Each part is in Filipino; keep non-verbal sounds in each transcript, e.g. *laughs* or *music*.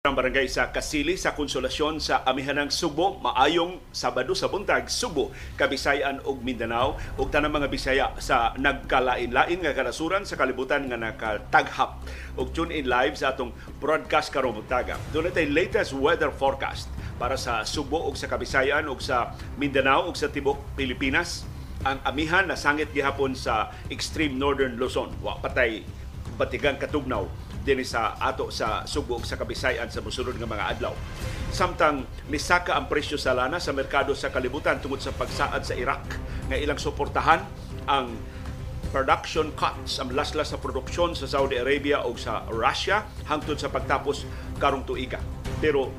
ang barangay sa Kasili sa Konsolasyon sa Amihanang Subo maayong Sabado sa buntag Subo Kabisayan ug Mindanao ug tanang mga Bisaya sa nagkalain-lain nga kanasuran sa kalibutan nga nakataghap ug tune in live sa atong broadcast karong buntaga. Doon tay latest weather forecast para sa Subo ug sa Kabisayan ug sa Mindanao ug sa tibok Pilipinas. Ang amihan na sangit gihapon sa extreme northern Luzon. Wa patay batigang katugnaw dinhi sa ato sa Subo sa Kabisayan sa mosunod nga mga adlaw. Samtang misaka ang presyo sa lana sa merkado sa kalibutan tungod sa pagsaad sa Iraq nga ilang suportahan ang production cuts ang laslas sa produksyon sa Saudi Arabia o sa Russia hangtod sa pagtapos karong tuiga. Pero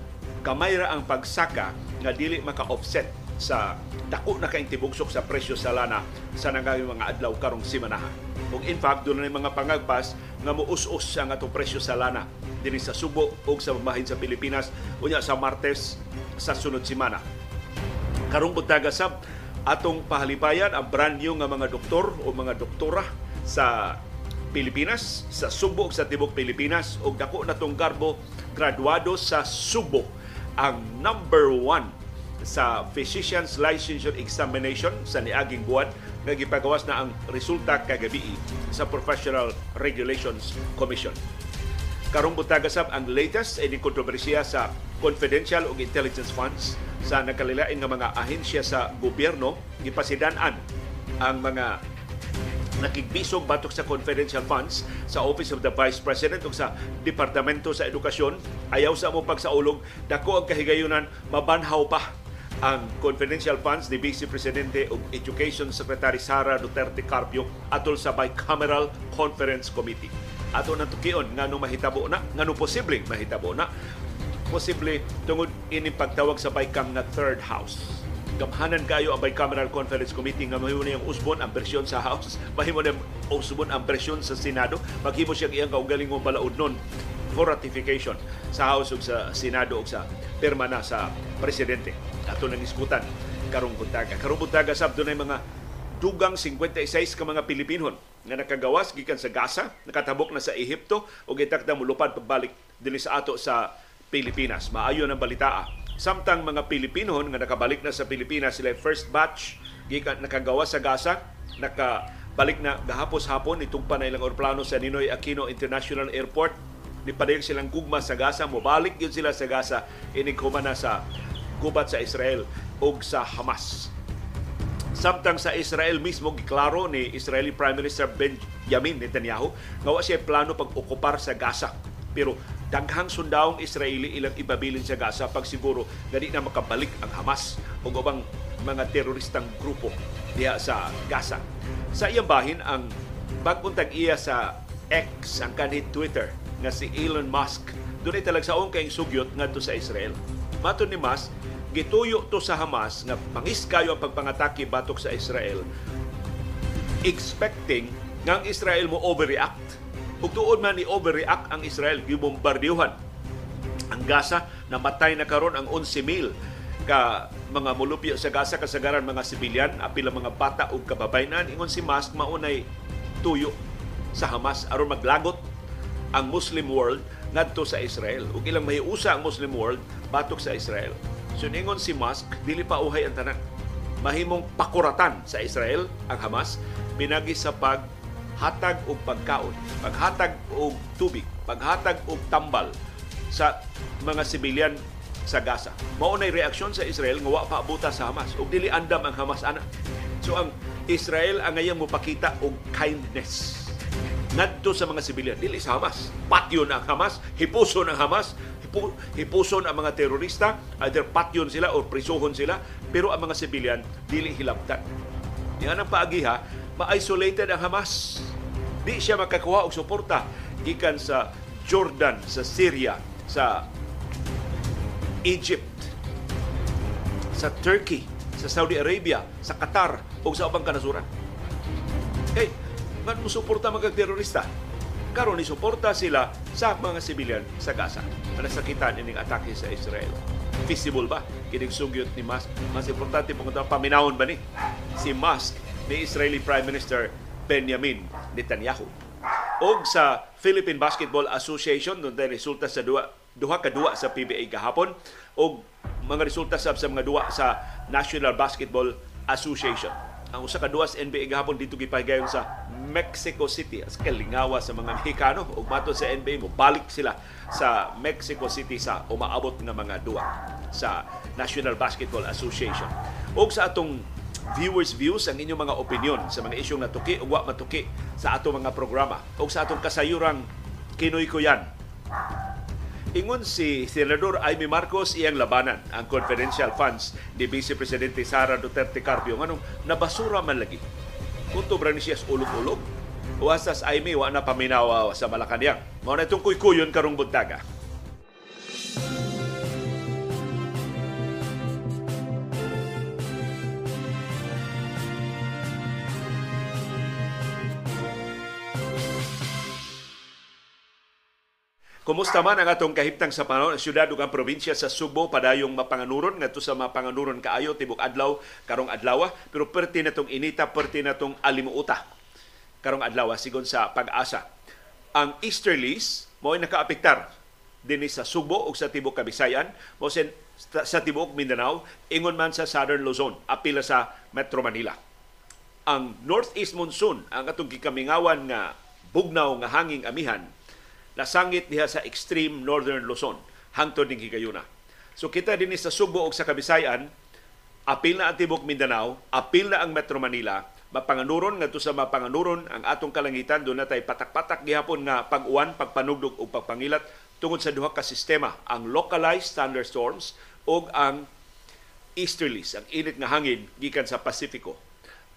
kamay ra ang pagsaka nga dili maka-offset sa dako na kaing tibugsok sa presyo sa lana sa nangaging mga adlaw karong simanahan. Ug in fact, doon na mga pangagpas nga muus-us ang atong presyo sa lana dinhi sa Subo ug sa bahin sa Pilipinas unya sa Martes sa sunod semana. Karong buntaga sab atong pahalipayan ang brand new nga mga doktor o mga doktora sa Pilipinas, sa Subo sa tibok Pilipinas ug dako na tong garbo graduado sa Subo ang number one sa Physician's Licensure Examination sa niaging buwan nga gipagawas na ang resulta kagabi sa Professional Regulations Commission. Karong buntaga sab ang latest ay kontrobersiya sa confidential ug intelligence funds sa nakalilain nga mga ahensya sa gobyerno gipasidan-an ang mga nakigbisog batok sa confidential funds sa Office of the Vice President ug sa Departamento sa Edukasyon ayaw sa mo pagsaulog dako ang kahigayunan mabanhaw pa ang confidential funds ni Vice Presidente ug Education Secretary Sara Duterte Carpio atol sa Bicameral Conference Committee. Ato na tukion ngano mahitabo na, ngano posibleng mahitabo na? Posible tungod ini pagtawag sa Bicam nga third house. Gamhanan kayo ang Bicameral Conference Committee nga mahimo niyang usbon ang bersyon sa House, *laughs* mahimo niyang usbon ang bersyon sa Senado, maghimo siya iyang kaugalingong balaod nun for ratification sa House ug sa Senado ug sa pirma na sa presidente. Ato nang iskutan karong buntaga. Karong buntaga sab dunay mga dugang 56 ka mga Pilipinon nga nakagawas gikan sa Gaza, nakatabok na sa Ehipto ug gitakda mulupad pabalik dinhi sa ato sa Pilipinas. Maayo ng balitaa Samtang mga Pilipino nga nakabalik na sa Pilipinas sila first batch gikan nakagawa sa Gaza, nakabalik na gahapos-hapon itugpa na ilang aeroplano sa Ninoy Aquino International Airport ni silang gugma sa Gaza mobalik yun sila sa Gaza inig na sa gubat sa Israel ug sa Hamas. Samtang sa Israel mismo giklaro ni Israeli Prime Minister Benjamin Netanyahu nga siya plano pag-okupar sa Gaza pero daghang sundawong Israeli ilang ibabilin sa Gaza pag siguro gani na makabalik ang Hamas o ubang mga teroristang grupo diha sa Gaza. Sa iyang bahin ang pagpuntag iya sa X ang kanhi Twitter nga si Elon Musk. Doon ay talagsaon kayong sugyot ngadto sa Israel. Mato ni Musk, gituyo to sa Hamas nga mangis kayo ang pagpangatake batok sa Israel expecting nga ang Israel mo overreact. Ug tuod man ni overreact ang Israel gibombardiyohan ang Gaza. Namatay na karon ang 11,000 ka mga mulupyo sa Gaza kasagaran mga sibilyan apil mga bata ug kababayenan ingon si Musk maunay tuyo sa Hamas. Aron maglagot ang Muslim world ngadto sa Israel. Ug ilang mahiusa ang Muslim world batok sa Israel. So ningon si Musk dili pa uhay ang tanan. Mahimong pakuratan sa Israel ang Hamas pinagi sa pag hatag og pagkaon, paghatag og tubig, paghatag og tambal sa mga sibilyan sa Gaza. Mao nay reaksyon sa Israel nga wa pa abuta sa Hamas. Ug dili andam ang Hamas ana. So ang Israel ang ngayang mopakita og kindness ngadto sa mga sibilyan dili sa Hamas. Patyon ang Hamas, hipuson ang Hamas, hipu, hipuson ang mga terorista, either patyon sila o prisuhon sila, pero ang mga sibilyan dili hilabtan. Yan ang paagiha, ma-isolated ang Hamas di siya makakuha og suporta gikan sa Jordan, sa Syria, sa Egypt, sa Turkey, sa Saudi Arabia, sa Qatar ug sa ubang kanasuran. Kay man mo suporta mga terorista. Karon ni suporta sila sa mga sibilyan sa Gaza. Ano sakitan ining atake sa Israel. Feasible ba kining sugyot ni Musk? Mas importante pang paminawon ba ni si Musk ni Israeli Prime Minister Benjamin Netanyahu. Og sa Philippine Basketball Association, nung resulta sa duwa duha ka duwa sa PBA gahapon og mga resulta sab sa mga duwa sa National Basketball Association. Ang usa ka duwa sa NBA gahapon dito gipahigayon sa Mexico City. As kalingawa sa mga Mexicano ug mato sa NBA mo balik sila sa Mexico City sa umaabot nga mga duwa sa National Basketball Association. Og sa atong viewers views ang inyong mga opinion sa mga isyong natuki o wa matuki sa atong mga programa o sa atong kasayurang Kinoy ko yan. Ingon si Senador Amy Marcos iyang labanan ang confidential funds ni Vice Presidente Sara Duterte Carpio nganong nabasura man lagi. Kunto bra ni siya ulog-ulog. Wasas Amy wa na paminawa sa Malacañang. Mao na itong kuykuyon karong buntaga. Kumusta man ang atong kahimtang sa panahon sa syudad ug ang probinsya sa Subo padayong mapanganuron ngadto sa mapanganuron kaayo tibok adlaw karong adlaw pero perti natong inita perti natong alimuuta karong adlaw sigon sa pag-asa. Ang easterlies mao nakaapektar dinhi sa Subo ug sa tibok Kabisayan mo sen sa tibok Mindanao ingon man sa Southern Luzon apila sa Metro Manila. Ang northeast monsoon ang atong gikamingawan nga bugnaw nga hanging amihan nasangit diha sa extreme northern Luzon hangtod ning higayuna. So kita dinhi sa Subo ug sa Kabisayan, apil na ang tibok Mindanao, apil na ang Metro Manila, mapanganuron ngadto sa mapanganuron ang atong kalangitan do natay patak-patak gihapon nga pag-uwan, pagpanugdog ug pagpangilat tungod sa duha ka sistema, ang localized thunderstorms ug ang easterlies, ang init nga hangin gikan sa Pasifiko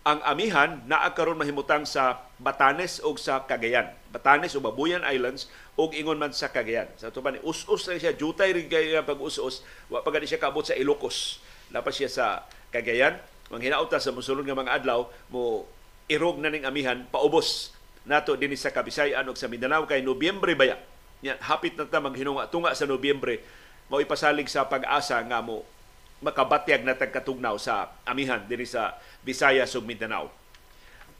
ang amihan naa karon mahimutang sa Batanes o sa Cagayan. Batanes o Babuyan Islands o ingon man sa Cagayan. Sa to ni us-us lang siya, jutay rin kaya pag us-us, wa siya kaabot sa Ilocos. Lapas siya sa Cagayan. Ang hinauta sa musulod nga mga adlaw mo irog na ning amihan paubos nato dinhi sa Kabisayan ug sa Mindanao kay Nobyembre baya. Yan, hapit na ta maghinunga tunga sa Nobyembre mao ipasalig sa pag-asa nga mo makabatyag na tagkatugnaw sa amihan dinhi sa Visayas ug Mindanao.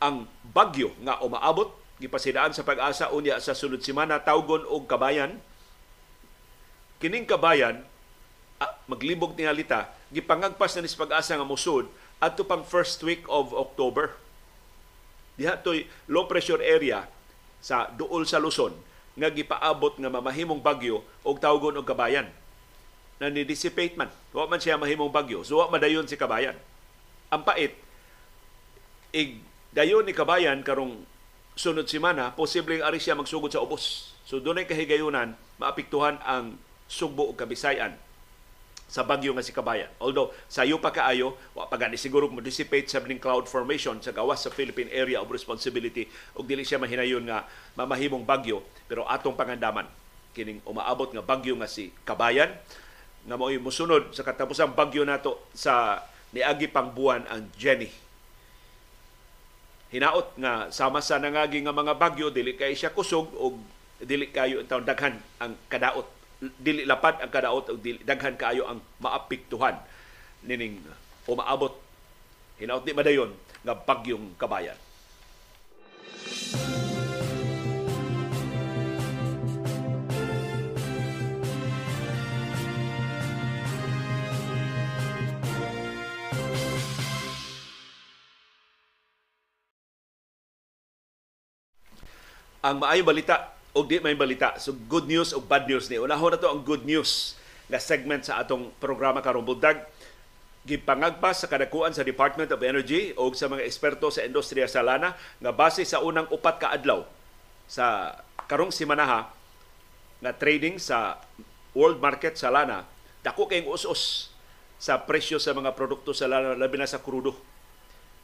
Ang bagyo nga umaabot gipasidaan sa pag-asa unya sa sunod semana tawgon og kabayan. Kining kabayan ah, maglibog tingalita gipangagpas na ni pag-asa nga musud adto pang first week of October. Diha toy low pressure area sa duol sa Luzon nga gipaabot nga mamahimong bagyo og tawgon og kabayan na ni-dissipate man. Wa man siya mahimong bagyo. So, wa madayon si kabayan. Ang pait, ig dayon ni kabayan karong sunod semana posibleng ari siya magsugod sa ubos. So dunay kahigayunan maapektuhan ang Sugbo ug Kabisayan sa bagyo nga si Kabayan. Although sayo pa kaayo, wa pa gani siguro mo dissipate sa ning cloud formation sa gawas sa Philippine Area of Responsibility ug dili siya mahinayon nga mamahimong bagyo. Pero atong pangandaman kining umaabot nga bagyo nga si Kabayan nga mo'y musunod sa katapusang bagyo nato sa niagi pang buwan ang Jenny hinaot nga sama sa nangagi nga mga bagyo dili kay siya kusog o dili kayo taon daghan ang kadaot dili lapad ang kadaot o dili daghan kaayo ang maapektuhan nining umaabot hinaot di madayon nga bagyong kabayan. Ang maayong balita o di may balita. So good news o bad news ni. Unahon na to ang good news na segment sa atong programa karong bundag. Gipangagpas sa kadakuan sa Department of Energy o sa mga eksperto sa industriya sa lana nga base sa unang upat ka adlaw sa karong simanaha nga trading sa world market sa lana dako kayong us-us sa presyo sa mga produkto sa lana labi na sa krudo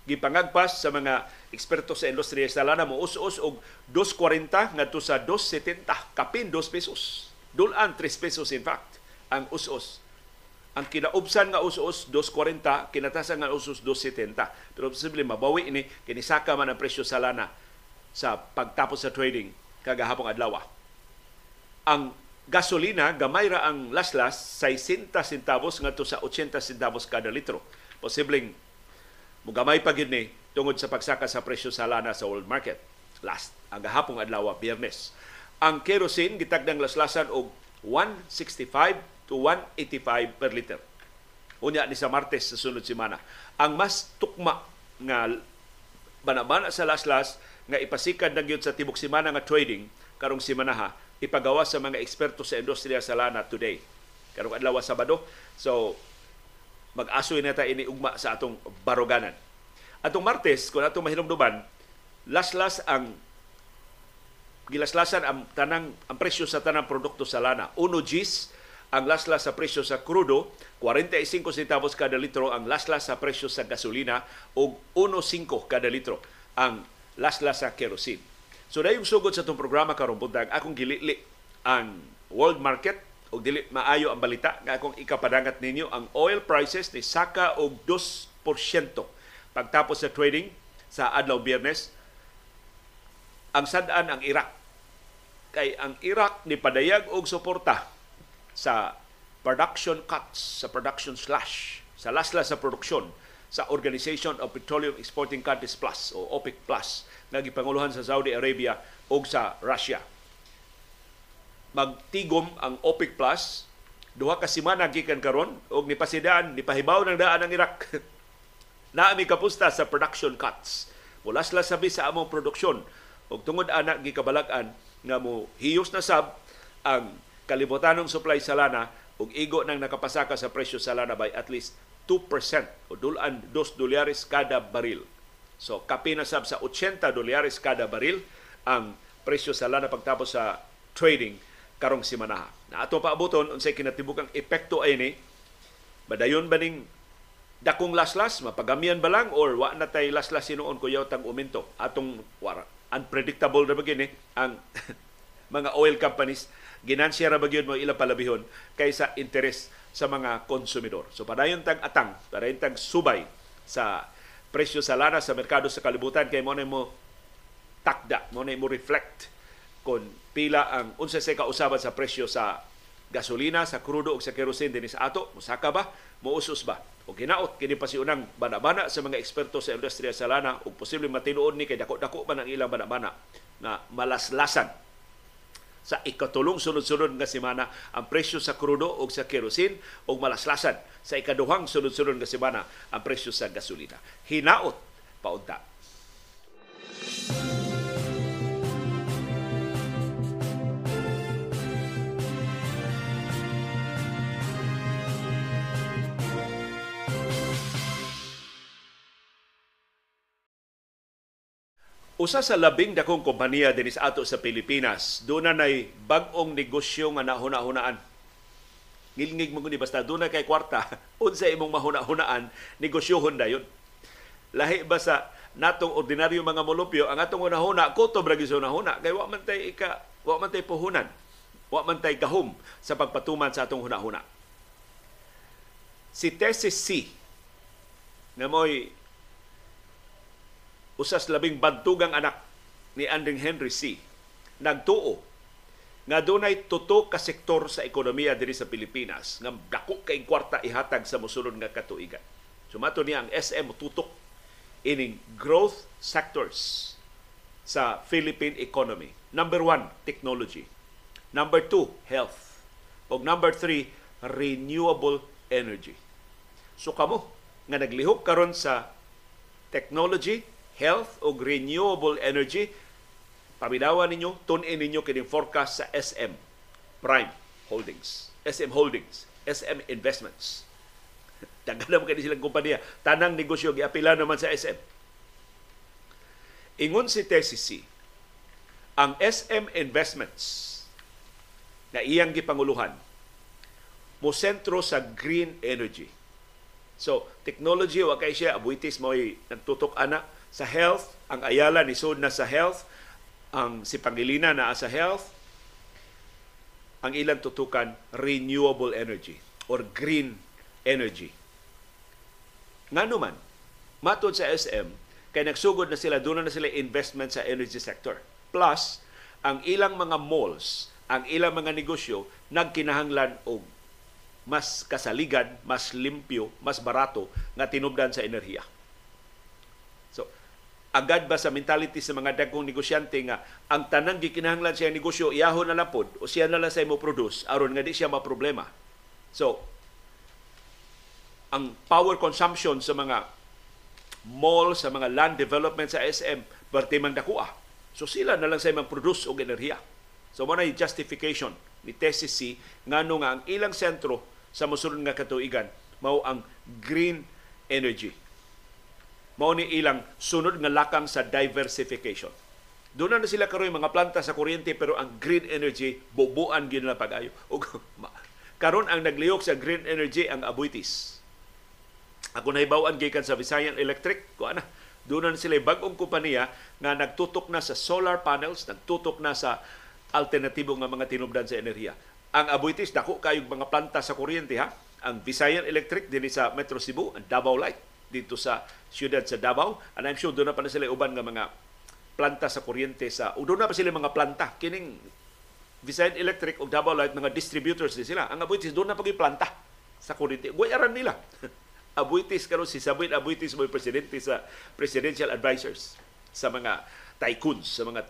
gipangagpas sa mga eksperto sa industriya sa lana mo us-us og 2.40 ngadto sa 2.70 kapin 2 pesos. Dulan 3 pesos in fact ang us-us. Ang kinaubsan nga us-us 2.40, kinatasan nga us-us 2.70. Pero posible mabawi ini kinisaka man ang presyo sa lana sa pagtapos sa trading kagahapong adlaw. Ang gasolina gamay ra ang laslas 60 centavos ngadto sa 80 centavos kada litro. Posibleng Mugamay pa gid ni tungod sa pagsaka sa presyo sa lana sa world market. Last, ang gahapong adlaw, Biyernes. Ang kerosene gitagdang laslasan og 165 to 185 per liter. Unya ni sa Martes sa sunod semana. Ang mas tukma nga banabana sa laslas nga ipasikan na sa tibok semana nga trading karong semana ha ipagawa sa mga eksperto sa industriya sa lana today. Karong adlaw Sabado. So mag-asoy na ta ini ugma sa atong baroganan. Atong Martes, kung atong mahinumduman, laslas ang gilaslasan ang tanang ang presyo sa tanang produkto sa lana. Uno G's ang laslas sa presyo sa krudo, 45 centavos kada litro ang laslas sa presyo sa gasolina ug 1.5 kada litro ang laslas sa kerosene. So dayong sugod sa itong programa karon buntag akong gilili ang world market ug dili maayo ang balita nga akong ikapadangat ninyo ang oil prices ni saka og 2% pagtapos sa trading sa adlaw Biyernes ang sadan ang Iraq kay ang Iraq ni padayag og suporta sa production cuts, sa production slash, sa laslas sa produksyon sa Organization of Petroleum Exporting Countries Plus o OPEC Plus nga gipanguluhan sa Saudi Arabia o sa Russia. Magtigom ang OPEC Plus duha ka semana gikan karon og nipasidaan nipahibaw ng daan ang Iraq. *laughs* Naami kapusta sa production cuts. Mulaslas sabi sa among produksyon og tungod ana gikabalag-an nga mo hiyos na sab ang kalibutanong supply sa lana ug igo nang nakapasaka sa presyo sa lana by at least 2% o dulan 2 dolyares kada baril. So kapi na sab sa 80 dolyares kada baril ang presyo sa lana pagtapos sa trading karong semana. Na ato paaboton unsay kinatibukang epekto ay ni badayon ba ning dakong laslas mapagamian ba lang or wa na tay laslas sinuon kuyaw tang uminto atong wara unpredictable ra bagini ang *laughs* mga oil companies ginansya ra bagyod mo ila palabihon kaysa interes sa mga konsumidor. So padayon tag atang, padayon tag subay sa presyo sa lana sa merkado sa kalibutan kay mo mo takda, mo mo reflect kung pila ang unsa sa kausaban sa presyo sa gasolina, sa krudo ug sa kerosene dinhi sa ato, musaka ba, muusos ba? O ginaot kini pasiunang bana-bana sa mga eksperto sa industriya sa lana ug posible matinuod ni kay dako-dako man ang ilang bana-bana na malaslasan sa ikatulong sunod-sunod nga semana ang presyo sa krudo o sa kerosene o malaslasan sa ikaduhang sunod-sunod nga semana ang presyo sa gasolina. Hinaot paunta. Usa sa labing dakong kompanya dinis ato sa Pilipinas, doon na nay bag-ong negosyo nga nahuna-hunaan. Ngilngig mo ni basta doon na kay kwarta, *laughs* unsa imong mahuna-hunaan, negosyohon dayon. Lahi ba sa natong ordinaryo mga molupyo, ang atong hunahuna, kutob ra gyud hunahuna, kay wa man tay ika, wa man tay puhunan, wa man tay gahom sa pagpatuman sa atong hunahuna. Si Tesis C, na mo'y usas labing bantugang anak ni Andring Henry C. nagtuo nga dunay tuto ka sektor sa ekonomiya diri sa Pilipinas nga dako kay kwarta ihatag sa mosunod nga katuigan. Sumato niya ang SM tutok ining growth sectors sa Philippine economy. Number one, technology. Number two, health. O number three, renewable energy. So kamo nga naglihok karon sa technology, health o renewable energy, paminawan ninyo, tune-in ninyo kining forecast sa SM Prime Holdings, SM Holdings, SM Investments. *laughs* Daghan naman kini silang kumpanya. Tanang negosyo, giapila naman sa SM. Ingon si TCC, ang SM Investments na iyang gipanguluhan mo sentro sa green energy. So, technology, wa kay siya, abuitis mo nagtutok ana, sa health, ang Ayala ni Sud na sa health, ang si Pangilina na sa health, ang ilang tutukan renewable energy or green energy. Nga naman, matod sa SM, kay nagsugod na sila, doon na sila investment sa energy sector. Plus, ang ilang mga malls, ang ilang mga negosyo, nagkinahanglan og mas kasaligan, mas limpyo, mas barato nga tinubdan sa enerhiya agad ba sa mentality sa mga dagkong negosyante nga ang tanang gikinahanglan siya negosyo iyahon na lang pod o siya na lang sa mo produce aron nga di siya maproblema. So ang power consumption sa mga mall, sa mga land development sa SM, berte man dakuha. So sila na lang sa imong produce og enerhiya. So mo na justification ni TCC ngano nga ang ilang sentro sa mosunod nga katuigan mao ang green energy mao ni ilang sunod nga lakang sa diversification. Doon na sila karoy mga planta sa kuryente pero ang green energy bubuan gyud na pag-ayo. *laughs* Karon ang naglihok sa green energy ang Abuitis. Ako nahibaw-an gikan sa Visayan Electric, ko ana. Doon na sila bag-ong kompanya nga nagtutok na sa solar panels, nagtutok na sa alternatibo nga mga tinubdan sa enerhiya. Ang Abuitis dako kayog mga planta sa kuryente ha. Ang Visayan Electric dinhi sa Metro Cebu, ang Davao Light dito sa siyudad sa Davao. And I'm sure doon na pa na sila uban nga mga planta sa kuryente sa o doon na pa sila mga planta kining Visayan Electric o Davao Light mga distributors din sila. Ang Abuitis doon na pag planta sa kuryente. Guyaran nila. *laughs* Abuitis karon si Sabit Abuitis mo presidente sa presidential advisors sa mga tycoons, sa mga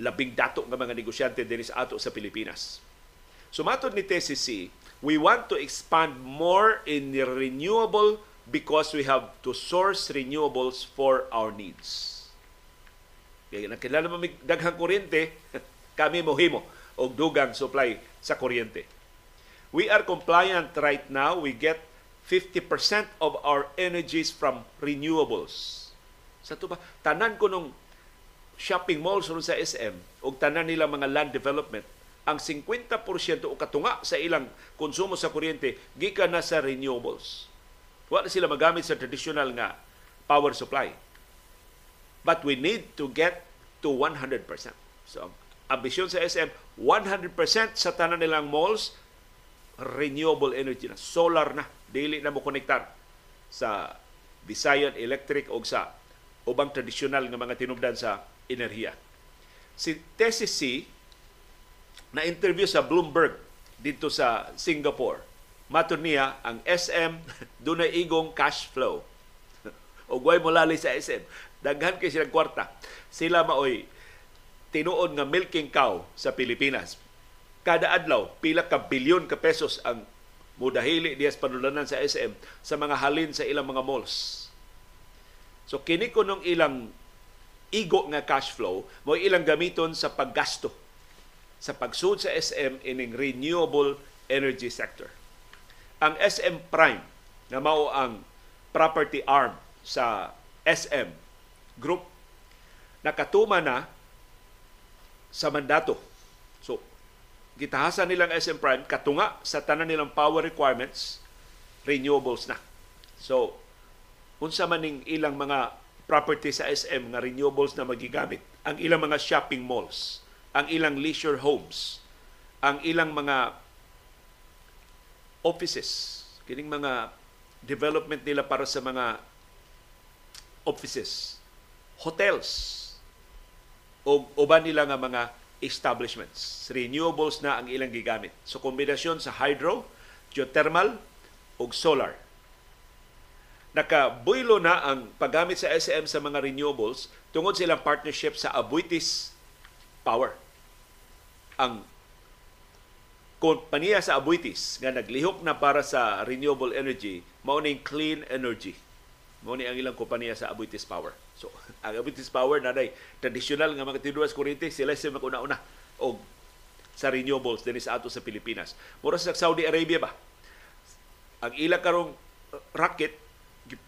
labing dato nga mga negosyante din sa ato sa Pilipinas. Sumatod ni TCC, we want to expand more in renewable because we have to source renewables for our needs. Kaya nakilala mo daghang kuryente, *laughs* kami mohimo og dugang supply sa kuryente. We are compliant right now. We get 50% of our energies from renewables. Sa to? Tanan ko nung shopping malls sa SM o tanan nila mga land development, ang 50% o katunga sa ilang konsumo sa kuryente gikan na sa renewables. Wala sila magamit sa traditional nga power supply. But we need to get to 100%. So, ambisyon sa SM, 100% sa tanan nilang malls, renewable energy na. Solar na. Dili na mo konektar sa Visayan Electric o sa ubang tradisyonal nga mga tinubdan sa enerhiya. Si TCC na interview sa Bloomberg dito sa Singapore Matud niya, ang SM *laughs* doon igong cash flow. *laughs* o guay mo lali sa SM. Daghan kay sila kwarta. Sila maoy tinuod nga milking cow sa Pilipinas. Kada adlaw, pila ka bilyon ka pesos ang mudahili diya sa panulanan sa SM sa mga halin sa ilang mga malls. So kini ko nung ilang igo nga cash flow mo ilang gamiton sa paggasto sa pagsud sa SM ining renewable energy sector ang SM Prime na mao ang property arm sa SM Group nakatuma na sa mandato. So, gitahasan nilang SM Prime katunga sa tanan nilang power requirements renewables na. So, unsa man ning ilang mga property sa SM nga renewables na magigamit, ang ilang mga shopping malls, ang ilang leisure homes, ang ilang mga offices, kining mga development nila para sa mga offices, hotels, o uban nila nga mga establishments. Renewables na ang ilang gigamit. So kombinasyon sa hydro, geothermal, o solar. Nakabuylo na ang paggamit sa SM sa mga renewables tungod sa ilang partnership sa Abuitis Power. Ang kompanya sa Abuitis nga naglihok na para sa renewable energy mao clean energy. Mao ni ang ilang kompanya sa Abuitis Power. So, *laughs* ang Abuitis Power na day traditional nga mga tinuwas kuryente sila sa una-una og sa renewables dinhi sa ato sa Pilipinas. Mura sa Saudi Arabia ba? Ang ila karong rocket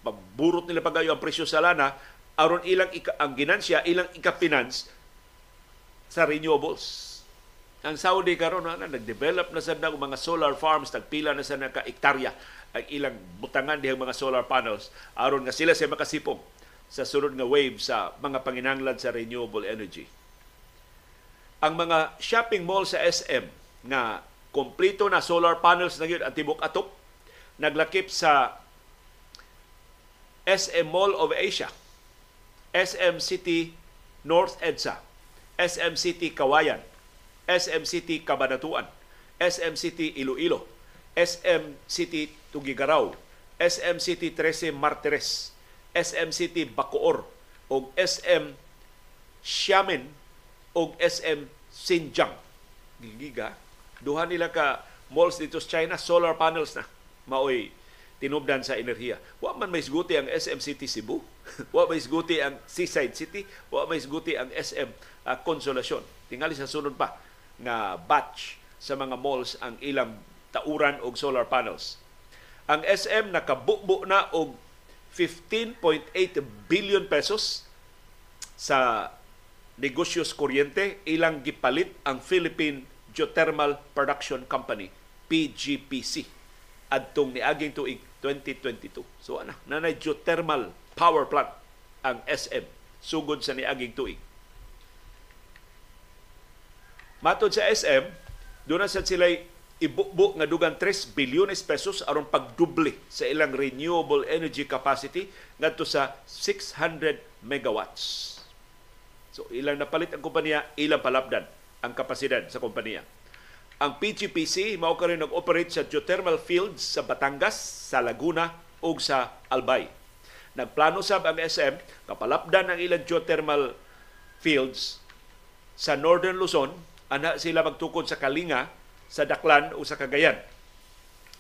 paburot nila pagayo ang presyo sa lana aron ilang ika, ang ginansya ilang ika-finance sa renewables ang Saudi karon na nag-develop na sa mga solar farms, nagpila na sa ka ektarya ang ilang butangan dihang mga solar panels aron nga sila sa makasipong sa sunod nga wave sa mga panginanglan sa renewable energy. Ang mga shopping mall sa SM nga kompleto na solar panels na gyud ang tibok atok naglakip sa SM Mall of Asia, SM City North EDSA, SM City Kawayan, SM City Cabanatuan, SM City Iloilo, SM City Tugigaraw, SM City 13 Martires, SM City Bacoor, o SM Xiamen og SM Xinjiang. Giga, duha nila ka malls dito sa China, solar panels na. Maoy tinubdan sa enerhiya. Wa man may isguti ang SM City Cebu. *laughs* wa may isguti ang Seaside City. Wa may isguti ang SM uh, Consolacion. Tingali sa sunod pa nga batch sa mga malls ang ilang tauran og solar panels. Ang SM nakabubo na og 15.8 billion pesos sa negosyos kuryente ilang gipalit ang Philippine Geothermal Production Company PGPC adtong niaging tuig 2022. So ana, nanay geothermal power plant ang SM sugod sa niaging tuig. Matod sa SM, doon sa sila ibukbo nga dugang 3 bilyones pesos aron pagduble sa ilang renewable energy capacity ngadto sa 600 megawatts. So ilang napalit ang kompanya, ilang palapdan ang kapasidad sa kompanya. Ang PGPC mao ka rin nag-operate sa geothermal fields sa Batangas, sa Laguna ug sa Albay. Nagplano sab ang SM kapalapdan ang ilang geothermal fields sa Northern Luzon ana sila magtukod sa Kalinga, sa Daklan o sa Cagayan.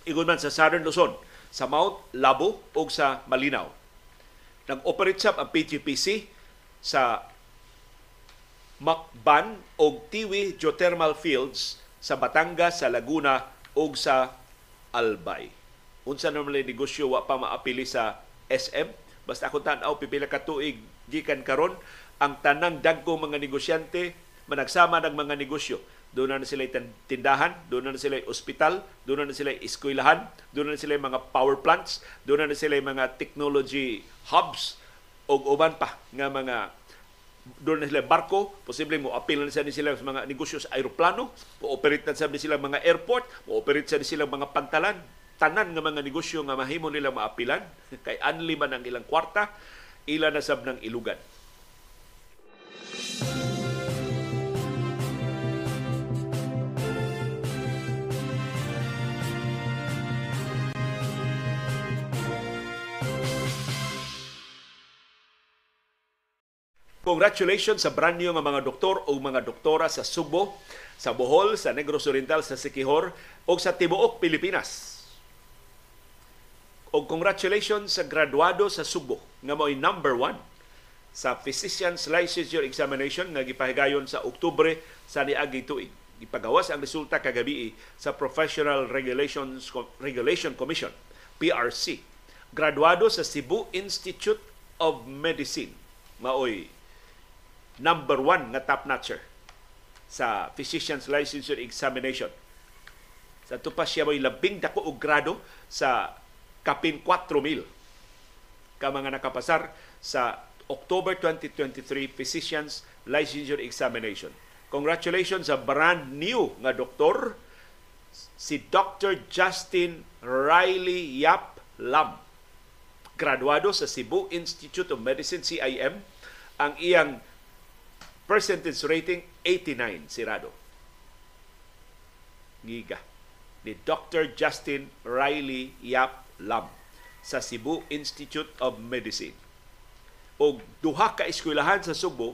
Igon man sa Southern Luzon, sa Mount Labo o sa Malinaw. Nag-operate sab ang PGPC sa Macban o Tiwi Geothermal Fields sa Batangas, sa Laguna ug sa Albay. Unsa naman ang negosyo wa pa maapili sa SM? Basta ako tan-aw pipila ka tuig gikan karon ang tanang dagkong mga negosyante managsama ng mga negosyo. Doon na sila tindahan, doon na sila ospital, doon na sila eskwelahan, doon na sila mga power plants, doon na sila mga technology hubs o uban pa nga mga doon na sila barko, posible mo apil na sa sila mga negosyo sa aeroplano, mo-operate na sa sila mga airport, mo-operate sa sila mga pantalan, tanan nga mga negosyo nga mahimo nila maapilan, *laughs* kay anli man ang ilang kwarta, ila na sab ng ilugan. Congratulations sa brand new nga mga doktor o mga doktora sa Subo, sa Bohol, sa Negros Oriental, sa Sikihor o sa Tibuok, Pilipinas. O congratulations sa graduado sa Subo nga mo'y number one sa Physician's Licensure Examination nga gipahigayon sa Oktubre sa niagi tuig. Ipagawas ang resulta kagabi sa Professional Regulations Regulation Commission, PRC. Graduado sa Cebu Institute of Medicine. Maoy number one nga top notcher sa Physician's Licensure Examination. Sa tupas siya may labing dako og grado sa kapin 4,000 ka mga nakapasar sa October 2023 Physician's Licensure Examination. Congratulations sa brand new nga doktor si Dr. Justin Riley Yap Lam. Graduado sa Cebu Institute of Medicine CIM ang iyang Percentage rating 89 si Rado. Giga ni Dr. Justin Riley Yap Lam sa Cebu Institute of Medicine. O duha ka eskwelahan sa Subo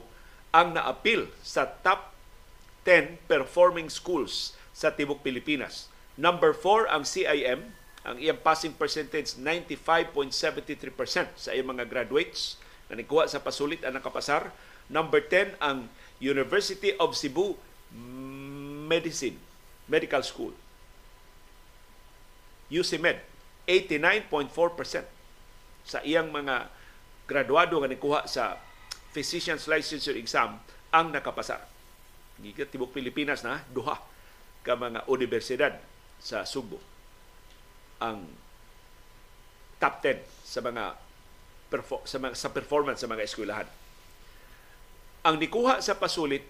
ang naapil sa top 10 performing schools sa Tibok Pilipinas. Number 4 ang CIM, ang iyang passing percentage 95.73% sa iyang mga graduates na nikuha sa pasulit ang nakapasar Number 10 ang University of Cebu Medicine Medical School. UCMed 89.4% sa iyang mga graduado nga nikuha sa physician's licensure exam ang nakapasar. Gikat tibok Pilipinas na duha ka mga universidad sa Subo ang top 10 sa mga sa, mga, sa performance sa mga eskwelahan. Ang nikuha sa pasulit,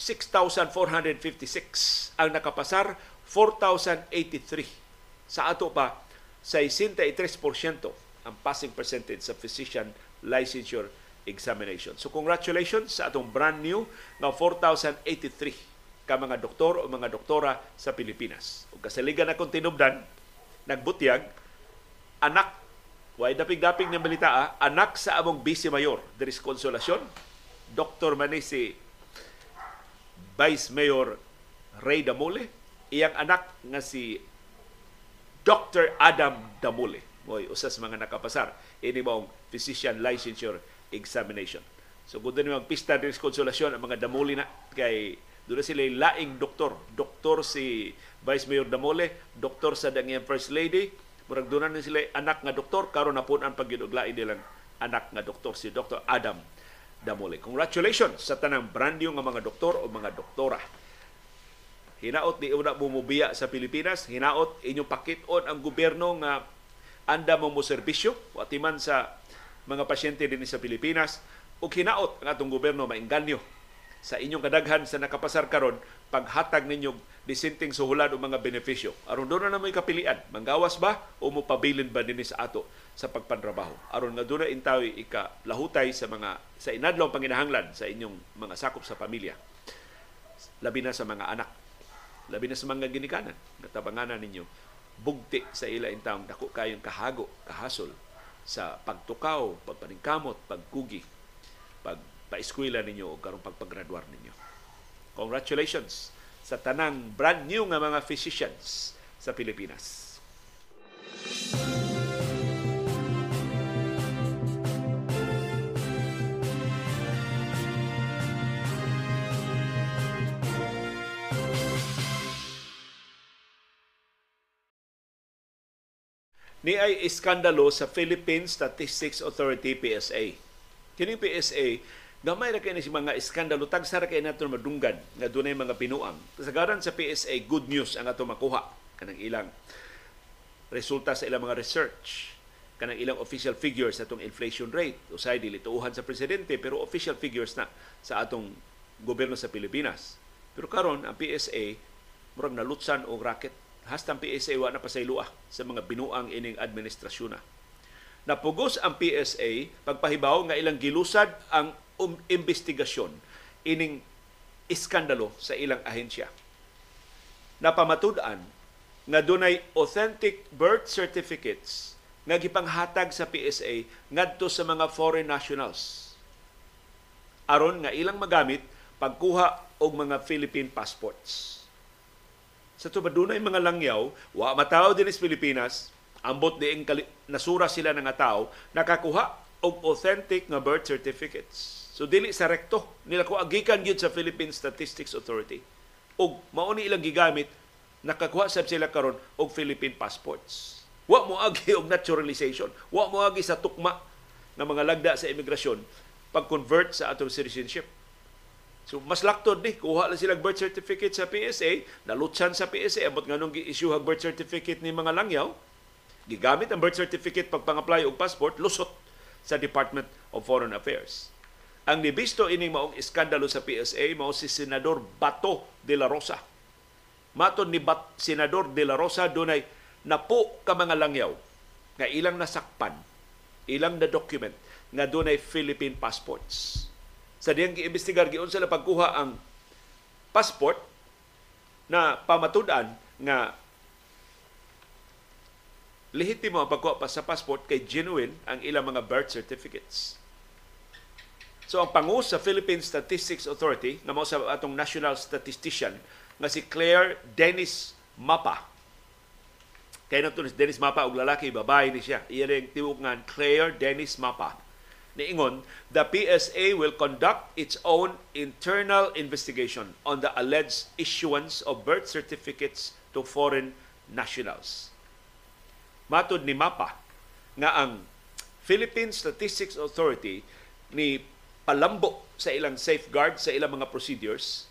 6,456. Ang nakapasar, 4,083. Sa ato pa, 63% ang passing percentage sa physician licensure examination. So congratulations sa atong brand new na 4,083 ka mga doktor o mga doktora sa Pilipinas. Ug kasaligan akong tinubdan, nagbutyag, anak Way dapig-dapig ng balita, ah. anak sa among vice mayor, there is konsolasyon. Dr. Manisi Vice Mayor Ray Damole, iyang anak nga si Dr. Adam Damole. Moy usas mga nakapasar ini maong physician licensure examination. So kung doon yung pista de konsolasyon ang mga Damole na kay doon sila laing doktor. Doktor si Vice Mayor Damole, doktor sa dangyan First Lady, murag doon na sila anak nga doktor karon na po ang pagginuglain nilang anak nga doktor si Dr. Adam Damole. Congratulations sa tanang brand new nga mga doktor o mga doktora. Hinaot di una bumubiya sa Pilipinas, hinaot inyong pakiton ang gobyerno nga anda mo mo serbisyo, wati man sa mga pasyente din sa Pilipinas, ug hinaot ang atong gobyerno mainganyo sa inyong kadaghan sa nakapasar karon paghatag ninyo disenteng suhulan o mga benepisyo. Aron doon na may kapilian, manggawas ba o mopabilin ba dinhi sa ato sa pagpantrabaho. Aron nga na intawi ika lahutay sa mga sa inadlong panginahanglan sa inyong mga sakop sa pamilya. Labi na sa mga anak. Labi na sa mga ginikanan. Natabanganan ninyo bugti sa ila intawong dako kayong kahago, kahasol sa pagtukaw, pagpaningkamot, pagkugi, pagpaeskwela ninyo o karong pagpagraduar ninyo. Congratulations sa tanang brand new nga mga physicians sa Pilipinas. Ni ay iskandalo sa Philippine Statistics Authority PSA. Kini PSA gamay ra kay ni si mga iskandalo tagsa ra kay nato madunggan nga dunay mga pinuang. Kasagaran sa PSA good news ang ato makuha kanang ilang resulta sa ilang mga research kanang ilang official figures sa atong inflation rate usay dili tuuhan sa presidente pero official figures na sa atong gobyerno sa Pilipinas. Pero karon ang PSA murag nalutsan og racket hastang PSA wa na pasayloa sa mga binuang ining administrasyon na. Napugos ang PSA pagpahibaw nga ilang gilusad ang um, investigasyon ining iskandalo sa ilang ahensya. Napamatud-an nga dunay authentic birth certificates nga gipanghatag sa PSA ngadto sa mga foreign nationals aron nga ilang magamit pagkuha og mga Philippine passports sa tubadunay mga langyaw, wa mataw din sa Pilipinas, ambot diing nasura sila ng tao, nakakuha og authentic nga birth certificates. So dili sa rekto nila ko agikan gyud sa Philippine Statistics Authority. Og mao ni ilang gigamit nakakuha sab sila karon og Philippine passports. Wa mo agi og naturalization, wa mo agi sa tukma nga mga lagda sa imigrasyon pag-convert sa atong citizenship. So mas laktod ni kuha lang silang birth certificate sa PSA, nalutsan sa PSA amot nganong gi-issue ang birth certificate ni mga langyaw. Gigamit ang birth certificate pagpang-apply og passport lusot sa Department of Foreign Affairs. Ang nibisto ining maong iskandalo sa PSA mao si Senador Bato de la Rosa. Maton ni Bat Senador de la Rosa dunay napo ka mga langyaw nga ilang nasakpan, ilang na document nga dunay Philippine passports sa diyang giimbestigar giun sila pagkuha ang passport na pamatudan nga lehitimo ang pagkuha pa sa passport kay genuine ang ilang mga birth certificates. So ang pangu sa Philippine Statistics Authority nga mao sa atong national statistician nga si Claire Dennis Mapa. Kay na Dennis Mapa og lalaki babae ni siya. Iya ring tiwog nga Claire Dennis Mapa niingon, the PSA will conduct its own internal investigation on the alleged issuance of birth certificates to foreign nationals. Matod ni MAPA nga ang Philippine Statistics Authority ni palambo sa ilang safeguard sa ilang mga procedures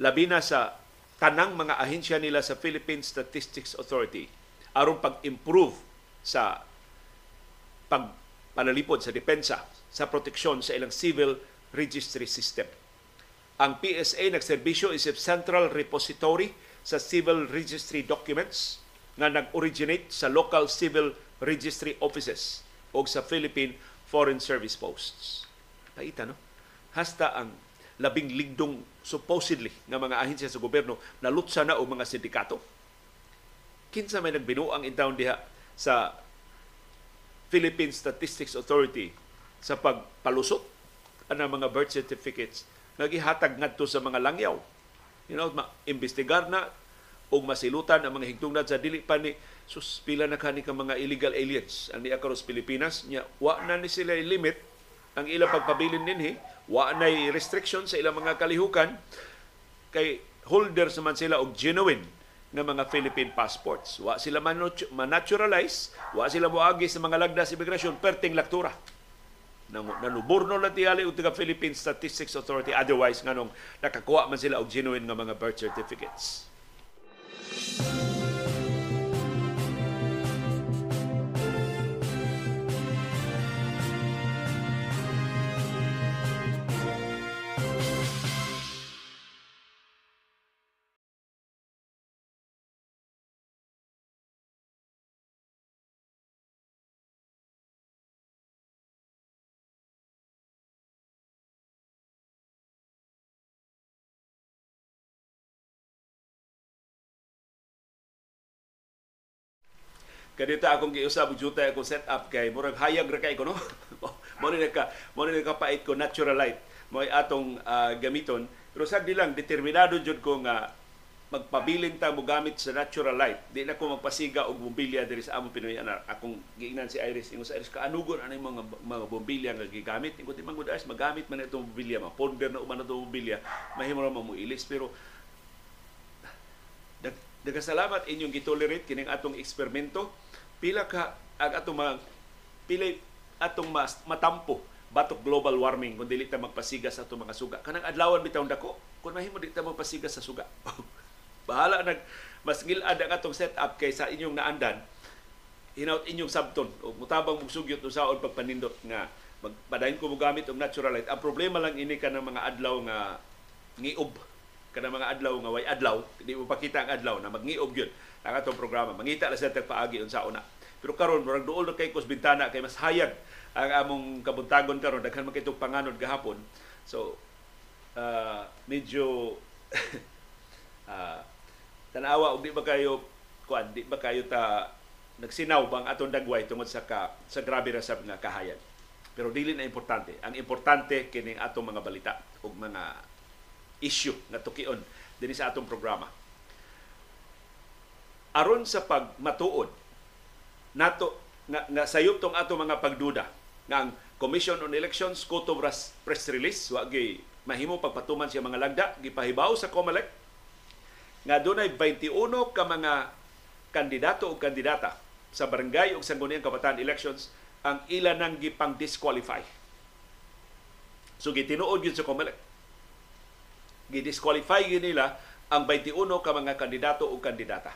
labi na sa tanang mga ahensya nila sa Philippine Statistics Authority aron pag-improve sa pag panalipod sa depensa sa proteksyon sa ilang civil registry system. Ang PSA nagserbisyo isip central repository sa civil registry documents nga nag-originate sa local civil registry offices o sa Philippine Foreign Service Posts. Paita, no? Hasta ang labing ligdong supposedly nga mga ahensya sa gobyerno nalutsa na o mga sindikato. Kinsa may nagbinuang in diha sa Philippine Statistics Authority sa pagpalusot ang mga birth certificates. Nga gihatag ngadto sa mga langyaw. You know, ma-imbestigar na o masilutan ang mga higtungdan sa dili pa ni sus pila na kani ka mga illegal aliens. Ang niya karon sa Pilipinas nya wa na ni sila limit ang ilang pagpabilin dinhi wa na restriction sa ilang mga kalihukan. Kay holder man sila og genuine nga mga Philippine passports. Wa sila man-naturalize, wa sila moagi sa mga lagda sa immigration, perting laktura. Nanuburno lang tiyali o taga Philippine Statistics Authority. Otherwise, nganong nakakuha man sila og genuine nga mga birth certificates. Kadito akong giusab juta akong set up kay murag hayag ra kay ko no. *laughs* mo ni ka mo ni ka pait ko natural light mo atong uh, gamiton pero sagdi lang determinado jud ko nga magpabilin ta mo gamit sa natural light. Di na ko magpasiga og bombilya diri sa among Pinoy ana. Akong giingnan si Iris, ingon sa Iris kaanugon ani mga mga bombilya nga gigamit. Ingon di man gud magamit man itong bombilya, ma ponder na uman itong bombilya, mahimo ra mo pero Dagasalamat inyong gitolerate kining atong eksperimento pila ka ag atong mga pila atong mas, matampo batok global warming kung dili ta magpasiga sa atong mga suga. Kanang adlawan bitaw dako, kung mahimo di ta magpasiga sa suga. *laughs* Bahala nag mas gilad ang atong setup kaysa inyong naandan hinaut inyong sabton o mutabang mugsugyot usaon pagpanindot nga magpadayon ko gamit og natural light. Ang problema lang ini ka ng mga adlaw nga ngiob kana mga adlaw nga way adlaw, di mo pakita ang adlaw na magngiob gyud ang atong programa. Mangita la sa paagi unsa una. Pero karon murag duol na kay kus bintana kay mas hayag ang among kabuntagon karon daghan man kitong panganod gahapon. So uh, medyo uh, *laughs* tanawa og di ba kayo kuan di ba kayo ta nagsinaw bang atong dagway tungod sa ka, sa grabe ra sab nga kahayan. Pero dili na importante. Ang importante kining atong mga balita ug mga issue nga tukion dinhi sa atong programa aron sa pagmatuod nato nga, nga sayop tong ato mga pagduda nga ang Commission on Elections kutob press release wa gi mahimo pagpatuman siya mga lagda gipahibaw sa COMELEC nga dunay 21 ka mga kandidato o kandidata sa barangay ug sangguniang kabataan elections ang ila nang gipang disqualify. So gitinuod gyud sa COMELEC. Gidisqualify gyud nila ang 21 ka mga kandidato o kandidata.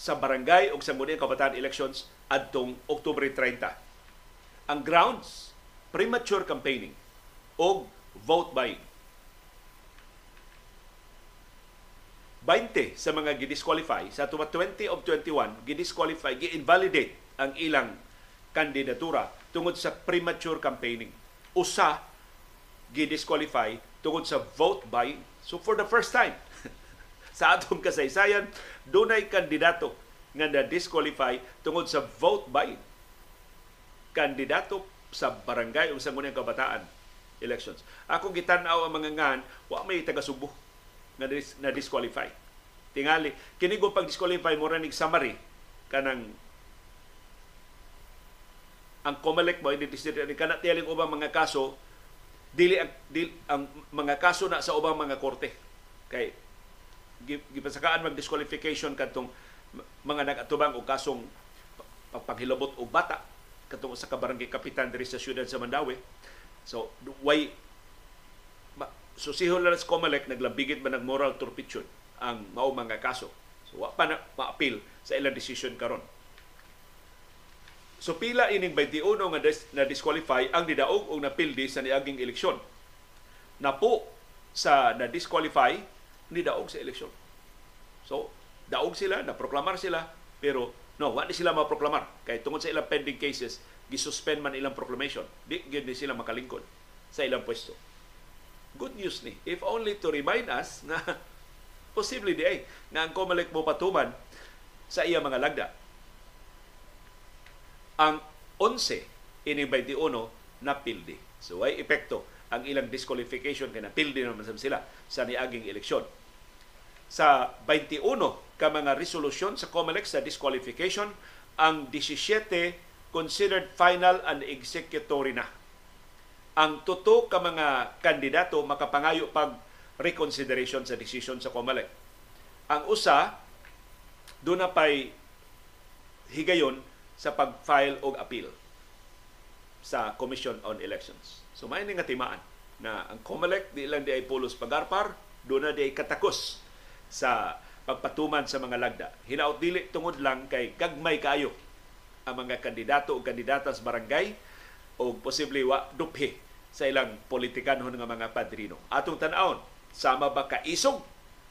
Sa barangay o sa Munang Kabataan Elections adtong Oktubre 30. Ang grounds, premature campaigning o vote buying. 20 sa mga gidisqualify sa tuwa 20 of 21 gidisqualify gi-invalidate ang ilang kandidatura tungod sa premature campaigning. Usa gidisqualify tungod sa vote buying. So for the first time *laughs* sa atong kasaysayan, dunay kandidato nga na-disqualify tungod sa vote by kandidato sa barangay o sa ngunang kabataan elections. Ako gitanaw ang mga ngan, wa may taga Subo na, dis- na disqualify. Tingali, kini pag disqualify mo ranig summary kanang ang COMELEC mo identity ni kana tiyaling ubang mga kaso dili ang, dili, ang mga kaso na sa ubang mga korte kay gipasakaan mag disqualification kadtong mga nagatubang og kasong paghilabot og bata katong sa kabarangay kapitan diri sa siyudad sa Mandawi. So way so si Hularas Comelec naglabigit man ng moral turpitude ang mao mga kaso. So wa pa na ma-appeal sa ilang decision karon. So pila ining 21 nga dis, na disqualify ang nidaog og napildi sa niaging eleksyon. Napo sa na disqualify ni daog sa eleksyon. So, daog sila, na-proklamar sila, pero no, wala sila ma-proklamar. Kay tungod sa ilang pending cases, gisuspend man ilang proclamation. Di gyud ni sila makalingkod sa ilang pwesto. Good news ni. If only to remind us na *laughs* posible di ay nga ang COMELEC mo patuman sa iya mga lagda. Ang 11 ining 21 napildi. So ay epekto ang ilang disqualification kay napildi naman sila sa niaging eleksyon. Sa 21 ka mga resolusyon sa COMELEC sa disqualification, ang 17 considered final and executory na. Ang tuto ka mga kandidato makapangayo pag reconsideration sa decision sa COMELEC. Ang usa, doon na pa'y higayon sa pag-file og appeal sa Commission on Elections. So may nga timaan na ang COMELEC di lang di ay pulos pagarpar, doon na di ay katakos sa pagpatuman sa mga lagda. Hinaot dili tungod lang kay gagmay kayo ang mga kandidato o kandidata sa barangay o posible wa duphe sa ilang politikanhon nga mga padrino. Atong tan-awon, sama ba ka isog?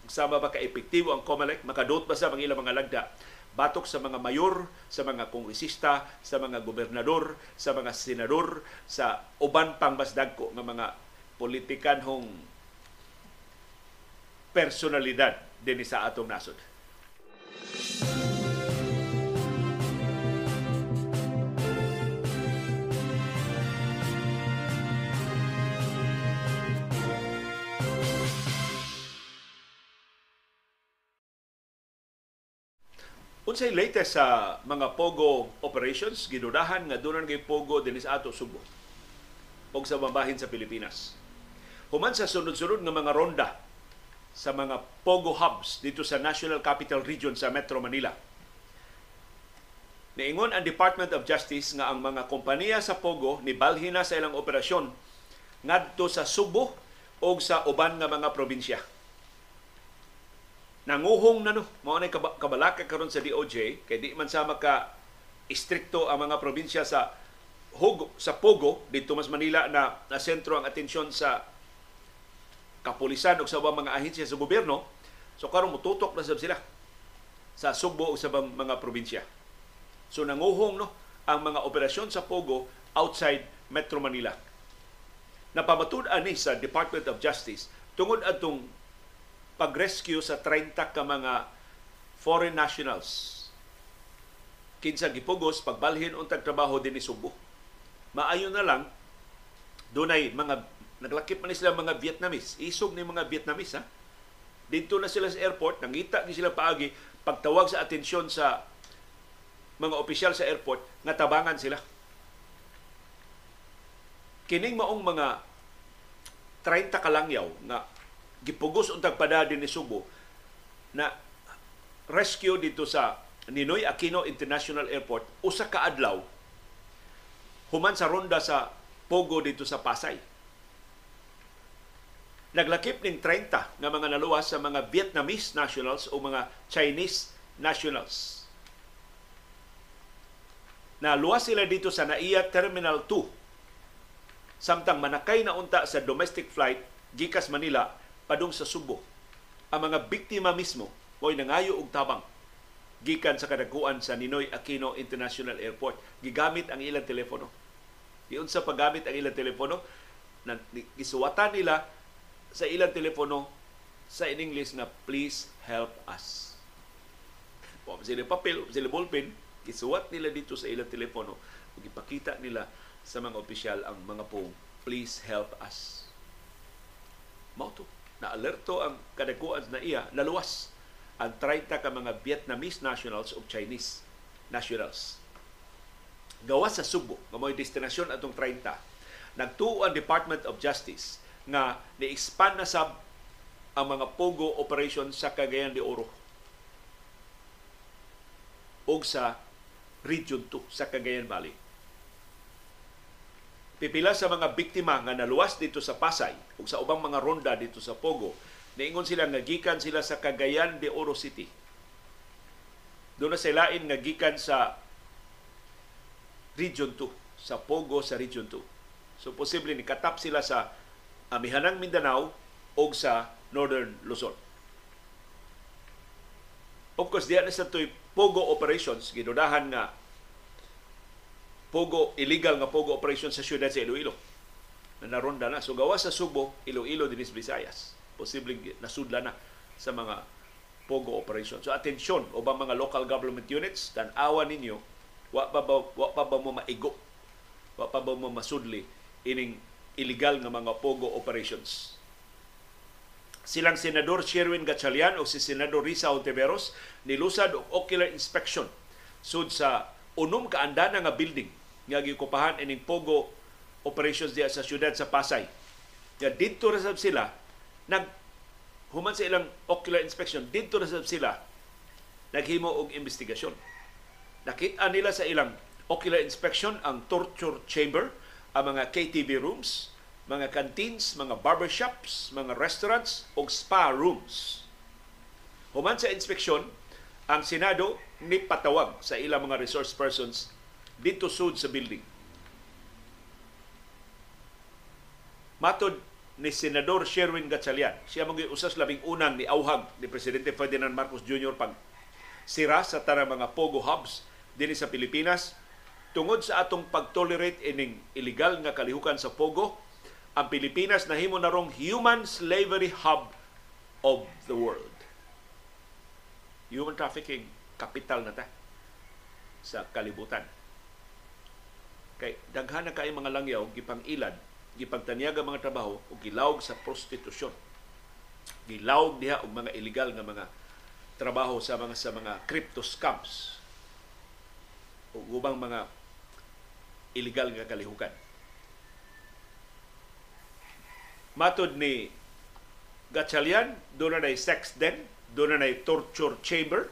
Sama ba ka epektibo ang COMELEC? Makadot ba sa mga ilang mga lagda? Batok sa mga mayor, sa mga kongresista, sa mga gobernador, sa mga senador, sa uban pang mas dagko nga mga politikanhong personalidad din sa atong nasod. Unsay latest sa mga pogo operations gidudahan nga doon nga pogo dinis ato Subo og sa mabahin sa Pilipinas. Human sa sunod-sunod nga mga ronda sa mga pogo hubs dito sa National Capital Region sa Metro Manila. Niingon ang Department of Justice nga ang mga kompanya sa pogo ni balhin na sa ilang operasyon ngadto sa Subo o sa uban nga mga probinsya. Nanguhong na no, mao na kabalaka karon sa DOJ kay di man sa maka istrikto ang mga probinsya sa Hugo, sa Pogo dito mas Manila na, na sentro ang atensyon sa kapulisan o sa mga ahensya sa gobyerno, so karon mututok na sila sa Sugbo o sa mga probinsya. So nanguhong no ang mga operasyon sa Pogo outside Metro Manila. Napamatud ani sa Department of Justice tungod atong pag-rescue sa 30 ka mga foreign nationals kinsa gipugos pagbalhin untag trabaho din ni Subo. Maayo na lang dunay mga Naglakip man sila mga Vietnamese. Isog ni mga Vietnamese ha. Dito na sila sa airport, nangita ni sila paagi pagtawag sa atensyon sa mga opisyal sa airport nga tabangan sila. Kining maong mga 30 kalangyaw nga gipugos untag padadi ni Subo na rescue dito sa Ninoy Aquino International Airport usa ka adlaw human sa ronda sa Pogo dito sa Pasay naglakip ning 30 nga mga naluwas sa mga Vietnamese nationals o mga Chinese nationals. Naluwas sila dito sa NAIA Terminal 2 samtang manakay na unta sa domestic flight gikas Manila padung sa Subo. Ang mga biktima mismo mo'y nangayo og tabang gikan sa kadaguan sa Ninoy Aquino International Airport. Gigamit ang ilang telepono. Iyon sa paggamit ang ilang telepono, isuwatan nila sa ilang telepono sa in English na please help us. Wa sila papel, sila ballpen, isuwat nila dito sa ilang telepono ug ipakita nila sa mga opisyal ang mga pong please help us. Mao to. Na alerto ang kadakuan na iya naluwas ang 30 ka mga Vietnamese nationals o Chinese nationals. Gawas sa Subo, nga may destinasyon atong 30, nagtuo ang Department of Justice nga ni-expand na sab ang mga pogo operation sa Cagayan de Oro o sa Region 2 sa Cagayan Valley. Pipila sa mga biktima nga naluwas dito sa Pasay o sa ubang mga ronda dito sa Pogo, niingon sila nga gikan sila sa Cagayan de Oro City. Doon na sila nga gikan sa Region 2, sa Pogo sa Region 2. So posible ni katap sila sa amihanang Mindanao o sa Northern Luzon. Of course, diyan sa to'y Pogo operations, ginudahan nga Pogo, illegal nga Pogo operation sa syudad sa Iloilo. Na naronda na. So gawa sa Subo, Iloilo, Dinis, Visayas. Posibleng nasudla na sa mga Pogo operation. So atensyon ubang mga local government units tan-awa ninyo wa pa ba, wa pa ba mo maigo wa pa ba mo masudli ining illegal nga mga Pogo operations. Silang Senador Sherwin Gatchalian o si Senador Risa Ontiveros nilusad og ocular inspection sud sa unom ka andana nga building nga gikupahan ining Pogo operations diya sa syudad sa Pasay. Nga didto ra sila nag human sa ilang ocular inspection didto ra sab sila naghimo og investigasyon. Nakita nila sa ilang ocular inspection ang torture chamber, ang mga KTV rooms, mga canteens, mga barbershops, mga restaurants o spa rooms. Human sa inspeksyon, ang Senado ni patawag sa ilang mga resource persons dito sud sa building. Matod ni Senador Sherwin Gatchalian, siya mga usas labing unang ni auhag ni Presidente Ferdinand Marcos Jr. pag sira sa tanang mga pogo hubs dinhi sa Pilipinas tungod sa atong pagtolerate ining illegal nga kalihukan sa pogo ang Pilipinas nahimo na rong human slavery hub of the world. Human trafficking capital na ta sa kalibutan. Kay daghan na kay mga langyaw gipang ilad, gipagtanyaga mga trabaho ug gilawg sa prostitusyon. Gilawg diha og mga illegal nga mga trabaho sa mga sa mga crypto scams ug ubang mga illegal nga kalihukan. Matod ni Gatchalian, doon na sex den, doon na torture chamber.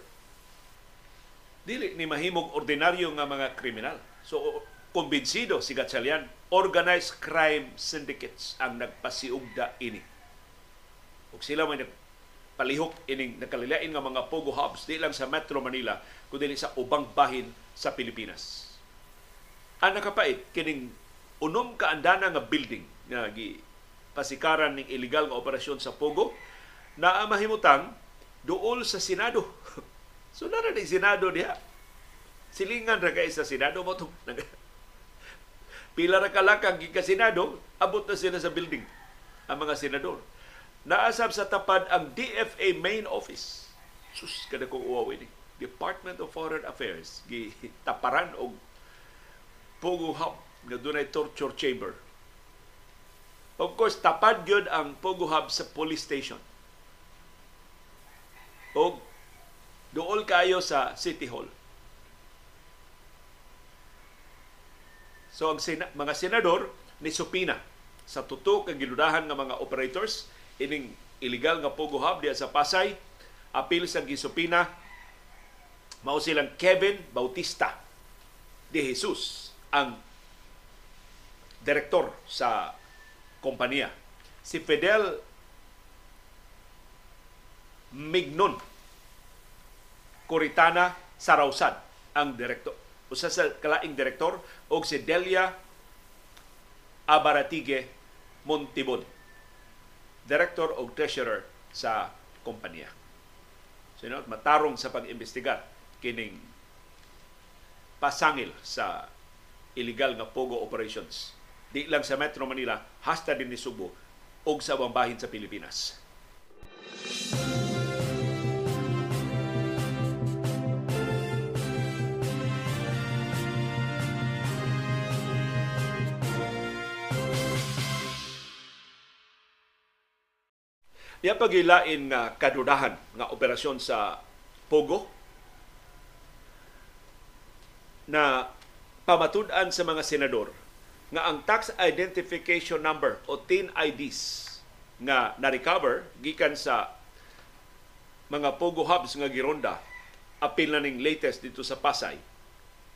Dili ni mahimog ordinaryo nga mga kriminal. So, kumbinsido si Gatchalian, organized crime syndicates ang nagpasiugda ini. Ug sila may palihok ining nakalilain nga mga pogo hubs di lang sa Metro Manila kundi sa ubang bahin sa Pilipinas. Ang nakapait kining unom ka andana nga building nga gi pasikaran ng illegal nga operasyon sa Pogo na mahimutang duol sa Senado. *laughs* so na ni Senado diha. Silingan ra kay sa Senado mo tong *laughs* pila ra kalakang gikan Senado abot na sila sa building ang mga senador. Naasab sa tapad ang DFA main office. Sus kada kong uwaw ini. Department of Foreign Affairs gi taparan og Pogo Hub nga dunay torture chamber Of course, tapad yun ang Pogo Hub sa police station. O dool kayo sa City Hall. So ang sina- mga senador ni Supina sa tuto kag giludahan nga mga operators ining illegal nga Pogo Hub diya sa Pasay apil sa gisupina mao silang Kevin Bautista de Jesus ang direktor sa kompanya. Si Fidel Mignon Coritana Sarausad ang direktor. Usa sa kalaing direktor o si Delia Abaratige Montibon, director o treasurer sa kompanya. Know, matarong sa pag-imbestigar kining pasangil sa illegal nga pogo operations di lang sa Metro Manila, hasta din ni Subo o sa bahin sa Pilipinas. Niya pagilain nga kadudahan nga operasyon sa Pogo na pamatud-an sa mga senador nga ang tax identification number o TIN IDs nga na-recover gikan sa mga pogo hubs nga gironda apil na ning latest dito sa Pasay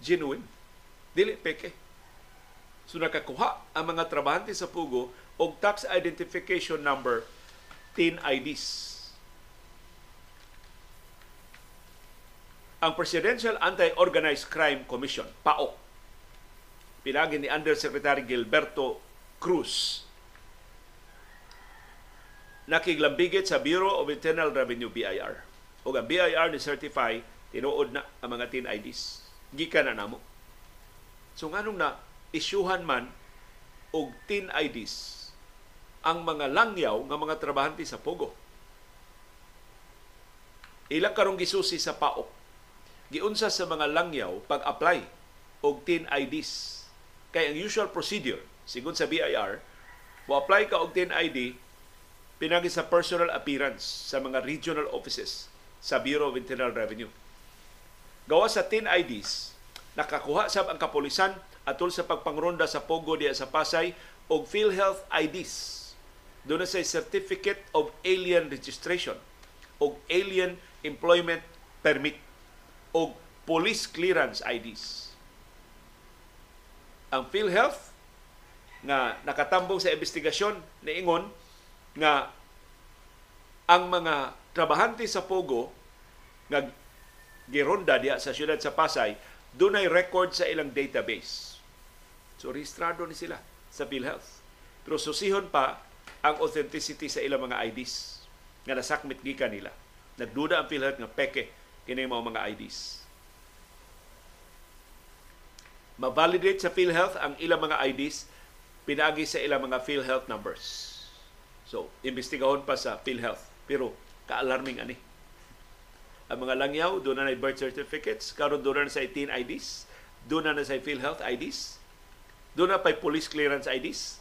genuine. Dili peke. So nakakuha ang mga trabahante sa pugo og tax identification number TIN IDs ang Presidential Anti-Organized Crime Commission PAOK pinagi ni Undersecretary Gilberto Cruz nakiglambigit sa Bureau of Internal Revenue BIR. O ang BIR ni certify tinuod na ang mga TIN IDs. Gikan na namo. So nganong na isyuhan man og TIN IDs ang mga langyaw nga mga trabahante sa Pogo. Ilang karong gisusi sa PAOK. Giunsa sa mga langyaw pag-apply og TIN IDs. Kay ang usual procedure, sigon sa BIR, mo apply ka og TIN ID pinagi sa personal appearance sa mga regional offices sa Bureau of Internal Revenue. Gawa sa TIN IDs, nakakuha sab ang kapulisan atol sa pagpangronda sa Pogo diya sa Pasay og PhilHealth IDs. Doon say Certificate of Alien Registration og Alien Employment Permit og Police Clearance IDs. Ang PhilHealth nga nakatambong sa investigasyon ni Ingon nga ang mga trabahante sa Pogo nga gironda diya sa siyudad sa Pasay dunay record sa ilang database. So rehistrado ni sila sa PhilHealth. Pero susihon pa ang authenticity sa ilang mga IDs nga nasakmit gikan nila. Nagduda ang PhilHealth nga peke kini mga mga IDs. Ma-validate sa PhilHealth ang ilang mga IDs pinagi sa ilang mga PhilHealth numbers. So, imbestigahon pa sa PhilHealth. Pero, ka-alarming ani. Ang mga langyaw, doon na birth certificates, karon doon na sa 18 IDs, doon na sa PhilHealth IDs, doon na pa police clearance IDs.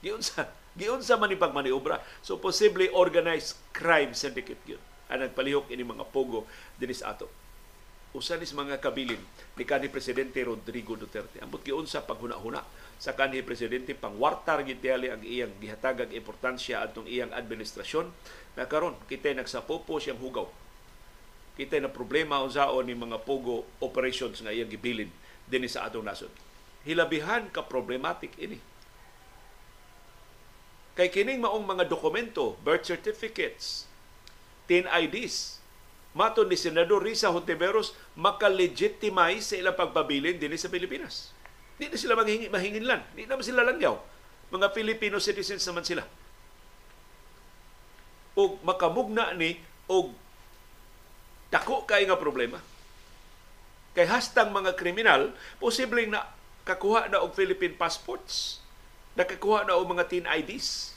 Giyon sa giun sa man pagmaniobra. So posible organized crime syndicate gyud ang nagpalihok ini mga pogo dinis ato. Usa nis mga kabilin ni kanhi presidente Rodrigo Duterte. Ambot giun sa paghuna-huna sa kanhi presidente pangwartar gitiyali ang iyang gihatagag importansya atong iyang administrasyon na karon kita nagsapopo siyang hugaw. Kita na problema unsaon ni mga pogo operations nga iyang gibilin dinhi sa atong nasod. Hilabihan ka problematic ini Kay kining maong mga dokumento, birth certificates, TIN IDs, mato ni Senador Risa Hontiveros maka-legitimize sa ilang pagpabilin din sa Pilipinas. Di na sila mahingi, mahinginlan. Di naman sila langyaw. Mga Filipino citizens naman sila. O makamugna ni o dako kay nga problema. Kay hastang mga kriminal, posibleng na kakuha na og Philippine passports nakakuha na o mga teen IDs.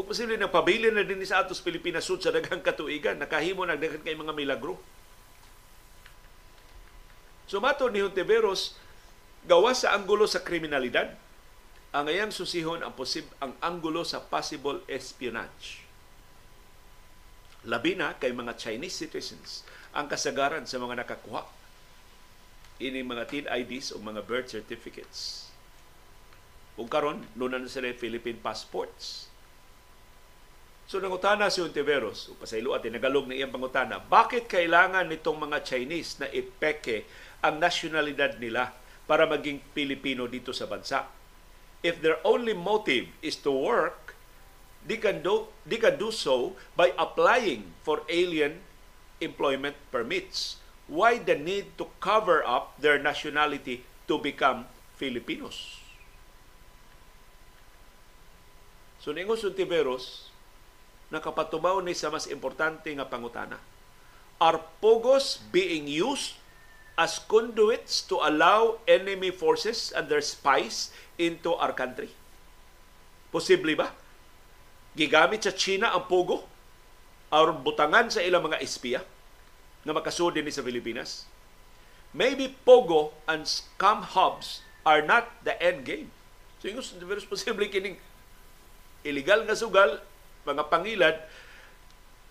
O posible na pabilin na din sa atos Pilipinas sud sa daghang katuigan, nakahimo na daghan kay mga milagro. Sumato ni Hontiveros, gawa sa anggulo sa kriminalidad, ang ayang susihon ang posib ang anggulo sa possible espionage. Labi na kay mga Chinese citizens ang kasagaran sa mga nakakuha ini mga teen IDs o mga birth certificates Ug karon nunan sila Philippine passports. So nangutana si Untiveros, o at nagalog na iyang pangutana, bakit kailangan nitong mga Chinese na ipeke ang nasyonalidad nila para maging Pilipino dito sa bansa? If their only motive is to work, they can do, they can do so by applying for alien employment permits. Why the need to cover up their nationality to become Filipinos? So ningon Suntiveros, nakapatubaw ni sa mas importante nga pangutana. Are pogos being used as conduits to allow enemy forces and their spies into our country? Posible ba? Gigamit sa China ang pogo aron butangan sa ilang mga espiya na makasud ni sa Pilipinas? Maybe pogo and scam hubs are not the end game. So, yung posible kining illegal nga sugal, mga pangilad,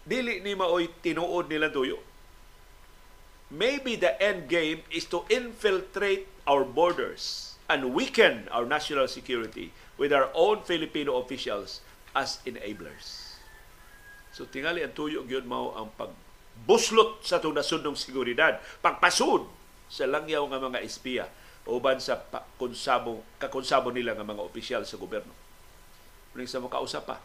dili ni maoy tinuod nila tuyo. Maybe the end game is to infiltrate our borders and weaken our national security with our own Filipino officials as enablers. So tingali ang tuyo gyud mao ang pagbuslot sa itong nasudnong seguridad, pagpasud sa langyaw nga mga espiya uban sa konsabo, kakonsabo nila nga mga opisyal sa gobyerno. Ring sa makausap pa.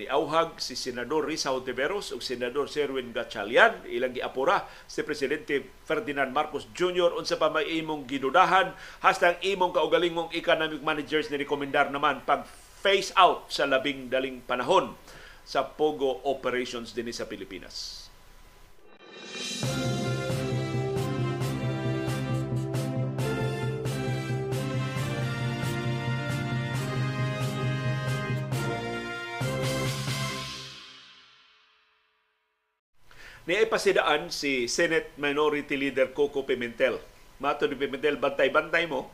Ni Auhag si Senador Risa Hontiveros ug Senador Serwin Gatchalian ilang giapura si Presidente Ferdinand Marcos Jr. unsa pa may imong gidudahan hasta imong kaugalingong economic managers ni rekomendar naman pag face out sa labing daling panahon sa Pogo operations dinhi sa Pilipinas. Ni pasidaan si Senate Minority Leader Coco Pimentel. Mato ni Pimentel, bantay-bantay mo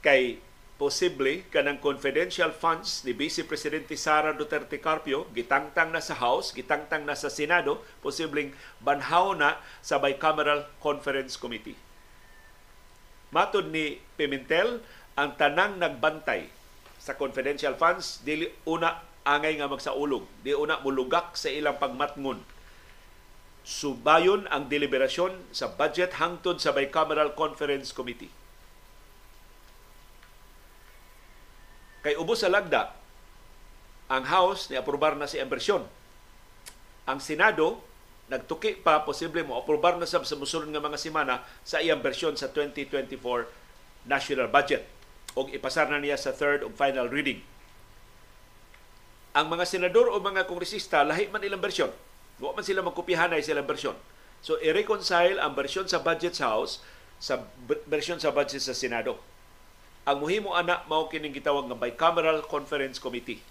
kay posible kanang confidential funds ni Vice Presidente Sara Duterte Carpio gitangtang na sa House, gitangtang na sa Senado, posibleng banhaw na sa Bicameral Conference Committee. Matod ni Pimentel, ang tanang nagbantay sa confidential funds dili una angay nga magsaulog, di una mulugak sa ilang pagmatngon. Subayon ang deliberasyon sa budget hangtod sa Bicameral Conference Committee Kay ubos sa lagda, ang House ni aprobar na si inversyon. Ang Senado nagtuki pa posible mo aprobar na sab sa musulod nga mga semana sa iyang bersyon sa 2024 national budget o ipasar na niya sa third ug final reading. Ang mga senador o mga kongresista lahi man ilang bersyon. Wa man sila magkopihanay sa ilang bersyon. So i-reconcile ang bersyon sa budget House sa bersyon sa budget sa Senado ang muhimo ana mao kining gitawag nga bicameral conference committee.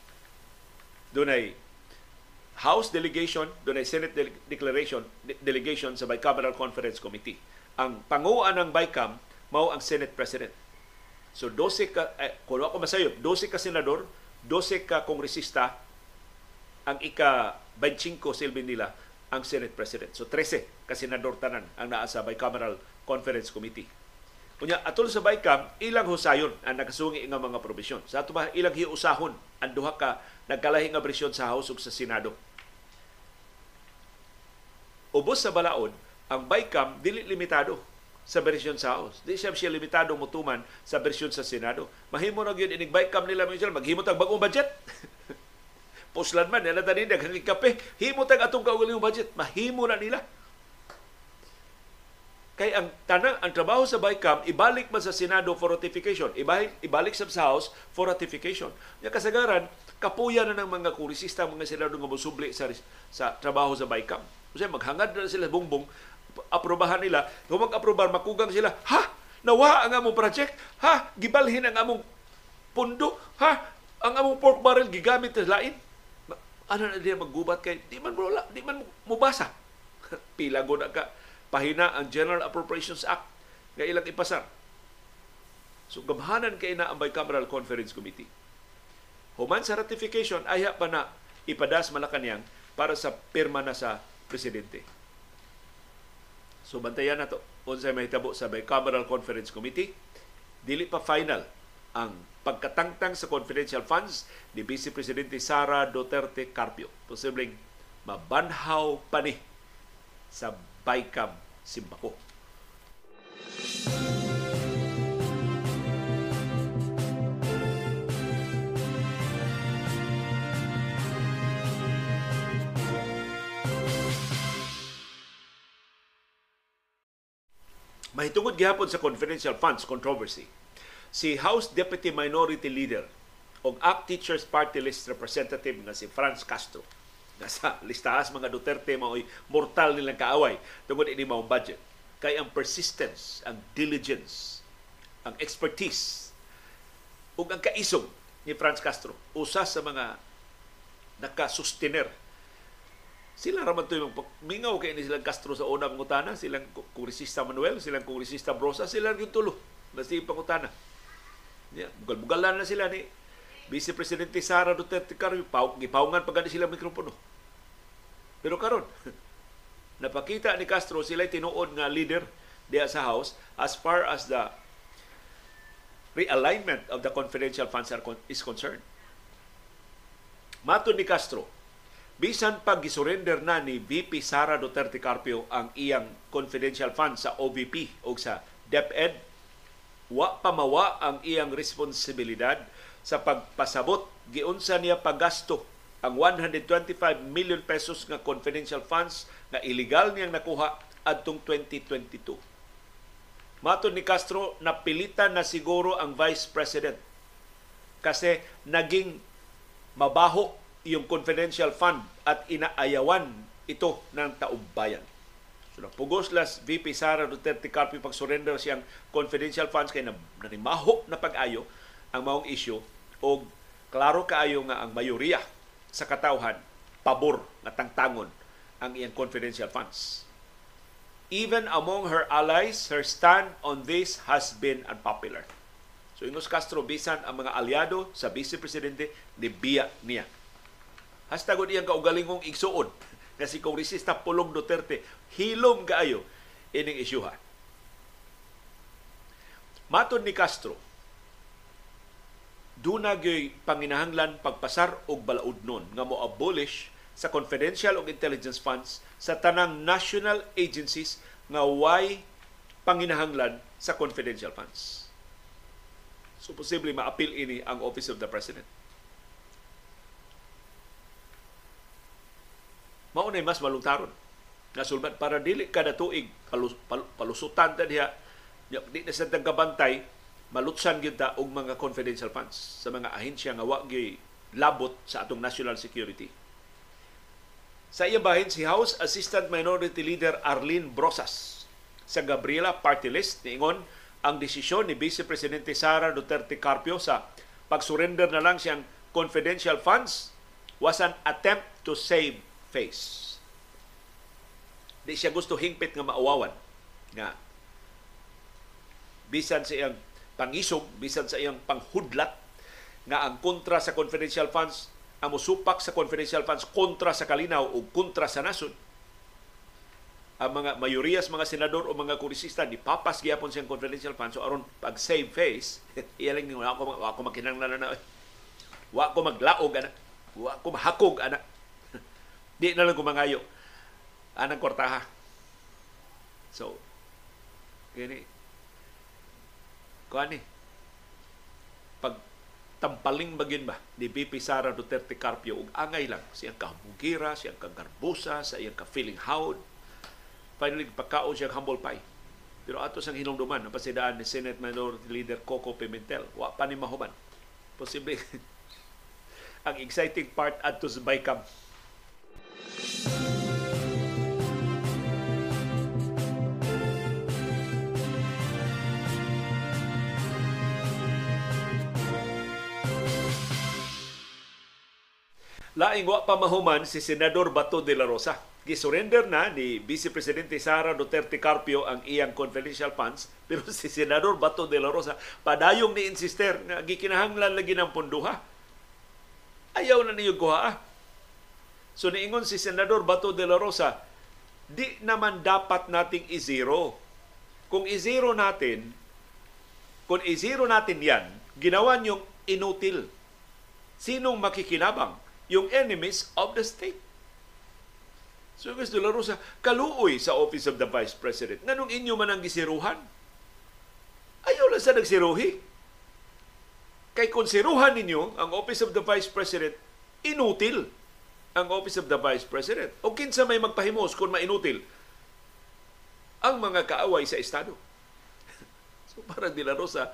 Dunay House delegation, dunay Senate de- declaration de- delegation sa bicameral conference committee. Ang panguan ng BICAM mao ang Senate President. So 12 ka eh, kung ako masayop, 12 ka senador, 12 ka kongresista ang ika 25 silbi nila ang Senate President. So 13 ka senador tanan ang naa sa bicameral conference committee. Kunya atol sa BICAM, ilang husayon ang nakasungi nga mga probisyon. Sa ato ba ilang hiusahon ang duha ka nagkalahi nga bersyon sa House ug sa Senado. Ubos sa balaod, ang BICAM dili limitado sa bersyon sa House. Di siya siya limitado mutuman sa bersyon sa Senado. Mahimo na gyud inig BICAM nila minsan maghimo tag bagong budget. *laughs* Puslan man nila tani daghang kape, himo tag atong kaugalingong budget, mahimo na nila Kay ang tanang ang trabaho sa BICAM ibalik man sa Senado for ratification, ibalik ibalik sa House for ratification. Nya kasagaran kapuya na ng mga kurisista mga senado nga mosubli sa sa trabaho sa BICAM. Kasi maghangad na sila bumbong aprobahan nila. Kung mag-aprobar makugang sila, ha? Nawa ang among project? Ha? Gibalhin ang among pundo? Ha? Ang among pork barrel gigamit sa lain? Ano na diya maggubat kay di man mo di man mo basa. *laughs* Pila gud ka pahina ang General Appropriations Act nga ilang ipasar. So gamhanan kay na ang Bicameral Conference Committee. Human sa ratification, ayha pa na ipadas Malacanang para sa pirma na sa presidente. So bantayan na to unsay mahitabo sa Bicameral Conference Committee. Dili pa final ang pagkatangtang sa confidential funds ni Vice Presidente Sara Duterte Carpio. Posibleng mabanhaw pa ni sa Baykam, Simbako. Mahitungod gihapon sa confidential funds controversy. Si House Deputy Minority Leader o ACT Teachers Party List Representative nga si Franz Castro *laughs* nasa listahas mga Duterte mao'y mortal nilang kaaway tungod ini mao budget kay ang persistence, ang diligence, ang expertise ug ang kaisog ni Franz Castro usa sa mga nakasustener sila raman to yung mingaw kay ni silang Castro sa unang pangutana, silang kongresista Manuel, silang kongresista Brosa, sila yung tulo. Basta yung pangutana. Yeah, bugal-bugalan na sila ni Vice Presidente Sara Duterte karon gipawngan pa sila mikropono. Pero karon *laughs* napakita ni Castro sila tinuod nga leader diya sa House as far as the realignment of the confidential funds are, is concerned. Mato ni Castro, bisan pag gisurrender na ni VP Sara Duterte Carpio ang iyang confidential funds sa OVP o sa DepEd, wa pamawa ang iyang responsibilidad sa pagpasabot giunsa niya paggasto ang 125 million pesos nga confidential funds na illegal niyang nakuha adtong 2022. Mato ni Castro, napilitan na siguro ang Vice President kasi naging mabaho yung confidential fund at inaayawan ito ng taumbayan. So napugos las VP Sara Duterte Carpio pag surrender siyang confidential funds kay na, nanimaho na pag-ayo ang maong issue o klaro kaayo nga ang mayoriya sa katawhan pabor nga tangtangon ang iyang confidential funds. Even among her allies, her stand on this has been unpopular. So Ingos Castro, bisan ang mga aliado sa Vice Presidente, nibiya niya. Hashtag iyang kaugalingong igsuon nga si Kongresista Pulong Duterte, hilom kaayo ining isyuha. Matod ni Castro, duna gyoy panginahanglan pagpasar og balaudnon nga mo abolish sa confidential ug intelligence funds sa tanang national agencies nga why panginahanglan sa confidential funds. So posible ma-appeal ini ang Office of the President. Mao na mas malungtaron. Na sulbad para dili kada tuig palus, pal, palusutan ta diha di na sa tagabantay malutsan gyud ta og mga confidential funds sa mga ahensya nga wa labot sa atong national security. Sa iyang bahin, si House Assistant Minority Leader Arlene Brosas sa Gabriela Party List niingon ang desisyon ni Vice Presidente Sara Duterte Carpio sa pag-surrender na lang siyang confidential funds was an attempt to save face. Di siya gusto hingpit nga maawawan nga bisan sa iyang pangisog, bisan sa iyang panghudlat nga ang kontra sa confidential funds ang musupak sa confidential funds kontra sa kalinaw o kontra sa nasod. Ang mga mayorias mga senador o mga kurisista ni papas gyapon siyang confidential funds so aron pag save face *laughs* iyaling wa ako ako makinanglan na wa ko maglaog ana. Wa ko mahakog ana di na lang ko mangayo anang kortaha so kini kuani pag tampaling bagin ba ni BP Sara Duterte Carpio ug angay lang siyang kabugira, siyang kagarbusa, sa iyang ka-feeling hound. Finally, pagkaon siyang humble pie. Pero ato sang hinungduman, ang pasidaan ni Senate Minority Leader Coco Pimentel, wa pa ni mahuman. Posible *laughs* ang exciting part adto sa Baykam. Laing wa pa mahuman si Senador Bato de la Rosa. Gisurrender na ni Vice Presidente Sara Duterte Carpio ang iyang confidential funds *laughs* pero si Senador Bato de la Rosa padayong ni insister nga gikinahanglan lagi ng punduha. Ayaw na niyo kuha. So niingon si Senador Bato de la Rosa, di naman dapat nating i-zero. Kung i-zero natin, kung i-zero natin yan, ginawa niyong inutil. Sinong makikinabang? Yung enemies of the state. So gusto laro sa kaluoy sa Office of the Vice President. Nganong inyo man ang gisiruhan? Ayaw lang sa nagsiruhi. Kay kung ninyo ang Office of the Vice President, inutil ang Office of the Vice President. O kinsa may magpahimos kung mainutil ang mga kaaway sa Estado. *laughs* so parang dilaro sa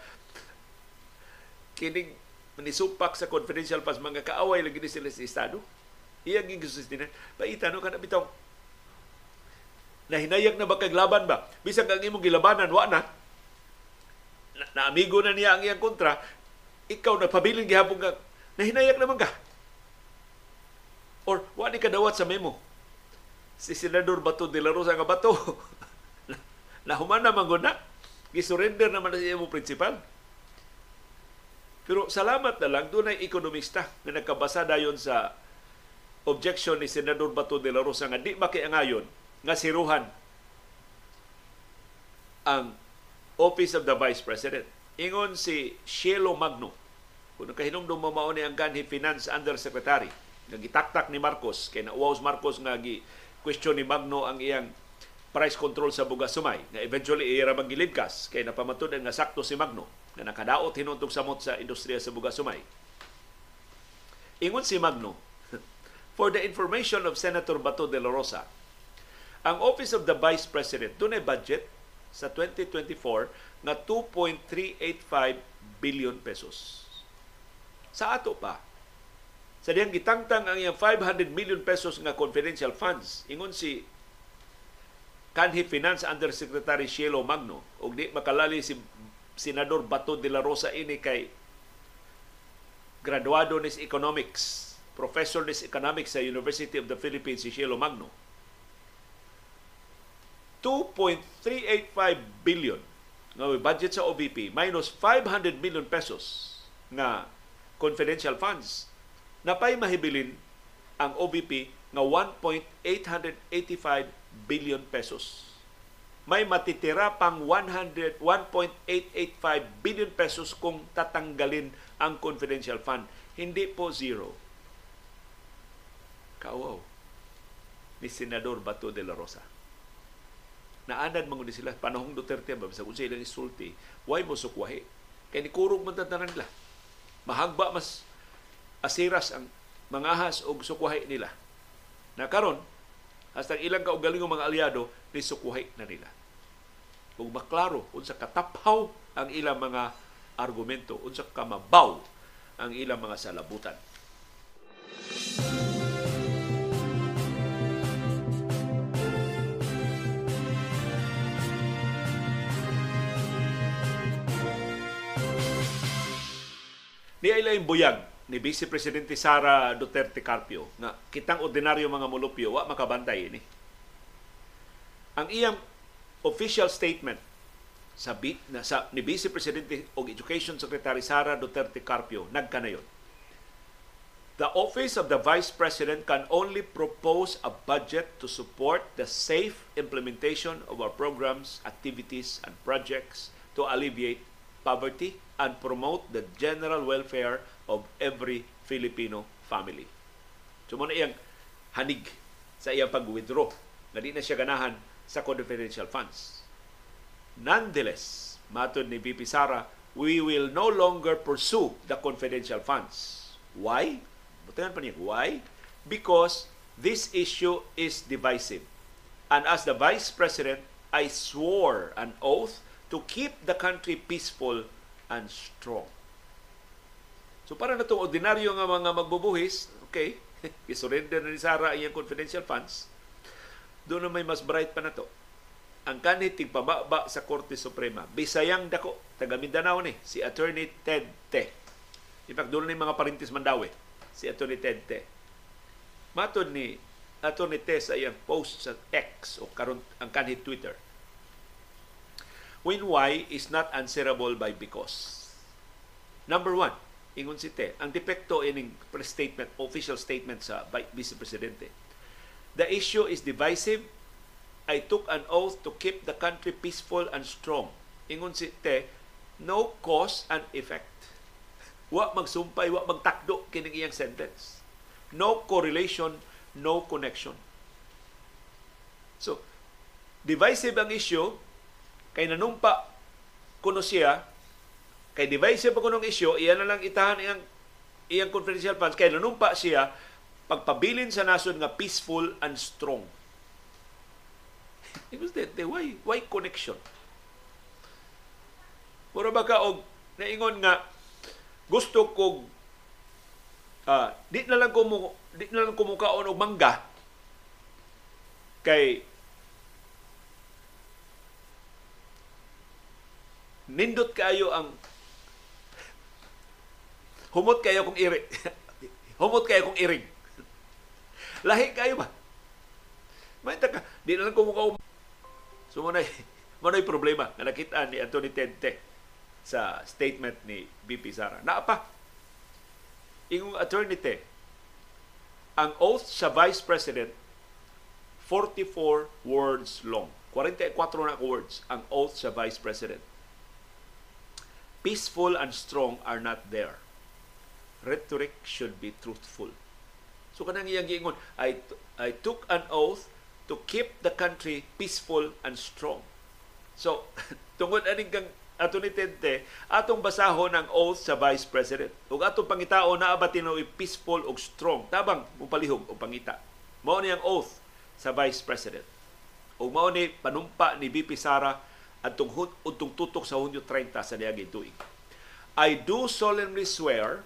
kining manisupak sa confidential pass mga kaaway lagi ni sila sa Estado. Iyang gisustina. Paita no kana bitaw nahinayag na ba kaglaban ba? Bisag ang imong gilabanan wa na. na, na na niya ang iyang kontra, ikaw nagpabiling gihapon ka, nahinayag naman ka. Or wa ni kadawat sa memo. Si Senador Bato de la Rosa nga Bato. *laughs* Nahuman naman na. Gisurrender naman na siya mo principal pero salamat na lang, doon ay ekonomista na nagkabasa dayon sa objection ni Senador Bato de la Rosa nga di makiangayon nga siruhan ang Office of the Vice President. Ingon si Shielo Magno, kung nakahinumdum mo mao ni ang kanhi Finance Undersecretary, nga gitaktak ni Marcos, kay nauwaws Marcos nga gi question ni Magno ang iyang price control sa bugas sumay na eventually iya ra magilibkas kay napamatud nga sakto si Magno na nakadaot hinuntog samot sa industriya sa bugas sumay. Ingon si Magno, *laughs* for the information of Senator Bato de la Rosa, ang Office of the Vice President dunay budget sa 2024 nga 2.385 billion pesos. Sa ato pa, sa diyang gitangtang ang iyang 500 million pesos nga confidential funds, ingon si kanhi Finance Undersecretary Cielo Magno ug di makalali si Senador Bato de la Rosa ini kay graduado nis economics, professor nis economics sa University of the Philippines si Cielo Magno. 2.385 billion nga budget sa OVP minus 500 million pesos nga confidential funds napay mahibilin ang OVP nga 1.885 billion pesos. May matitira pang 100 1.885 billion pesos kung tatanggalin ang confidential fund. Hindi po zero. Kauaw ni Senador Bato de la Rosa. Naanad mga sila, panahong Duterte ba, sa kung sila isulti, why mo sukwahi? Kaya ni kurog man nila. Mahagba mas asiras ang mga ahas o sukwahi nila. Na karon hasta ilang kaugaling mga aliado ni sukwahi na nila. Kung maklaro unsa kataphaw ang ilang mga argumento, unsa kamabaw ang ilang mga salabutan. Ni Ailain Buyag ni Vice Presidente Sara Duterte Carpio nga kitang ordinaryo mga mulupyo wa makabantay ini. Ang iyang official statement sa, na, sa ni Vice Presidente o Education Secretary Sara Duterte Carpio nagkanayon. The Office of the Vice President can only propose a budget to support the safe implementation of our programs, activities, and projects to alleviate poverty, and promote the general welfare of every Filipino family. So muna iyang hanig sa iyang pag-withdraw na di na siya ganahan sa confidential funds. Nonetheless, matod ni VP Sara, we will no longer pursue the confidential funds. Why? Butingan pa niya, why? Because this issue is divisive. And as the Vice President, I swore an oath to keep the country peaceful and strong. So para na ordinaryo nga mga magbubuhis, okay, *laughs* isurrender na ni Sara ang confidential funds, doon na may mas bright pa na to. Ang kanit pababa sa Korte Suprema, bisayang dako, taga Mindanao ni, si Attorney Ted Te. In fact, doon na mga parintis mandawi, si Attorney Ted Te. Matod ni Attorney Te sa iyang post sa X o karon ang kanhit Twitter when why is not answerable by because. Number one, ingon si Te, ang depekto ining statement, official statement sa Vice Presidente. The issue is divisive. I took an oath to keep the country peaceful and strong. Ingon si Te, no cause and effect. Wa magsumpay, wa magtakdo kining iyang sentence. No correlation, no connection. So, divisive ang issue, kay nanumpa kuno siya kay divisive pa kunong isyo iyan na lang itahan iyang iyang confidential funds. Kay nanumpa siya pagpabilin sa nasod nga peaceful and strong. It was that why why connection? Mura ba ka og naingon nga gusto ko uh, di na lang ko mo di na lang ko mukaon og mangga kay nindot kayo ang humot kayo kung iri. humot kayo kung iring. *laughs* *laughs* Lahi kayo ba? May taka, di na lang kumukaw. So, manay, *laughs* manay problema na nakita ni Anthony Tente sa statement ni BP Sara. Naapa, ingong attorney te, ang oath sa Vice President, 44 words long. 44 na words ang oath sa Vice President peaceful and strong are not there. Rhetoric should be truthful. So kanang iyang giingon, I, I took an oath to keep the country peaceful and strong. So, *laughs* tungod aning kang ato ni Tente, atong basahon ang oath sa Vice President. Ug atong pangitao na abatino peaceful ug strong. Tabang mupalihog o pangita. Mao ni ang oath sa Vice President. Ug mao ni panumpa ni BP Sara atong utong tutok sa Hunyo 30 sa niaging tuig. I do solemnly swear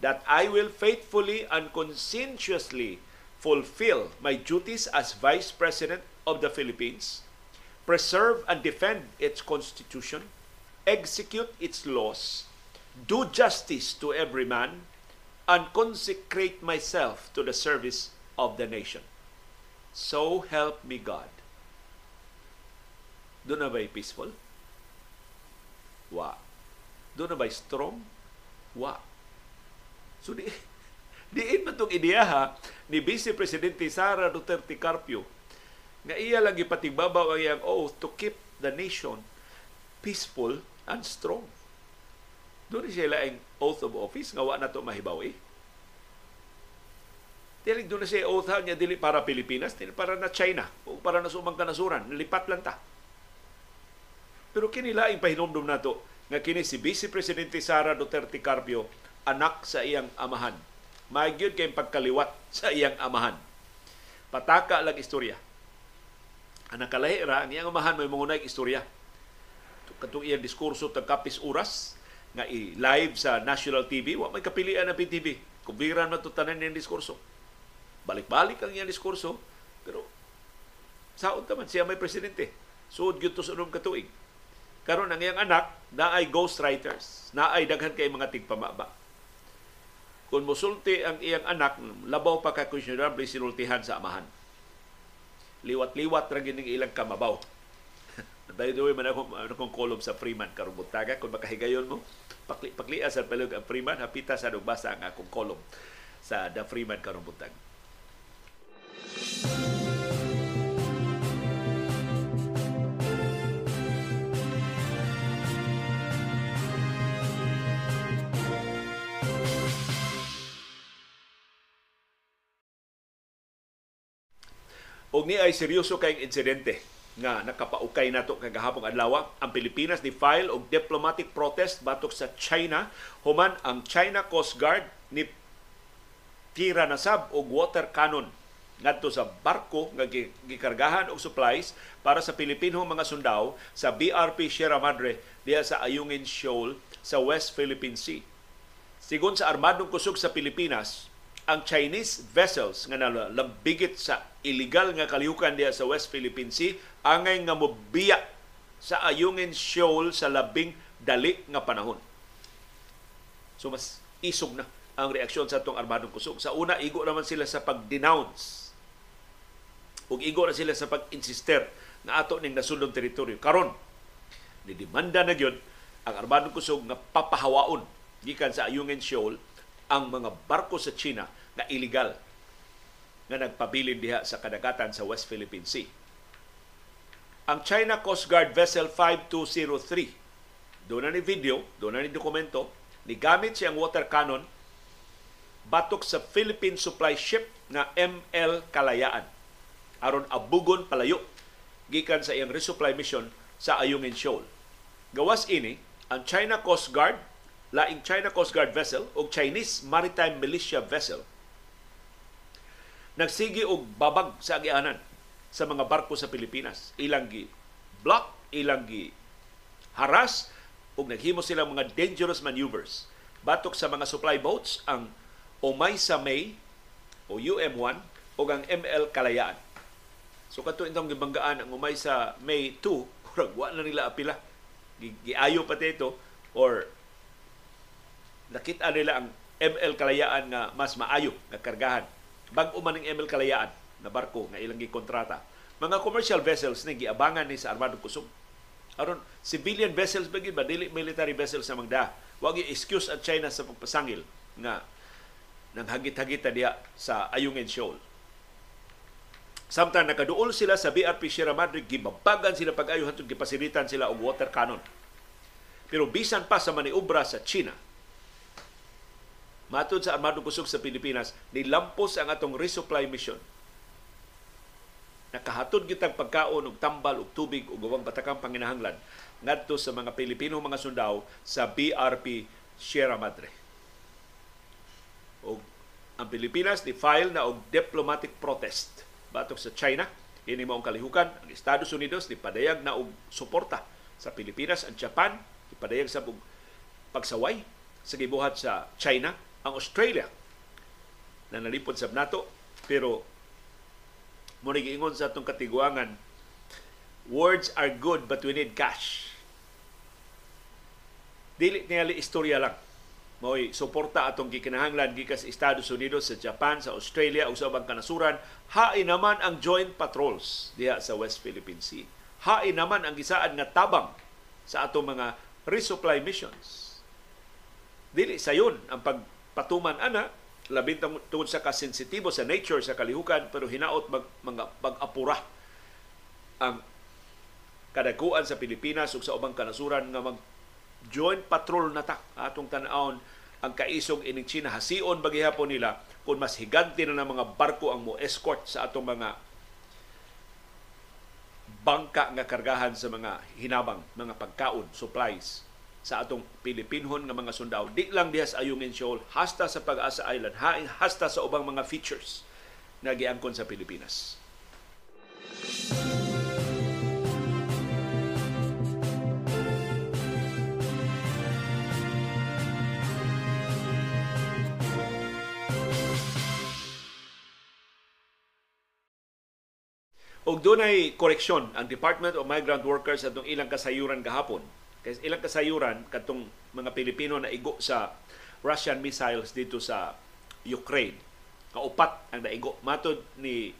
that I will faithfully and conscientiously fulfill my duties as Vice President of the Philippines, preserve and defend its constitution, execute its laws, do justice to every man, and consecrate myself to the service of the nation. So help me God. Doon na ba'y peaceful? Wa. Doon na ba'y strong? Wa. So di, *laughs* diin man itong ideyaha ni Vice Presidente Sara Duterte Carpio nga iya lang ipatigbabaw ang iyang oath to keep the nation peaceful and strong. Doon siya laing oath of office nga wa na to mahibawi. Dili doon siya oath niya dili para Pilipinas, dili para na China o para na sumang kanasuran, lipat lang ta. Pero kini laing pahinomdom nato nga kini si Vice Presidente Sara Duterte Carpio anak sa iyang amahan. Magyud kay pagkaliwat *laughs* sa iyang amahan. Pataka lang istorya. Ang nakalahi ra, ang iyang amahan may mga istorya. Katong iyang diskurso tag kapis oras nga i-live sa national TV, wa may kapilian na PTV. Kubiran man tanan niyang diskurso. Balik-balik ang iyang diskurso, pero saon man siya may presidente. Suod gyud to sa katuig. Karon ang iyang anak na ay ghostwriters, na ay daghan kay mga tigpamaba. Kung musulti ang iyang anak, labaw pa ka questionable sinultihan sa amahan. Liwat-liwat ra gining ilang kamabaw. *laughs* By the way, man ako, ano kong kolom sa Freeman karong buntaga. Kung makahigayon mo, pakli, paklia sa palug ang Freeman, hapita sa basa ang akong kolom sa The Freeman karong buntaga. Og ni ay seryoso kay insidente nga nakapaukay nato kagahapon adlaw ang Pilipinas ni file og diplomatic protest batok sa China human ang China Coast Guard ni tira na sab og water cannon ngadto sa barko nga gikargahan og supplies para sa Pilipinong mga sundao sa BRP Sierra Madre diha sa Ayungin Shoal sa West Philippine Sea. Sigon sa armadong kusog sa Pilipinas, ang Chinese vessels nga nalambigit sa illegal nga kalihukan diya sa West Philippine Sea angay nga mobiya sa Ayungin Shoal sa labing dali nga panahon. So mas isog na ang reaksyon sa atong armadong kusog. Sa una, igo naman sila sa pag-denounce. Ug igo na sila sa pag-insister na ato ning nasundong teritoryo. Karon, ni demanda na gyud ang armadong kusog nga papahawaon gikan sa Ayungin Shoal ang mga barko sa China na illegal nga nagpabilin diha sa kadagatan sa West Philippine Sea. Ang China Coast Guard Vessel 5203, doon na ni video, doon na ni dokumento, ni gamit siyang water cannon batok sa Philippine supply ship na ML Kalayaan aron abugon palayo gikan sa iyang resupply mission sa Ayungin Shoal. Gawas ini, ang China Coast Guard, laing China Coast Guard vessel o Chinese Maritime Militia vessel nagsigi og babag sa agianan sa mga barko sa Pilipinas. Ilang gi block, ilang gi haras ug naghimo sila mga dangerous maneuvers. Batok sa mga supply boats ang Omaysa May o UM1 o ang ML Kalayaan. So kato itong gibanggaan ang Umaysa May 2, *laughs* kurang wa na nila apila. Giayo pa ito or nakita nila ang ML Kalayaan nga mas maayo nga kargahan bag-o man ng ML Kalayaan na barko nga ilang gikontrata. Mga commercial vessels ni giabangan ni sa Armado Kusog. Aron civilian vessels ba ba dili military vessels sa magda. Wa excuse ang China sa pagpasangil nga nang hagit-hagit diha sa Ayungin Shoal. Samtang nakaduol sila sa BRP Sierra Madre, gibabagan sila pag-ayo hantod gipasilitan sila og water cannon. Pero bisan pa sa maniobra sa China, Matod sa Armadong Kusog sa Pilipinas, nilampos ang atong resupply mission. Nakahatod kitang pagkaon og tambal og tubig ug ubang batakang panginahanglan ngadto sa mga Pilipino mga sundao sa BRP Sierra Madre. Og ang Pilipinas ni file na og diplomatic protest batok sa China ini mao kalihukan ang Estados Unidos ni padayag na og suporta sa Pilipinas ang Japan ipadayag sa pagsaway sa gibuhat sa China ang Australia na nalipod sa NATO pero mo giingon sa atong katiguangan words are good but we need cash. Dili niyali istorya lang. Mo'y suporta atong gikinahanglan gikas Estados Unidos sa Japan sa Australia ug sa ubang kanasuran. Hain naman ang joint patrols diha sa West Philippine Sea. Hain naman ang gisaan nga tabang sa atong mga resupply missions. Dili sayon ang pagpatuman ana labi tungod sa kasensitibo sa nature sa kalihukan pero hinaot mag, mga pag-apura ang kadaguan sa Pilipinas ug sa ubang kanasuran nga mag joint patrol na ta atong tan-awon ang kaisog ining China. Hasion bagihapon nila kung mas higante na ng mga barko ang mo escort sa atong mga bangka nga kargahan sa mga hinabang, mga pagkaon, supplies sa atong Pilipinhon nga mga sundao. Di lang diha sa Ayungin Shoal, hasta sa Pag-asa Island, hasta sa ubang mga features na giangkon sa Pilipinas. Og dunay koreksyon ang Department of Migrant Workers atong ilang kasayuran gahapon. Kay ilang kasayuran katong mga Pilipino na igo sa Russian missiles dito sa Ukraine. Kaupat ang naigo. Matod ni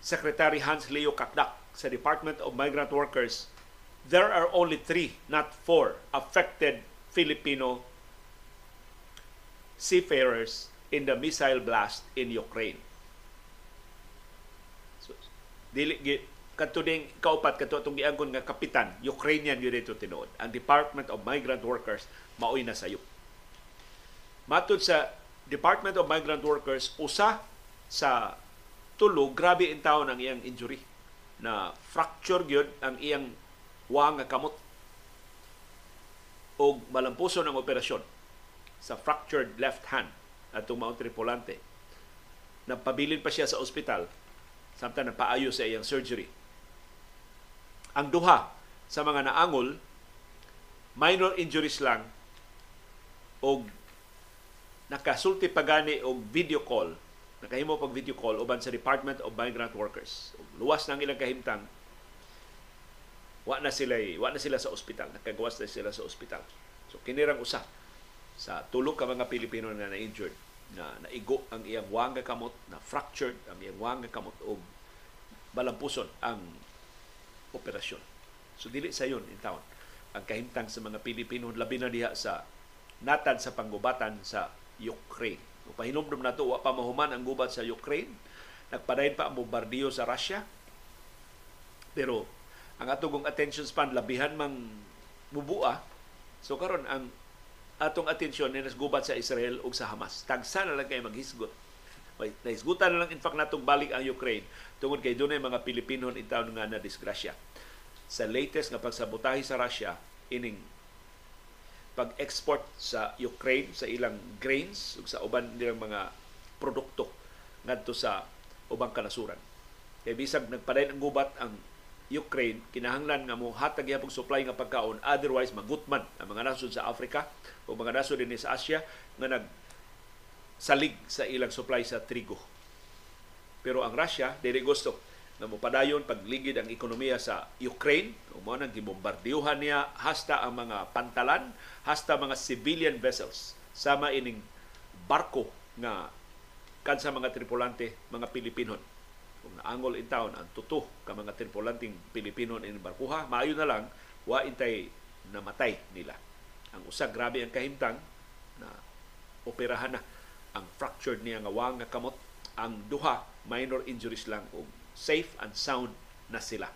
Secretary Hans Leo Kakdak sa Department of Migrant Workers, there are only three, not four, affected Filipino seafarers in the missile blast in Ukraine dili kadto ding kaupat kadto atong gianggon nga kapitan Ukrainian gyud dito tinuod ang Department of Migrant Workers maoy na sayop matud sa Department of Migrant Workers usa sa tulo grabe in taon ang iyang injury na fracture gyud ang iyang wa nga kamot og malampuson ang operasyon sa fractured left hand atong mga tripulante. Napabilin pa siya sa ospital samtang nagpaayo sa iyang surgery. Ang duha sa mga naangol, minor injuries lang o nakasulti pa gani og video call. Nakahimo pag video call uban sa Department of Migrant Workers. Luwas nang ilang kahimtang wa na sila wa na sila sa ospital. Nakagawas na sila sa ospital. So kinirang usa sa tulo ka mga Pilipino na na-injured na naigo ang iyang wanga kamot, na fractured ang iyang wanga kamot o balampuson ang operasyon. So dili sa yon in town ang kahimtang sa mga Pilipino labi na diha sa natad sa panggubatan sa Ukraine. O pahinomdom na to, wa pa mahuman ang gubat sa Ukraine. Nagpadayon pa ang bombardiyo sa Russia. Pero ang atong attention span labihan mang mubua. So karon ang atong atensyon ni gubat sa Israel ug sa Hamas. Tagsa na lang kay maghisgot. May nahisgutan na lang in fact natong balik ang Ukraine tungod kay dunay mga Pilipino itaw nga na disgrasya. Sa latest nga pagsabotahe sa Russia ining pag-export sa Ukraine sa ilang grains ug sa uban nilang mga produkto ngadto sa ubang kanasuran. Kay bisag nagpadayon ang gubat ang Ukraine kinahanglan nga mo hatag gyapon supply nga pagkaon otherwise magutman ang mga nasod sa Africa o mga nasod din sa Asia nga nag salig sa ilang supply sa trigo. Pero ang Russia dili gusto na mopadayon pagligid ang ekonomiya sa Ukraine o mo nang gibombardiyuhan niya hasta ang mga pantalan hasta mga civilian vessels sama ining barko nga kansa mga tripulante mga Pilipinon kung naangol in town ang tuto ka mga tripulanting Pilipino in barkuha, maayo na lang wa intay namatay nila. Ang usa grabe ang kahimtang na operahan na ang fractured niya nga wang nga kamot ang duha minor injuries lang og safe and sound na sila.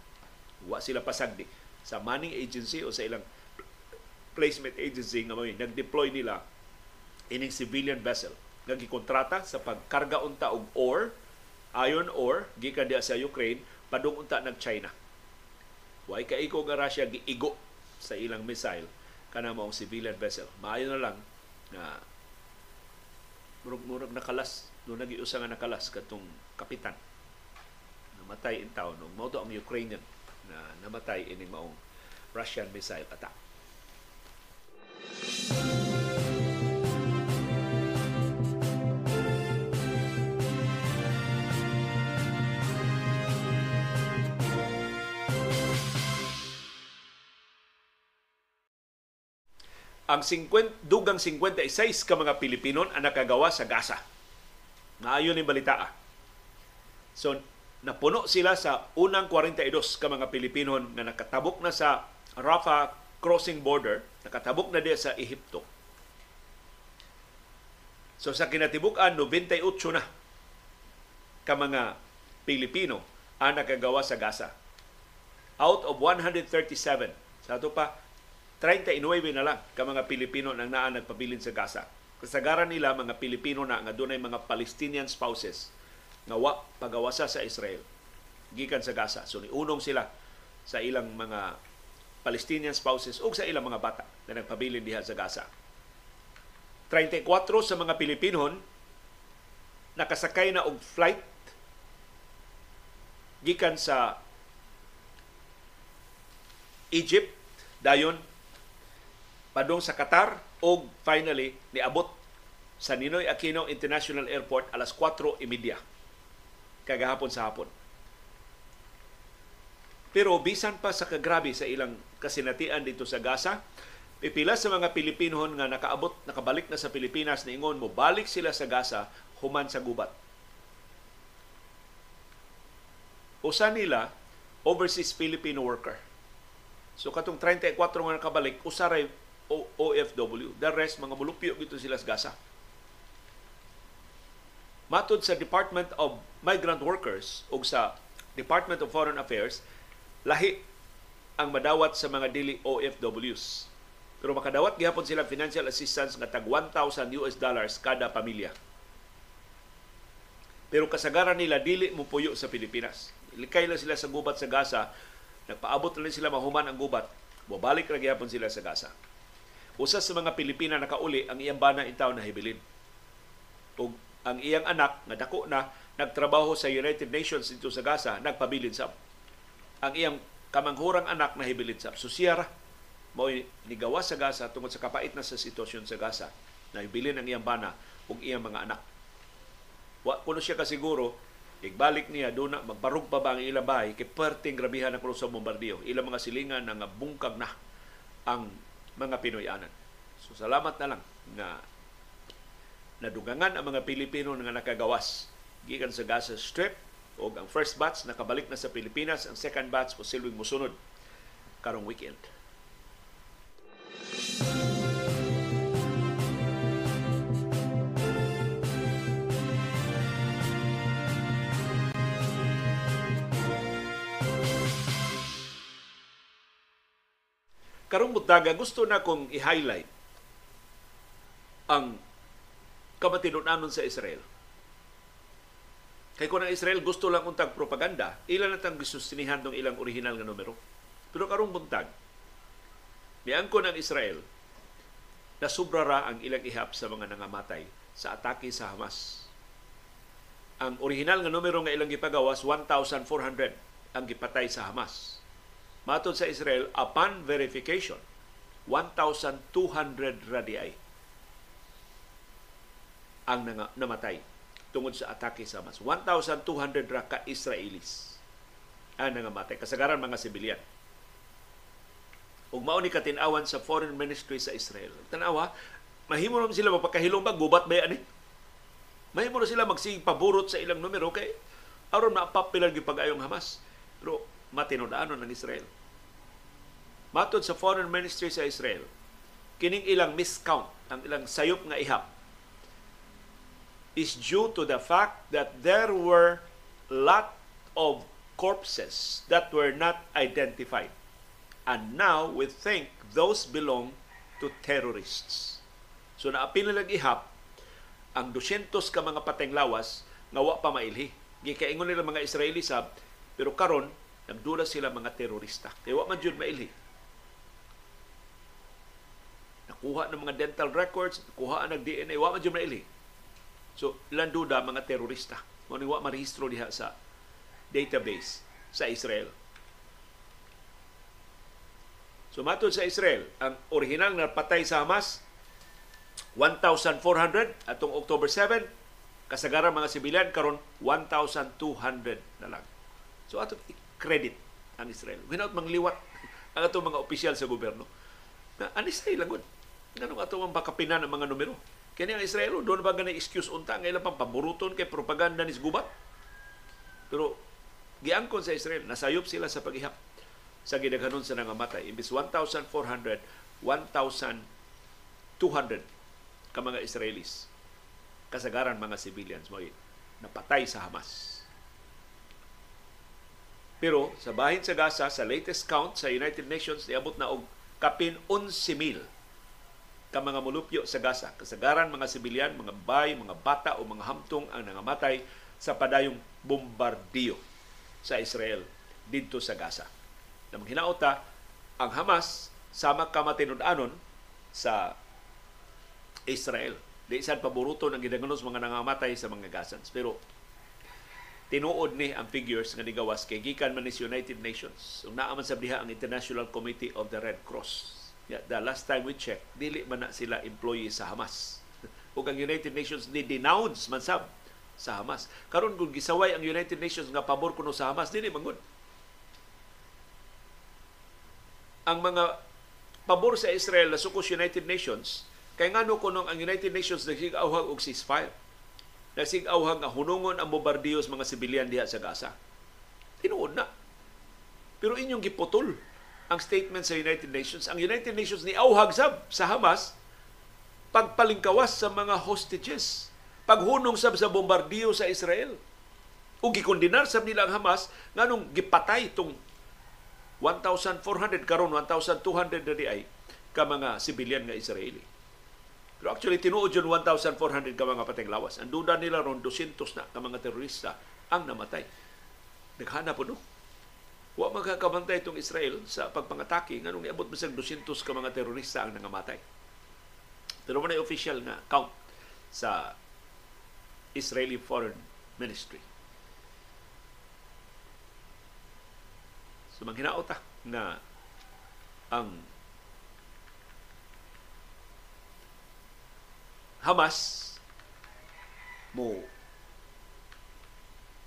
Wa sila pasagdi sa manning agency o sa ilang placement agency nga may nag-deploy nila ining civilian vessel nga gikontrata sa pagkarga unta og ore iron ore gikan diha sa Ukraine padung unta nag China. Way kaiko nga Russia giigo sa ilang missile kana maong civilian vessel. Maayo na lang na murag-murag nakalas. Do nagiusa nga nakalas katong kapitan. Namatay in town ug mao ang Ukrainian na namatay ining maong Russian missile attack. Ang 50, dugang 56 ka mga Pilipino ang nakagawa sa Gaza. Maayo ni balita. Ah. So, napuno sila sa unang 42 ka mga Pilipino nga nakatabok na sa Rafah crossing border, nakatabok na diya sa Ehipto. So sa kinatibuk-an 98 na ka mga Pilipino ang nakagawa sa Gaza. Out of 137, sa ito pa, 39 na lang ka mga Pilipino nang naa nagpabilin sa Gaza. Kasagaran nila mga Pilipino na nga dunay mga Palestinian spouses nga wa pagawasa sa Israel gikan sa Gaza. So niunong sila sa ilang mga Palestinian spouses o sa ilang mga bata na nagpabilin diha sa Gaza. 34 sa mga Pilipinon nakasakay na og flight gikan sa Egypt dayon padung sa Qatar o finally niabot sa Ninoy Aquino International Airport alas 4:30 kagahapon sa hapon. Pero bisan pa sa kagrabe sa ilang kasinatian dito sa Gaza, pipila sa mga Pilipino nga nakaabot, nakabalik na sa Pilipinas, niingon mo, balik sila sa Gaza, human sa gubat. Usa nila, overseas Filipino worker. So katong 34 nga nakabalik, usaray OFW. The rest, mga mulupyo dito sila sa Gaza. Matod sa Department of Migrant Workers o sa Department of Foreign Affairs, lahi ang madawat sa mga dili OFWs. Pero makadawat gihapon sila financial assistance nga tag 1,000 US dollars kada pamilya. Pero kasagaran nila dili mo puyo sa Pilipinas. Likay lang sila sa gubat sa Gaza, nagpaabot lang sila mahuman ang gubat, bubalik ra gihapon sila sa Gaza. Usa sa mga Pilipina nakauli ang iyang bana intaw na hibilin. Ug ang iyang anak nga dako na nagtrabaho sa United Nations dito sa Gaza, nagpabilin sa ang iyang kamanghurang anak na hibilin sa so siya ra mo nigawa sa Gaza tungod sa kapait na sa sitwasyon sa Gaza na hibilin ang iyang bana ug iyang mga anak. Wa kuno siya kasiguro igbalik niya do na magbarug pa ba ang ilang bahay kay perting grabihan na sa bombardiyo. Ilang mga silingan nga bungkag na ang mga Pinoyanan. So salamat na lang nga nadugangan ang mga Pilipino nga nakagawas gikan sa Gaza Strip o ang first batch nakabalik na sa Pilipinas, ang second batch posibleng musunod karong weekend. Karong butaga gusto na kong i-highlight ang kamatinunanon sa Israel Kay kung ang Israel gusto lang untag propaganda, ilan na tang gisustinihan ng ilang original nga numero. Pero karong buntag, miangko ng Israel na subrara ang ilang ihap sa mga nangamatay sa atake sa Hamas. Ang original nga numero nga ilang gipagawas 1,400 ang gipatay sa Hamas. Matod sa Israel, upon verification, 1,200 radiay ang namatay tungod sa atake sa Hamas. 1,200 ra ka Israelis ang nangamatay. Kasagaran mga sibilyan. Ug mao ni katinawan sa Foreign Ministry sa Israel. Tanawa, mahimo naman sila magpakahilong ba gubat ba ani? Mahimo na sila magsig paborot sa ilang numero kay aron maapapilan gipag ayong Hamas. Pero matinudaanon ng Israel. Matod sa Foreign Ministry sa Israel, kining ilang miscount, ang ilang sayop nga ihap is due to the fact that there were lot of corpses that were not identified. And now we think those belong to terrorists. So naapil nilang ihap ang 200 ka mga pateng lawas nga wa pa mailhi. Gikaingon nila mga Israeli sab pero karon nagdula sila mga terorista. Kaya wa man jud mailhi. Nakuha ng mga dental records, nakuha ng DNA, wa man jud mailhi So, ilang duda mga terorista. Mo ni wa marehistro diha sa database sa Israel. So matod sa Israel, ang original na patay sa Hamas 1,400 atong October 7 kasagaran mga sibilyan karon 1,200 na lang. So ato credit ang Israel. Without mangliwat ang ato mga opisyal sa gobyerno. Na anis na ilagod. Ganong ato ang bakapinan ang mga numero. Kani ang Israel, doon ba ganay excuse unta nga ilang pampaburuton kay propaganda ni gubat. Pero giangkon sa Israel, nasayop sila sa paghihap sa gidaghanon sa nangamatay. Imbis 1,400, 1,200 ka mga Israelis. Kasagaran mga civilians mo napatay sa Hamas. Pero sa bahin sa Gaza, sa latest count sa United Nations, niabot na og kapin 11,000 ka mga mulupyo sa Gaza. Kasagaran mga sibilyan, mga bay, mga bata o mga hamtong ang nangamatay sa padayong bombardiyo sa Israel dito sa Gaza. Namang hinaota, ang Hamas sama ka matinud-anon sa Israel. Di sad paboruto ng gidanganos mga nangamatay sa mga Gazans. Pero tinuod ni ang figures nga nigawas kay gikan man United Nations. Ug naa man sa diha ang International Committee of the Red Cross. Yeah, the last time we checked, dili man na sila employee sa Hamas. *laughs* ug ang United Nations ni denounce man sab sa Hamas. Karon kung gisaway ang United Nations nga pabor kuno sa Hamas, dili mangod. Ang mga pabor sa Israel na sukos United Nations Kay ngano kuno ang United Nations nagsigawhag og ceasefire. Nagsigawhag nga hunungon ang bombardiyo sa mga sibilyan diha sa Gaza. Tinuod na. Pero inyong giputol ang statement sa United Nations. Ang United Nations ni awhag sab sa Hamas pagpalingkawas sa mga hostages. Paghunong sab sa bombardiyo sa Israel. O gikondinar sab nila ang Hamas nganong gipatay tong 1,400 karon 1,200 na di ay ka mga sibilyan nga Israeli. Pero actually, tinuod yun 1,400 ka mga pateng lawas. Ang duda nila ron 200 na ka mga terorista ang namatay. Naghana po no. Wa magkakabantay itong Israel sa pagpangatake nga nung niabot bisag 200 ka mga terorista ang nangamatay. Pero man official nga count sa Israeli Foreign Ministry. So manghinaot na ang Hamas mo.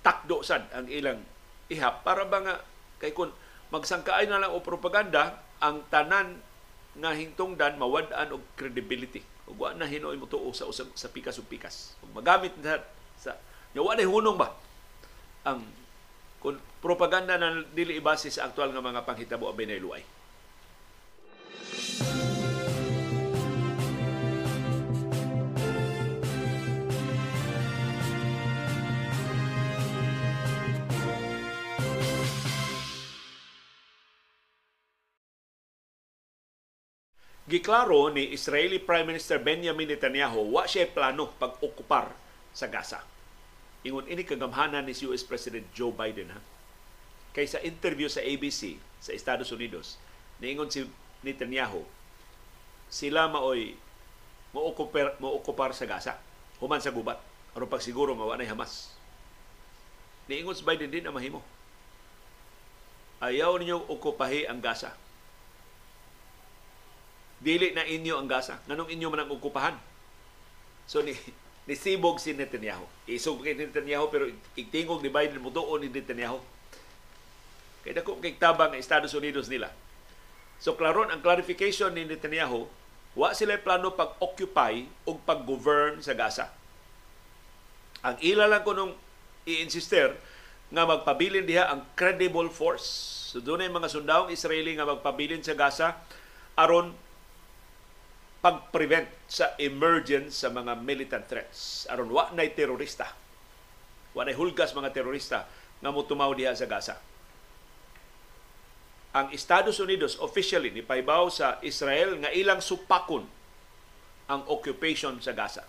Takdo sad ang ilang ihap. Para ba nga kay kun magsangkaay na lang o propaganda ang tanan nga hingtungdan mawad-an og credibility. Ug wa na hinoy mo tuo sa usab sa pikas ug pikas. Ug magamit na sa nya wa hunong ba? Ang kun propaganda na dili ibase sa aktual nga mga panghitabo abay na luay Giklaro ni Israeli Prime Minister Benjamin Netanyahu wa siya plano pag-okupar sa Gaza. Ingon ini kagamhanan ni US President Joe Biden ha. Kaysa interview sa ABC sa Estados Unidos, niingon si Netanyahu sila maoy mo-okupar mo-okupar sa Gaza human sa gubat aron pagsiguro wa Hamas. Niingon si Biden din ang mahimo. Ayaw ninyo okupahi ang Gaza dili na inyo ang Gaza. Nganong inyo man ang okupahan? So ni nisibog si Netanyahu. Isog kay Netanyahu pero igtingog ni Biden mo tuon ni Netanyahu. Kay dako kay tabang ng Estados Unidos nila. So klaron ang clarification ni Netanyahu, wa sila plano pag-occupy o pag-govern sa Gaza. Ang ila lang ko nung i-insister nga magpabilin diha ang credible force. So doon ay mga sundawong Israeli nga magpabilin sa Gaza aron pag-prevent sa emergence sa mga militant threats. Aron wa nay terorista. Wa nay hulgas mga terorista nga motumaw diha sa Gaza. Ang Estados Unidos officially ni paibaw sa Israel nga ilang supakon ang occupation sa Gaza.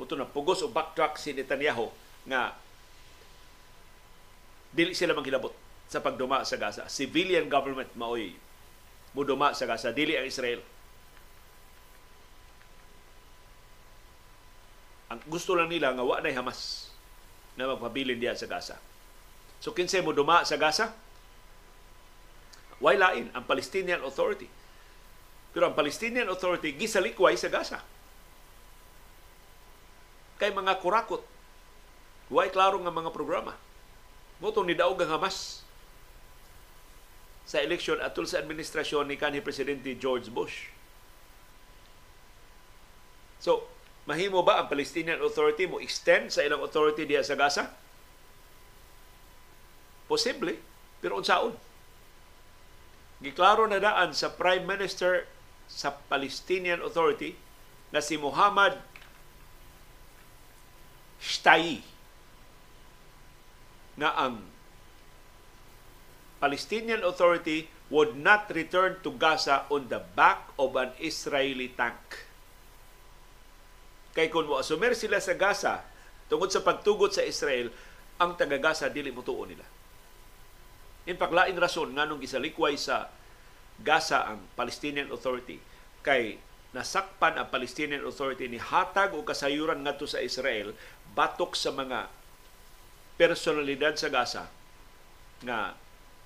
Muto na pugos o backtrack si Netanyahu nga dili sila manghilabot sa pagduma sa Gaza. Civilian government maoy muduma sa Gaza, dili ang Israel. Ang gusto lang nila nga wa nay Hamas na magpabilin diya sa Gaza. So kinsay mo duma sa Gaza? Why lain ang Palestinian Authority. Pero ang Palestinian Authority gisalikway sa Gaza. Kay mga kurakot. Why klaro nga mga programa. Moto ni daog ang Hamas sa eleksyon atul sa administrasyon ni kanhi presidente George Bush. So, Mahimo ba ang Palestinian Authority mo extend sa ilang authority diya sa Gaza? Posible, pero unsaon? Giklaro na daan sa Prime Minister sa Palestinian Authority na si Muhammad Shtai nga ang Palestinian Authority would not return to Gaza on the back of an Israeli tank. Kay kung mo asumer sila sa Gaza tungod sa pagtugot sa Israel, ang taga Gaza dili mo nila. In paglain rason nganong gisalikway sa Gaza ang Palestinian Authority kay nasakpan ang Palestinian Authority ni hatag o kasayuran ngadto sa Israel batok sa mga personalidad sa Gaza nga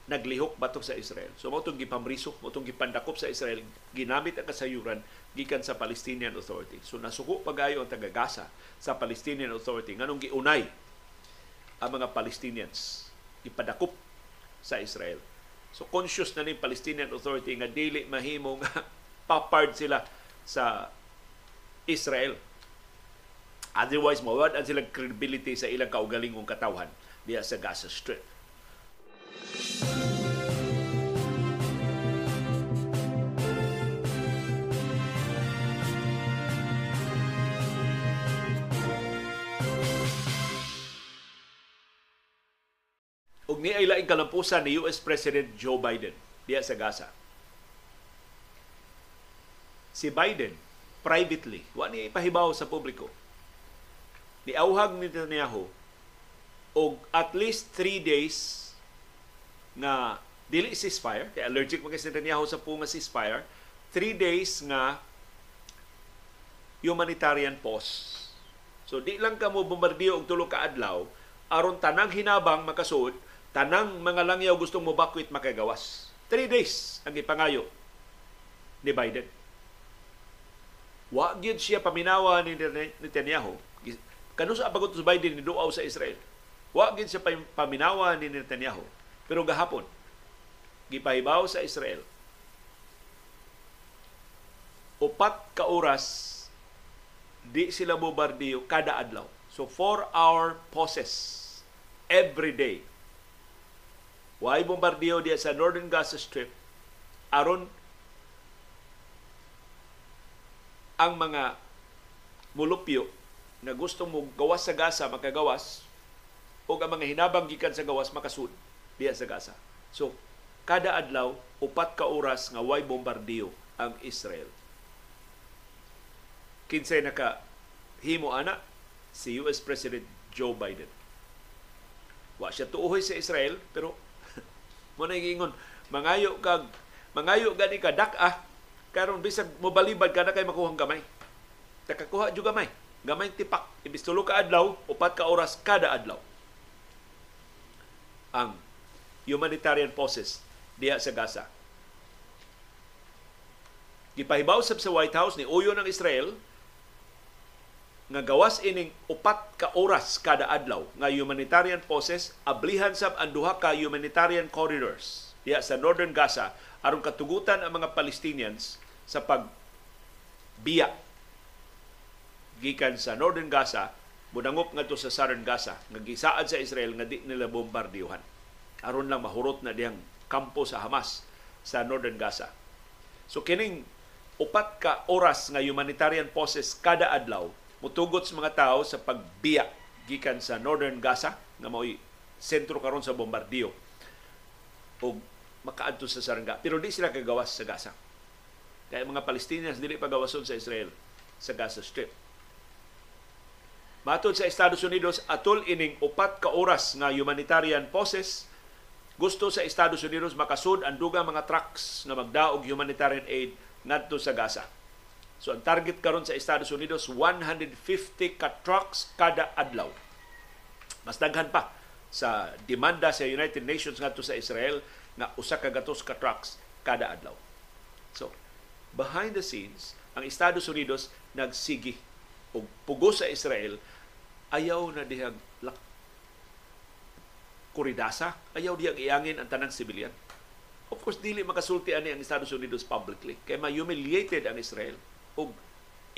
naglihok batok sa Israel. So mo itong gipamrisok, mo itong gipandakop sa Israel, ginamit ang kasayuran gikan sa Palestinian Authority. So nasuko pagayo ang taga Gaza sa Palestinian Authority nganong giunay ang mga Palestinians ipadakop sa Israel. So conscious na ni Palestinian Authority nga dili mahimo nga *laughs* papard sila sa Israel. Otherwise, mawad ang silang credibility sa ilang kaugalingong katawhan diya sa Gaza Strip. Ug ni ay laing kalampusan ni US President Joe Biden diya sa Gaza. Si Biden privately, wa ni ipahibaw sa publiko. Niauhag ni Netanyahu og at least three days nga dili ceasefire, kay allergic man si Netanyahu sa punga ceasefire, three days nga humanitarian pause. So di lang ka mo bombardiyo og tulo ka adlaw aron tanang hinabang makasuod tanang mga langyaw gustong mo bakwit makagawas. Three days ang ipangayo ni Biden. Wa gyud siya paminawa ni Netanyahu. Kano sa apagot sa Biden ni duaw sa Israel. Wa gyud siya paminawa ni Netanyahu. Pero gahapon gipahibaw sa Israel upat ka oras di sila bombardiyo kada adlaw. So, four hour pauses every day. Way bombardiyo diya sa Northern Gaza Strip? Aron ang mga mulupyo na gusto mo gawas sa Gaza makagawas o ang mga hinabang gikan sa gawas makasud diya sa Gaza. So, kada adlaw upat ka oras nga way bombardiyo ang Israel. Kinsay naka himo ana si US President Joe Biden. Wa siya tuoy sa Israel pero *laughs* mo na ingon mangayo kag mangayo gani ka dak-ah karon bisag mobalibad ka na kay makuhang gamay takakuha jud gamay gamay tipak ibis tulo ka adlaw upat ka oras kada adlaw ang humanitarian pauses diha sa Gaza. Gipahibaw sab sa White House ni uyo ng Israel nga gawas ining upat ka oras kada adlaw nga humanitarian pauses ablihan sab ang duha ka humanitarian corridors diya sa northern Gaza aron katugutan ang mga Palestinians sa pag biya gikan sa northern Gaza. Mudangop ngadto sa southern Gaza nga gisaad sa Israel nga di nila bombardiyuhan aron lang mahurot na diyang kampo sa Hamas sa northern Gaza. So kining upat ka oras nga humanitarian pauses kada adlaw mutugot sa mga tao sa pagbiya gikan sa Northern Gaza nga mao'y sentro karon sa bombardiyo o makaadto sa Saranga pero di sila kagawas sa Gaza. Kaya mga Palestinians dili pagawason sa Israel sa Gaza Strip. Matod sa Estados Unidos, atol ining upat ka oras nga humanitarian pauses, gusto sa Estados Unidos makasud ang dugang mga trucks na magdaog humanitarian aid ngadto sa Gaza. So ang target karon sa Estados Unidos 150 ka trucks kada adlaw. Mas daghan pa sa demanda sa United Nations ngadto sa Israel nga usa ka gatos ka trucks kada adlaw. So behind the scenes ang Estados Unidos nagsigi og pugo sa Israel ayaw na dihag kuridasa, ayaw dihag iangin ang tanang sibilyan. Of course, dili makasulti ani ang Estados Unidos publicly. Kaya ma-humiliated ang Israel og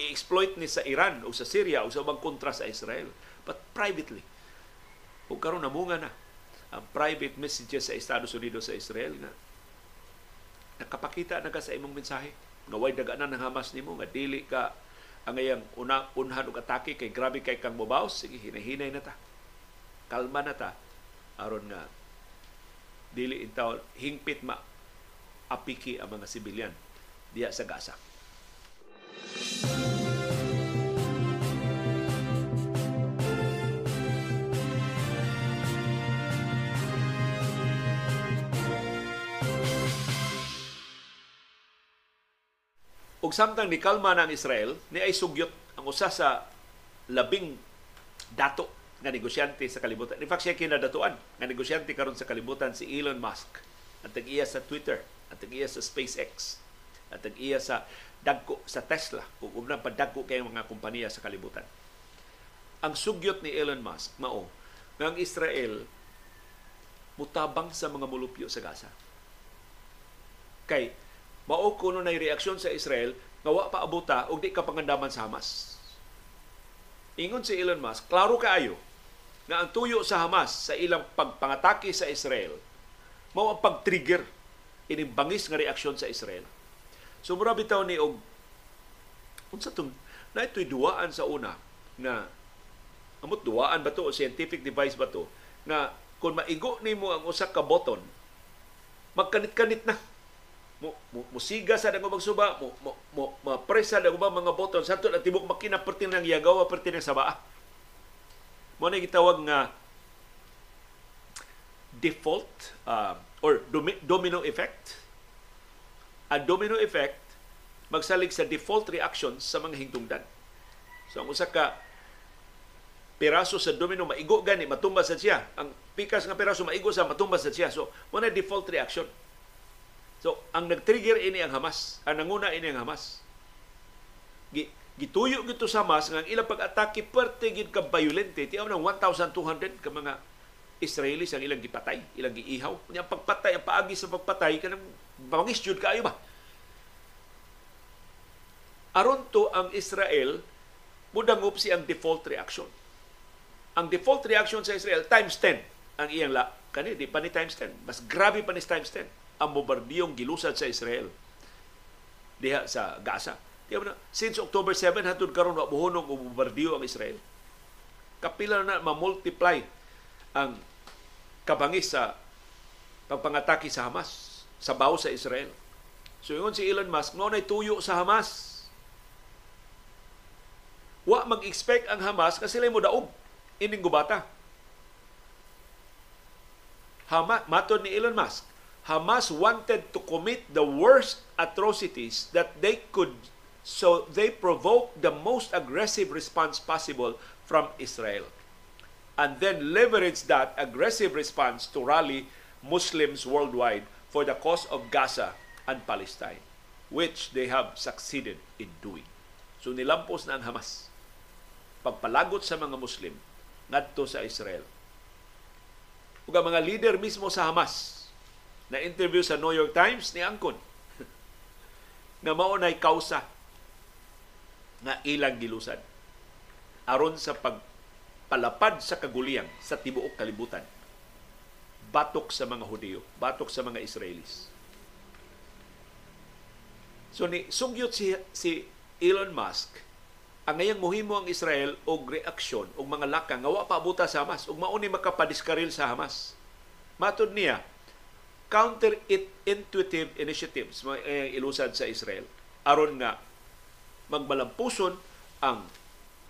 i-exploit ni sa Iran o sa Syria o sa ubang kontra sa Israel. But privately o karon namunga na ang private messages sa Estados Unidos sa Israel nga nakapakita na ka sa imong mensahe. Nga way daganan ng Hamas nimo nga dili ka ang iyang una unhan og atake kay grabe kay kang mobaws sige hinahinay na ta. Kalma na ta aron nga dili intaw hingpit ma apiki ang mga sibilyan diya sa Gaza. ug samtang ni kalma ng Israel ni ay sugyot ang usa sa labing dato nga negosyante sa kalibutan. In fact, siya kinadatuan nga negosyante karon sa kalibutan si Elon Musk. At iya sa Twitter, at iya sa SpaceX, at iya sa dagko sa Tesla, ug ubang padagko kay mga kompanya sa kalibutan. Ang sugyot ni Elon Musk mao nga ang Israel mutabang sa mga mulupyo sa Gaza. Kay mao kuno na reaksyon sa Israel nga wa pa abuta og di ka pangandaman sa Hamas. Ingon si Elon Musk, klaro kaayo nga ang tuyo sa Hamas sa ilang pagpangatake sa Israel mao ang pag-trigger ining bangis nga reaksyon sa Israel. So mura bitaw ni og unsa tong na ito'y duwaan sa una nga amot duwaan ba to o scientific device ba to nga kung maigo nimo ang usa ka button magkanit-kanit na mo, mo, musiga sa dago magsuba mo mo, mo ma-press sa dago mga button sa at tibok makina perti nang yagaw perti nang sabaa mo na gitawag nga default uh, or domino effect. Ang domino effect magsalig sa default reaction sa mga hingtungdan. So ang usa ka piraso sa domino maigo gani matumba sa siya. Ang pikas nga piraso maigo sa matumba sa siya. So mo na default reaction. So ang nag-trigger ini ang Hamas, ang nanguna ini ang Hamas. Gituyo gito sa Hamas nga ilang pag-atake parte gid ka violente. Tiyaw ng 1,200 ka mga Israelis ang ilang gipatay, ilang giihaw. Ang pagpatay, ang paagi sa pagpatay, kanang bangis jud kaayo ba? Aron to ang Israel, mudangop si ang default reaction. Ang default reaction sa Israel, times 10 ang iyang la. Kani, di pa ni times 10. Mas grabe pa ni times 10 ang bombardiyong gilusad sa Israel diha sa Gaza. Since October 7, hatod karon wa buhonong bombardiyo ang Israel. Kapila na ma-multiply ang kabangis sa pagpangatake sa Hamas sa baw sa Israel. So yun si Elon Musk, no na tuyo sa Hamas. Wa mag-expect ang Hamas kasi sila mo daog ining gubata. Hama, matod ni Elon Musk, Hamas wanted to commit the worst atrocities that they could so they provoke the most aggressive response possible from Israel and then leverage that aggressive response to rally Muslims worldwide for the cause of Gaza and Palestine, which they have succeeded in doing. So nilampos na ang Hamas. Pagpalagot sa mga Muslim ngadto sa Israel. Ug mga leader mismo sa Hamas na interview sa New York Times ni Angkon *laughs* nga mao nay kausa nga ilang gilusad aron sa pag palapad sa kaguliyang sa tibuok kalibutan. Batok sa mga Hudiyo, batok sa mga Israelis. So ni sugyot si, si Elon Musk ang ngayang muhimo ang Israel og reaksyon og mga lakang nga wa pa abuta sa Hamas ug mao ni makapadiskaril sa Hamas. Matod niya, counter intuitive initiatives mga eh, ilusad sa Israel aron nga magmalampuson ang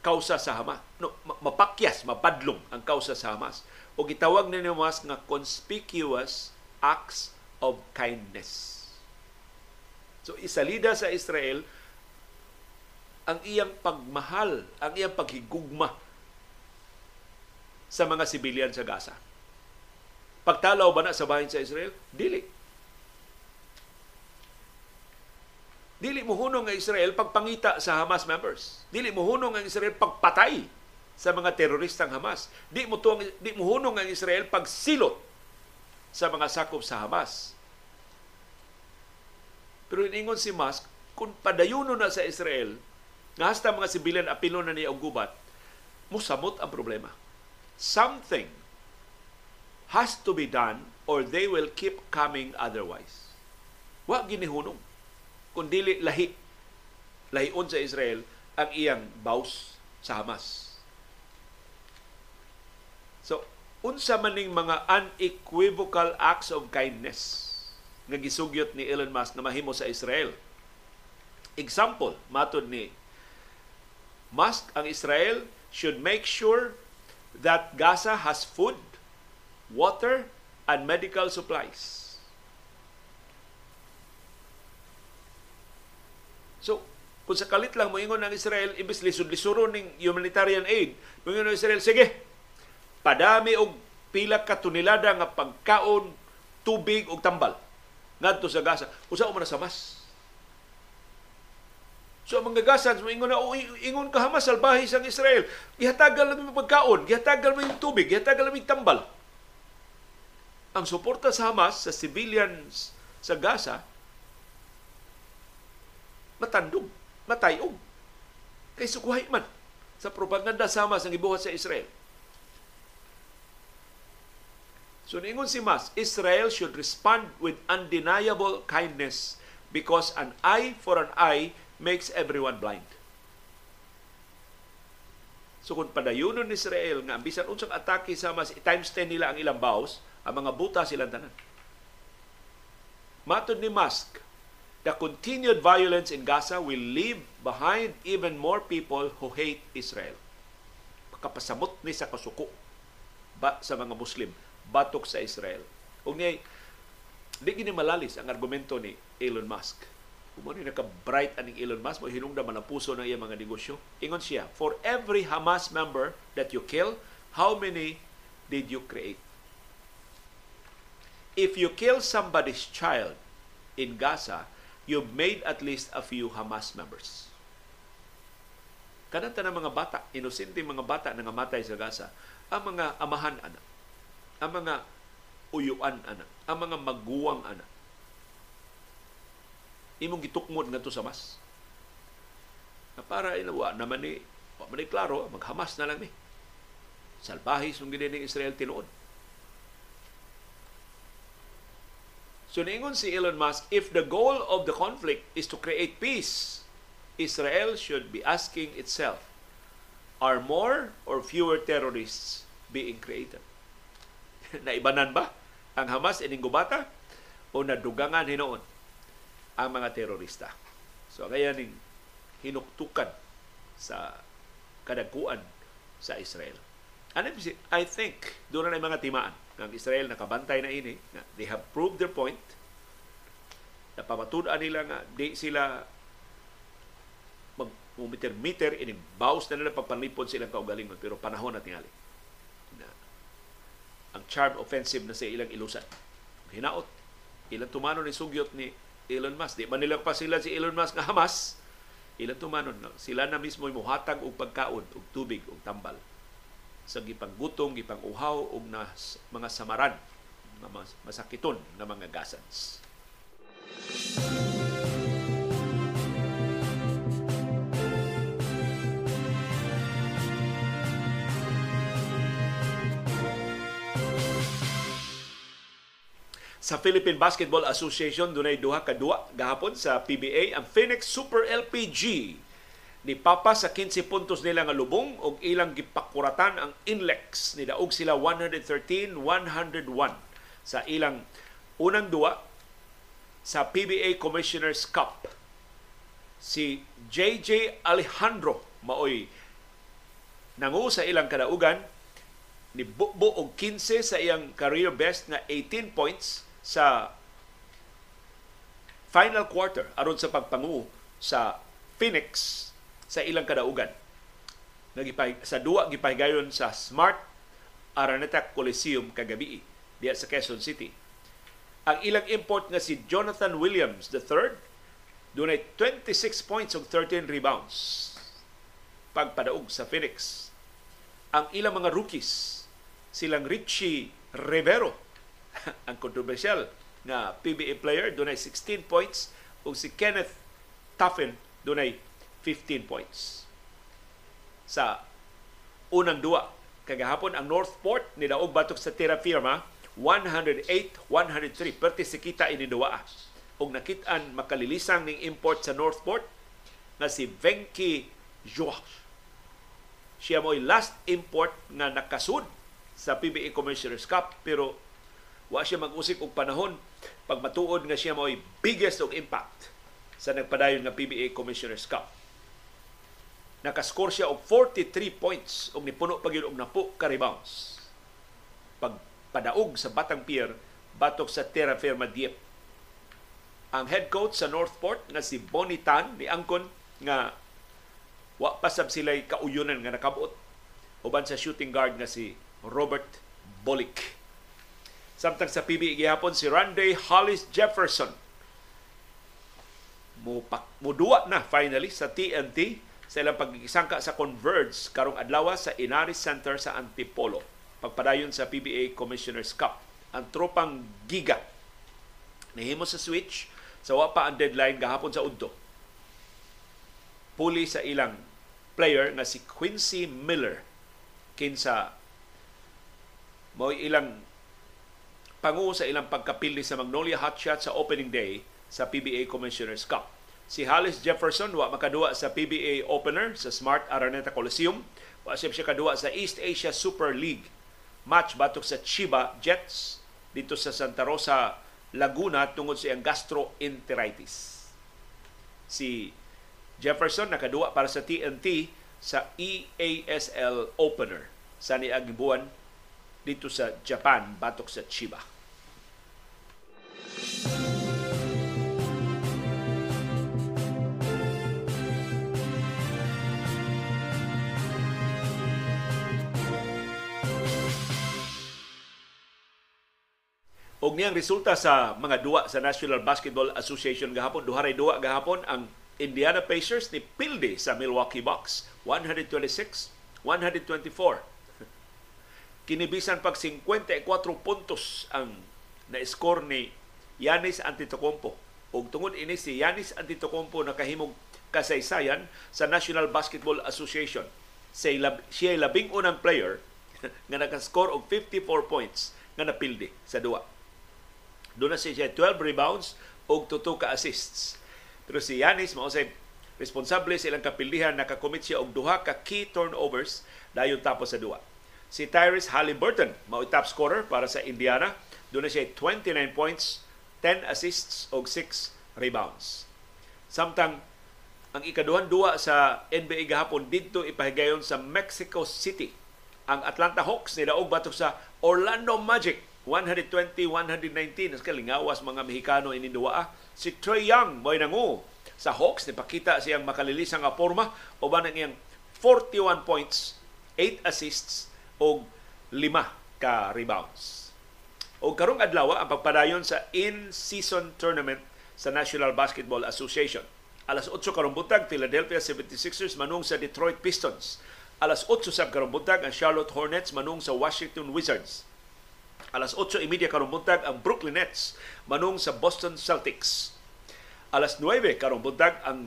kausa sa Hamas. No, mapakyas, mapadlong ang kausa sa Hamas. O gitawag ni Hamas nga conspicuous acts of kindness. So isalida sa Israel ang iyang pagmahal, ang iyang paghigugma sa mga sibilyan sa Gaza. Pagtalaw ba na sa bahin sa Israel? Dili Dili mo hunong ang Israel pagpangita sa Hamas members. Dili mo hunong ang Israel pagpatay sa mga teroristang Hamas. Di mo tuang, di mo hunong ang Israel pagsilot sa mga sakop sa Hamas. Pero iningon si Musk, kung padayuno na sa Israel, nga hasta mga sibilyan apilo na niya og gubat, musamot ang problema. Something has to be done or they will keep coming otherwise. Wa ginihunong. Kundili lahi. Lahion sa Israel ang iyang baus sa Hamas. So, unsa maning mga unequivocal acts of kindness nga gisugyot ni Elon Musk na mahimo sa Israel. Example, matod ni Musk, ang Israel should make sure that Gaza has food, water, and medical supplies. So, kung sa kalit lang moingon ng Israel, imbis lisod-lisuro ning humanitarian aid, moingon ng Israel, sige, padami og pila ka tunilada nga pagkaon, tubig ug tambal ngadto sa Gaza. Usa man sa mas. So ang mga gasan, ingon na, oh, ingon ka Hamas, salbahe sang Israel. Gihatagal lang yung pagkaon, gihatagal lang yung tubig, gihatagal lang yung tambal. Ang suporta sa Hamas, sa civilians sa Gaza, matandog, matayog. Kay sukuhay man sa propaganda sa Hamas ang ibuhat sa Israel. So ningon si Mas, Israel should respond with undeniable kindness because an eye for an eye makes everyone blind. So kung padayunon ni Israel nga bisan unsang atake sa Hamas, times 10 nila ang ilang baws, ang mga buta silang tanan. Matod ni Musk, the continued violence in Gaza will leave behind even more people who hate Israel. Kapasamot ni sa kasuko ba sa mga Muslim batok sa Israel. Ug ni di gini malalis ang argumento ni Elon Musk. Kung ano naka-bright aning Elon Musk, mo hinungdan man ang puso ng iyang mga negosyo. Ingon siya, for every Hamas member that you kill, how many did you create? If you kill somebody's child in Gaza, you've made at least a few Hamas members. Kananta ng mga bata, inosente mga bata na namatay sa Gaza, ang mga amahan anak ang mga uyuan ana, ang mga maguwang ana. Imong gitukmod ngadto sa mas. Na para inawa naman ni wa man klaro maghamas na lang ni. Salbahis ng gini Israel tinuod. So niingon si Elon Musk, if the goal of the conflict is to create peace, Israel should be asking itself, are more or fewer terrorists being created? *laughs* naibanan ba ang Hamas ining gubata o nadugangan hinoon ang mga terorista. So kaya ning hinuktukan sa kadagkuan sa Israel. And I think doon na mga timaan ng Israel nakabantay na ini na they have proved their point na pamatudan nila nga di sila mag meter ini baus na nila pagpanlipod silang kaugalingon pero panahon na tingali ang charm offensive na sa ilang ilusan. Hinaot. Ilang tumanon ni sugyot ni Elon Musk. Di man nila pa sila si Elon Musk nga Hamas. Ilang tumanon. Sila na mismo muhatag og pagkaon, og tubig, og tambal. Sa gipang gutong, gipang uhaw, og na mga samaran, nga masakiton nga mga gasans. Música Sa Philippine Basketball Association dunay duha ka duwa gahapon sa PBA ang Phoenix Super LPG ni papa sa 15 puntos nila nga lubong og ilang gipakuratan ang Inlex ni daog sila 113-101 sa ilang unang duwa sa PBA Commissioners Cup. Si JJ Alejandro maoy nangu sa ilang kadaugan ni Bukbo og 15 sa iyang career best na 18 points sa final quarter aron sa pagpangu sa Phoenix sa ilang kadaugan. Nagipay sa duwa gipahigayon sa Smart Araneta Coliseum kagabi diya sa Quezon City. Ang ilang import nga si Jonathan Williams III dunay 26 points ug 13 rebounds pagpadaog sa Phoenix. Ang ilang mga rookies silang Richie Rivero *laughs* ang kontrobersyal na PBA player dunay 16 points ug si Kenneth Tuffin dunay 15 points. Sa unang duwa kagahapon ang Northport ni daog batok sa Terra Firma 108-103. Perti si kita ini duwa. Og nakitaan makalilisang ning import sa Northport nga si Venky Joa. Siya mo'y last import nga nakasud sa PBA Commissioner's Cup pero wa siya mag-usik og panahon pag matuod nga siya mo'y biggest og impact sa nagpadayon nga PBA Commissioner's Cup. Nakascore siya og 43 points og nipuno pa gyud og napo ka rebounds. Pag padaog sa Batang Pier batok sa Terra Firma Dieppe. Ang head coach sa Northport nga si Bonnie Tan ni angkon nga wa pasab sila'y kauyunan nga nakabot uban sa shooting guard nga si Robert Bolick. Samtang sa PBA gihapon si Randy Hollis Jefferson mo muduwa na finally sa TNT sa ilang pagkikisangka sa Converge karong adlaw sa Inaris Center sa Antipolo pagpadayon sa PBA Commissioner's Cup. Ang tropang Giga nahimo sa switch sa wa pa ang deadline gahapon sa Udto. Puli sa ilang player nga si Quincy Miller kinsa mo ilang pangu sa ilang pagkapili sa Magnolia Hotshot sa opening day sa PBA Commissioner's Cup. Si Hollis Jefferson wa makaduwa sa PBA opener sa Smart Araneta Coliseum. Wa siya siya kaduwa sa East Asia Super League match batok sa Chiba Jets dito sa Santa Rosa, Laguna tungod sa iyang gastroenteritis. Si Jefferson nakaduwa para sa TNT sa EASL opener sa niaging buwan dito sa Japan batok sa Chiba. Og niyang resulta sa mga duwa sa National Basketball Association gahapon, duharay duwa gahapon ang Indiana Pacers ni Pilde sa Milwaukee Bucks 126-124. Kinibisan pag 54 puntos ang na-score ni Yanis Antetokounmpo. Og tungod ini si Yanis Antetokounmpo nakahimog kasaysayan sa National Basketball Association. Siya, siya labing unang player *laughs* nga nakascore og 54 points nga napildi sa duwa. Doon na siya 12 rebounds o tuto ka assists. Pero si Yanis mao say responsable sa ilang kapildihan nakakommit siya og duha ka key turnovers dayon tapos sa duwa. Si Tyrese Halliburton mao top scorer para sa Indiana. Doon na siya 29 points, 10 assists og 6 rebounds. Samtang ang ikaduhan duwa sa NBA gahapon didto ipahigayon sa Mexico City. Ang Atlanta Hawks nidaog batok sa Orlando Magic 120-119 sa kalingawas mga Mexicano ininduwa. Si Trey Young mo'y nangu sa Hawks ni pakita siyang makalilisang nga forma o ba nang iyang 41 points, 8 assists o 5 ka rebounds. O karong adlaw ang pagpadayon sa in-season tournament sa National Basketball Association. Alas 8 karong buntag Philadelphia 76ers manung sa Detroit Pistons. Alas 8 sa karong buntag ang Charlotte Hornets manung sa Washington Wizards Alas 8.30 karong buntag ang Brooklyn Nets manung sa Boston Celtics. Alas 9 karong buntag ang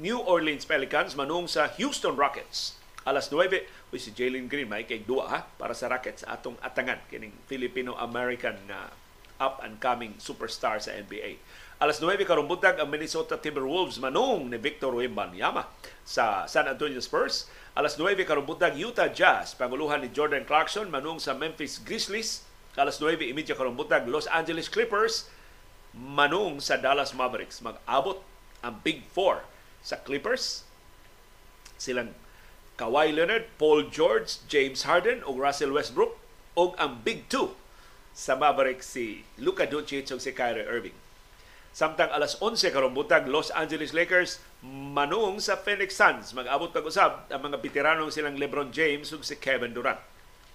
New Orleans Pelicans manung sa Houston Rockets. Alas 9, uy, si Jalen Green may kay duwa ha para sa Rockets atong atangan kining Filipino-American na uh, up and coming superstar sa NBA. Alas 9 karong buntag ang Minnesota Timberwolves manung ni Victor Wembanyama sa San Antonio Spurs. Alas 9 karong buntag Utah Jazz panguluhan ni Jordan Clarkson manung sa Memphis Grizzlies Alas 9.30 karong butag, Los Angeles Clippers manung sa Dallas Mavericks. Mag-abot ang Big Four sa Clippers. Silang Kawhi Leonard, Paul George, James Harden ug Russell Westbrook ug ang Big Two sa Mavericks si Luka Doncic ug si Kyrie Irving. Samtang alas 11 karong butag, Los Angeles Lakers manung sa Phoenix Suns. Mag-abot pag-usab ang mga veteranong silang LeBron James ug si Kevin Durant.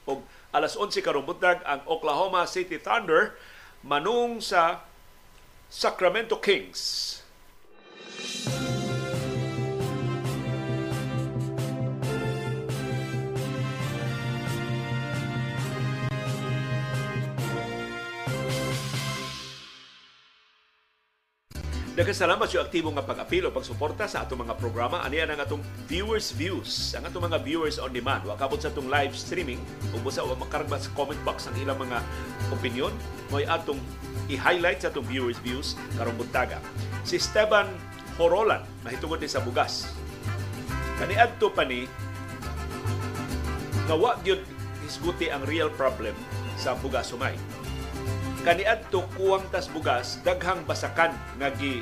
Ug alas 11 karong buntag ang Oklahoma City Thunder manung sa Sacramento Kings. Daghang salamat sa aktibo nga pag-apil o pagsuporta sa atong mga programa. Ani ang atong viewers views, ang atong mga viewers on demand. Wa kabot sa atong live streaming ug busa wa makarga sa comment box ang ilang mga opinion, mo atong i-highlight sa atong viewers views karong buntaga. Si Esteban Horolan, mahitungod ni sa bugas. Kaniadto pa ni nga wa gyud hisguti ang real problem sa bugas sumay kaniadto kuwang tas bugas daghang basakan nga gi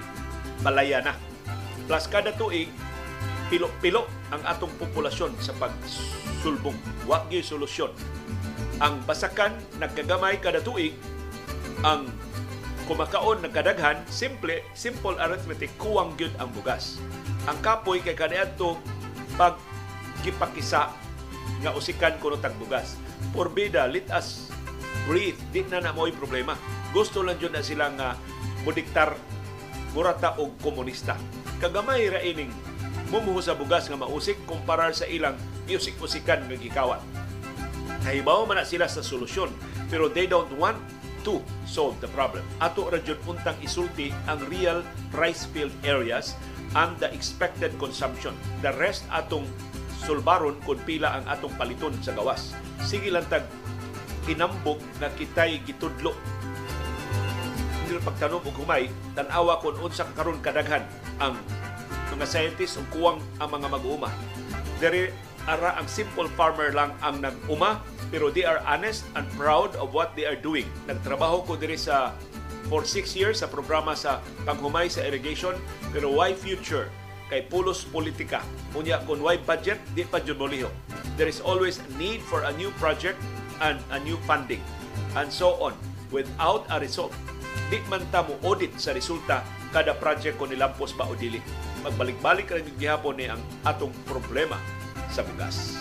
balaya na. Plus kada tuig pilo-pilo ang atong populasyon sa pagsulbong. Wa gyud solusyon. Ang basakan nagkagamay kada tuig ang kumakaon nagkadaghan simple simple arithmetic kuwang gyud ang bugas. Ang kapoy kay kaniadto pag gipakisa nga usikan kuno tag bugas. Porbida, let us breathe. Di na na mo'y problema. Gusto lang dyan na sila nga mudiktar murata o komunista. Kagamay ra ining mumuho sa bugas nga mausik kumparar sa ilang iusik-usikan nga gikawat. Kahibaw man na sila sa solusyon pero they don't want to solve the problem. Ato ra jud untang isulti ang real rice field areas and the expected consumption. The rest atong sulbaron kung pila ang atong paliton sa gawas. Sige lang tag hinambog na kitay gitudlo. Hindi pagtanom og humay tan-awa kun unsa karon kadaghan ang mga scientists ug kuwang ang mga mag-uuma dere ara ang simple farmer lang ang nag-uma pero they are honest and proud of what they are doing. Nagtrabaho ko diri sa for 6 years sa programa sa panghumay sa irrigation pero why future? Kay pulos politika. Unya kun why budget di pa jud there is always need for a new project and a new funding and so on without a result. Di man ta mo audit sa resulta kada project ko nilampos ba o dili. Magbalik-balik ra yung gihapon ni ang atong problema sa bugas.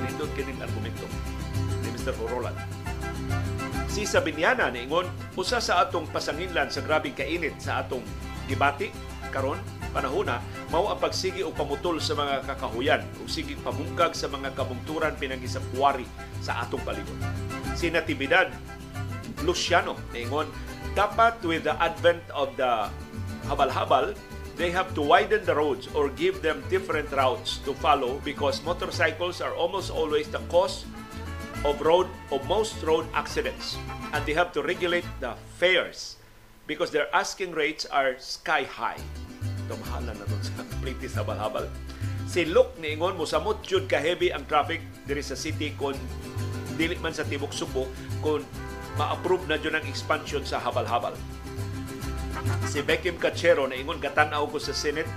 Nindot kining argumento ni Mr. Orolan. Si Sabiniana niingon, usa sa atong pasanginlan sa grabing kainit sa atong gibati karon panahona mao ang pagsigi o pamutol sa mga kakahuyan o sige pamungkag sa mga kabungturan pinangisapuari sa atong palibot. Si Natividad Luciano ingon dapat with the advent of the habal-habal they have to widen the roads or give them different routes to follow because motorcycles are almost always the cause of road of most road accidents and they have to regulate the fares because their asking rates are sky high tumahalan na nun sa *laughs* plitis sa balhabal. Si Luke niingon mo samot jud ka heavy ang traffic diri sa city kon dili man sa tibok Subo kon ma-approve na jud ang expansion sa habal-habal. Si Beckham Cachero ingon gatan-aw ko sa Senate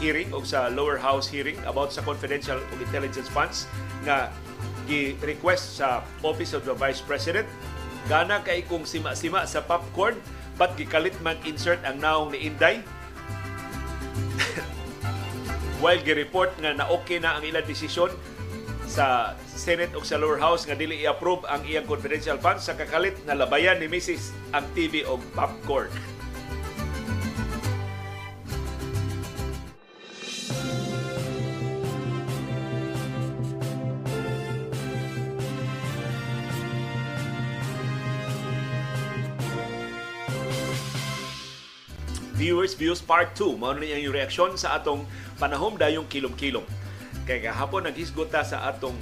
hearing o sa lower house hearing about sa confidential o intelligence funds nga gi-request sa Office of the Vice President gana kay kung sima-sima sa popcorn pat gikalit man insert ang naong ni Inday *laughs* while gi-report nga na okay na ang ilang desisyon sa Senate o sa lower house nga dili i-approve ang iyang confidential funds sa kakalit na labayan ni Mrs. ang TV o popcorn. *laughs* Viewers Views Part 2. Mao na yung reaksyon sa atong panahom dayong kilom-kilom. Kay kahapon naghisgota sa atong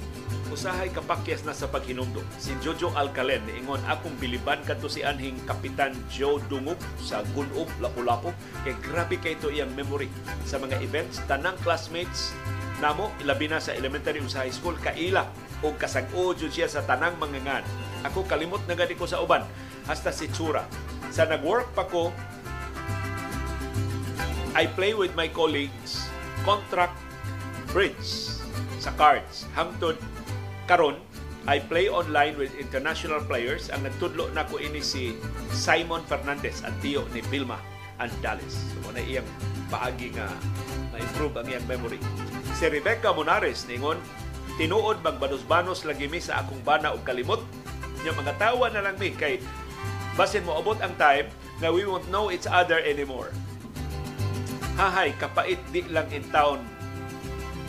usahay kapakyas na sa paghinumdum. Si Jojo Alcalen niingon akong biliban kadto si anhing Kapitan Joe Dungog sa Gunob Lapu-Lapu kay grabe kay ito iyang memory sa mga events tanang classmates namo ilabi na sa elementary o high school kaila o kasag-o siya sa tanang mangangan. Ako kalimot na gani ko sa uban hasta si Chura. Sa nag-work pa ko I play with my colleagues contract bridge sa cards. Hangtod karon I play online with international players. Ang nagtudlo na ko ini si Simon Fernandez at tiyo ni Vilma Andales. So, na iyang paagi nga na-improve ang iyang memory. Si Rebecca Monares ningon, tinuod magbanos-banos lagi mi sa akong bana og kalimot. Yung mga tawa na lang mi kay basin mo abot ang time nga we won't know each other anymore hahay kapait di lang in town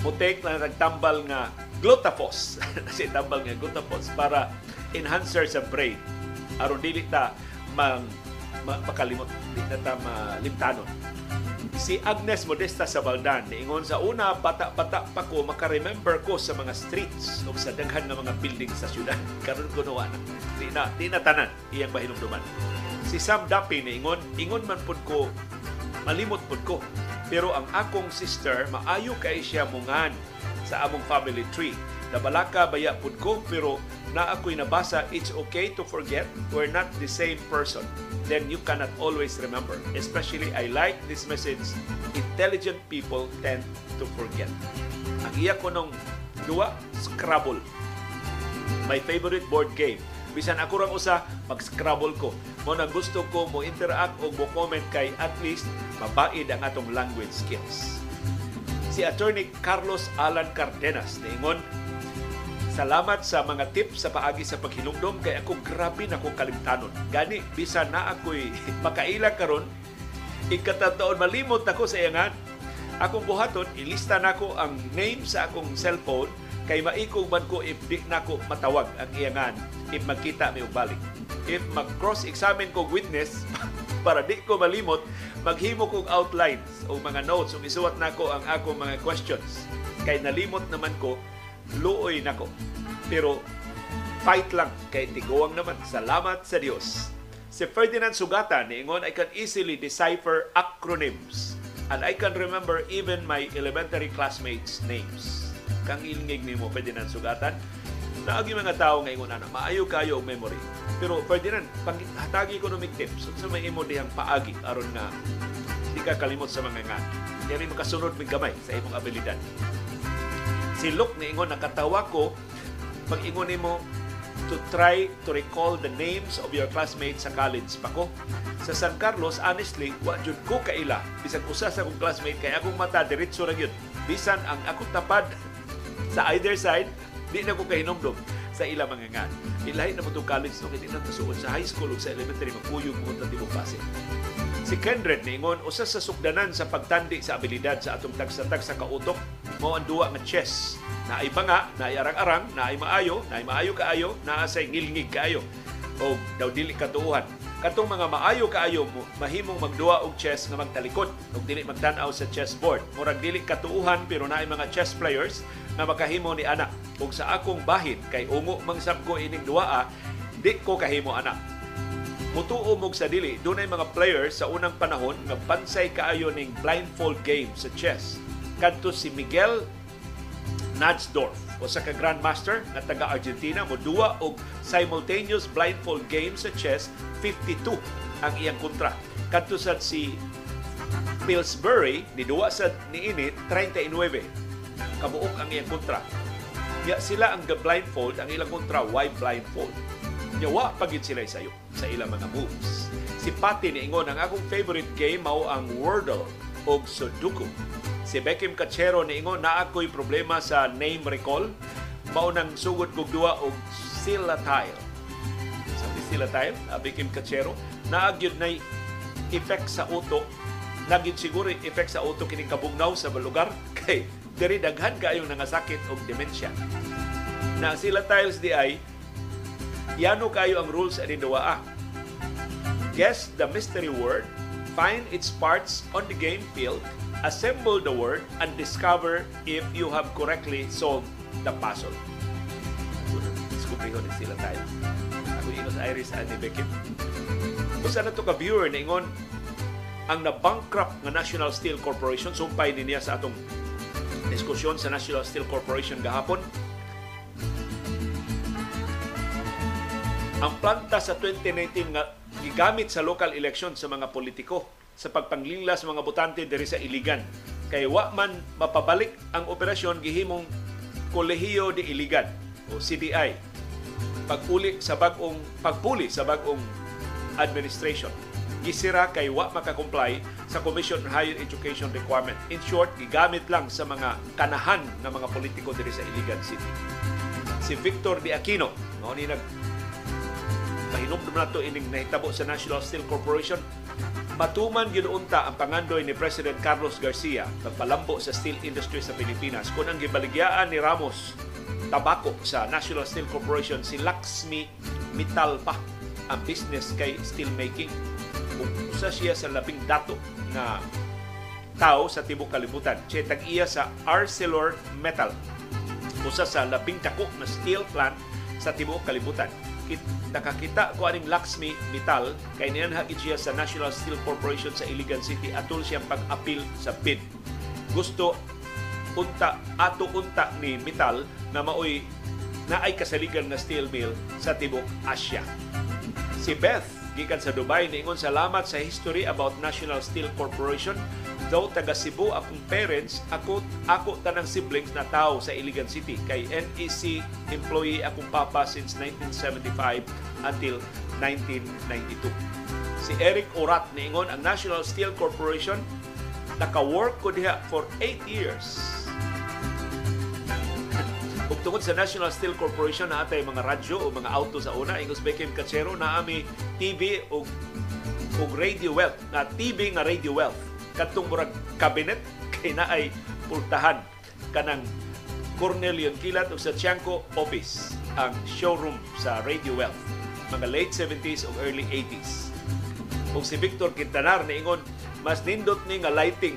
mutek lang nagtambal nga glutafos *laughs* si tambal nga glutafos para enhancer sa brain aron dili ta mang makalimot di na ta malimtanon Si Agnes Modesta Sabaldan, niingon sa una, bata-bata pa ko, makaremember ko sa mga streets o sa daghan ng mga building sa syudad. *laughs* Karon ko nawa na. Di na, di na tanan, iyang mahinumduman. Si Sam Dapi, niingon, ingon man pud ko, malimot pud ko. Pero ang akong sister, maayo kay siya mungan sa among family tree. Nabalaka baya pud ko, pero na ako'y nabasa, it's okay to forget. We're not the same person then you cannot always remember. Especially, I like this message, intelligent people tend to forget. Ang iya ko nung duwa, Scrabble. My favorite board game. Bisan ako rang usa, mag-Scrabble ko. Mo nang gusto ko mo interact o mo comment kay at least mabaid ang atong language skills. Si Attorney Carlos Alan Cardenas, niingon, Salamat sa mga tips sa paagi sa paghinumdom kay ako grabe na ko kalimtanon. Gani bisan na ako'y *laughs* makailang karon ikatataon malimot ako sa iyangan. Akong buhaton ilista nako ang name sa akong cellphone kay maikog man ko if di nako matawag ang iyangan if magkita mi balik. If mag-cross examine ko witness *laughs* para di ko malimot, maghimo kog outlines o mga notes o isuwat nako ang akong mga questions. Kay nalimot naman ko luoy nako. Pero fight lang kay tiguang naman. Salamat sa Dios. Si Ferdinand Sugata niingon I can easily decipher acronyms and I can remember even my elementary classmates names. Kang ilingig nimo Ferdinand Sugatan. Naagi mga tao nga ingon ana, maayo kayo og memory. Pero Ferdinand, panghatagi ko ng tips sa may imo dihang paagi aron nga di ka kalimot sa mga nga. Dili makasunod mig gamay sa imong abilidad si Luke niingon nakatawa ko pag ingon nimo to try to recall the names of your classmates sa college pa ko. Sa San Carlos, honestly, wa jud ko kaila. Bisan usa sa akong classmate kay akong mata diretso ra gyud. Bisan ang akong tapad sa either side, di na ko kahinomdom sa ila mga ngan. Ilahi na mo college no hindi na tusuod sa high school ug sa elementary magkuyog mo ta tibok pasig. Si Kendred niingon usa sa sukdanan sa pagtandi sa abilidad sa atong tagsa-tag sa kautok mao ang duwa nga chess. Na ay banga, na ay arang-arang, na ay maayo, na ay maayo kaayo, na say ngilngig kaayo o daw dili katuuhan. Katong mga maayo kaayo mahimong magduwa og chess nga magtalikod ug dili magtan-aw sa chessboard. Murag dili katuuhan pero naay mga chess players na makahimo ni anak. Ug sa akong bahin kay ungo mangsab ko ining duwa, di ko kahimo anak mutuo mog sa dili dunay mga players sa unang panahon nga bansay kaayo ning blindfold game sa chess kadto si Miguel Nadsdorf o sa ka grandmaster nga taga Argentina mo duwa og simultaneous blindfold game sa chess 52 ang iyang kontra. Kadto sa si Pillsbury ni duwa sa niini 39 kabuok ang iyang kontra. Ya sila ang blindfold ang ilang kontra why blindfold? Yawa pagid sila sayo sa ilang mga moves. Si Pati niingon ang akong favorite game mao ang Wordle o Sudoku. Si Beckham Cachero niingon na ako'y problema sa name recall. Mao nang sugod kog duwa og Sila Tile. Sabi Sila Tile, uh, Beckham Cachero, naagyod na effect sa utok Naging siguro effect sa utok kining kabugnaw sa lugar *laughs* kay diri daghan kaayo nangasakit og dementia. Na sila tiles di ay Yano kayo ang rules ani duwa. Guess the mystery word, find its parts on the game field, assemble the word, and discover if you have correctly solved the puzzle. Diskubriho ni sila tayo. Ako inos Iris ani Beckett. Usa na to ka viewer na ingon ang na-bankrupt nga National Steel Corporation sumpay niya sa atong diskusyon sa National Steel Corporation gahapon ang planta sa 2019 nga gigamit sa local election sa mga politiko sa pagpanglingla sa mga botante diri sa Iligan. Kay wa man mapabalik ang operasyon gihimong Kolehiyo de Iligan o CDI pagpuli sa bagong pagpuli sa bagong administration gisira kay wa makakomply sa Commission on Higher Education Requirement. In short, gigamit lang sa mga kanahan ng mga politiko diri sa Iligan City. Si Victor De Aquino, mao ni nag pahinumdum nato ining nahitabo sa National Steel Corporation matuman gyud unta ang pangandoy ni President Carlos Garcia pagpalambo sa steel industry sa Pilipinas kun ang gibaligyaan ni Ramos tabako sa National Steel Corporation si Laxmi Mittal pa ang business kay steel making usa siya sa labing dato na tao sa tibok kalibutan. Siya tag-iya sa ArcelorMittal, usa sa labing dako na steel plant sa tibuok kalibutan. Kit, nakakita ko aning Laxmi Metal kay niyan hagit siya sa National Steel Corporation sa Iligan City atol siyang pag-appeal sa bid. Gusto unta ato unta ni Metal na maoy na ay kasaligan nga steel mill sa tibok Asia. Si Beth gikan sa Dubai niingon salamat sa history about National Steel Corporation Though taga Cebu akong parents, ako ako tanang siblings na tao sa Iligan City kay NEC employee akong papa since 1975 until 1992. Si Eric Orat niingon ang National Steel Corporation naka-work ko diha for 8 years. Ug tungod sa National Steel Corporation na atay mga radyo o mga auto sa una, ingos Beckham Kachero na ami TV o og radio wealth. Na TV nga radio wealth. Katong murag cabinet *laughs* kay na ay pultahan kanang Cornelian Kilat ug sa Tiangco office ang showroom sa Radio Wealth. Mga late 70s o early 80s. Ug si Victor Quintanar niingon mas nindot ni nga lighting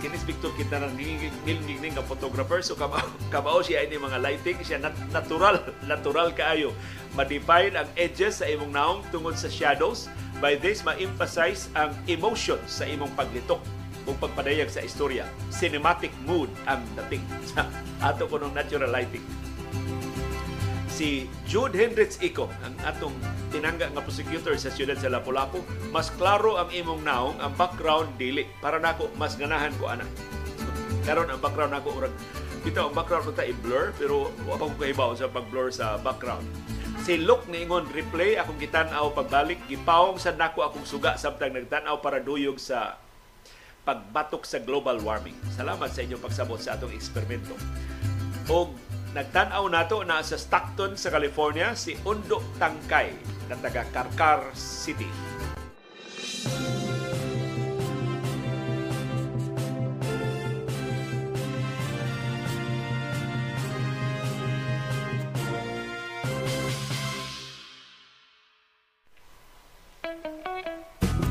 kinis Victor Quintanar nilingig ni nga photographer so kamao, kamao siya ini mga lighting siya nat- natural *laughs* natural kaayo ma-define ang edges sa imong naong tungod sa shadows By this, ma-emphasize ang emotion sa imong paglitok o pagpadayag sa istorya. Cinematic mood ang dating sa *laughs* ato ko ng natural lighting. Si Jude Hendricks Iko, ang atong tinangga nga prosecutor sa siyudad sa Lapu-Lapu, mas klaro ang imong naong, ang background dili. Para nako mas ganahan ko ana. *laughs* Karon ang background nako urag kita ang background ko ta i-blur pero wa pa ko kahibaw sa pag-blur sa background Si Luke niingon replay akong gitan-aw pagbalik gipawong sa nako akong suga samtang nagtan-aw para duyog sa pagbatok sa global warming. Salamat sa inyong pagsabot sa atong eksperimento. Og nagtan-aw nato na sa Stockton sa California si Undo Tangkay na taga Karkar City.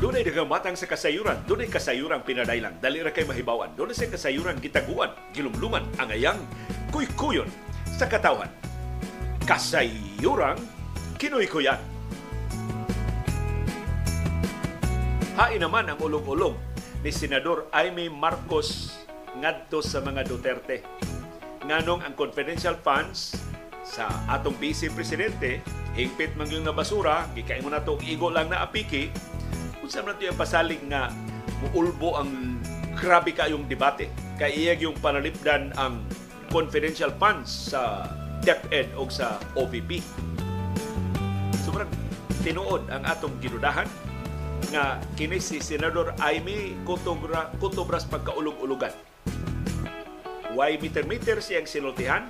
Dunay daghang matang sa kasayuran, dunay kasayuran pinadailang, dali ra kay mahibawan. Dunay sa kasayuran gitaguan, gilumluman ang ayang kuykuyon sa katawan. Kasayuran kinuy-kuyan. Hain naman ang ulong-ulong ni Senador Aimee Marcos ngadto sa mga Duterte. Nganong ang confidential funds sa atong vice presidente hingpit man nga basura, gikain mo na to igo lang na apiki, unsa man yung pasalig nga muulbo ang grabe kayong debate kay iyag yung panalipdan ang confidential funds sa DepEd o sa OVP. Sobrang tinuod ang atong ginudahan nga kini si Senador Aimee Kutobra, Kutobras pagkaulog-ulugan. Why meter-meter siyang sinultihan?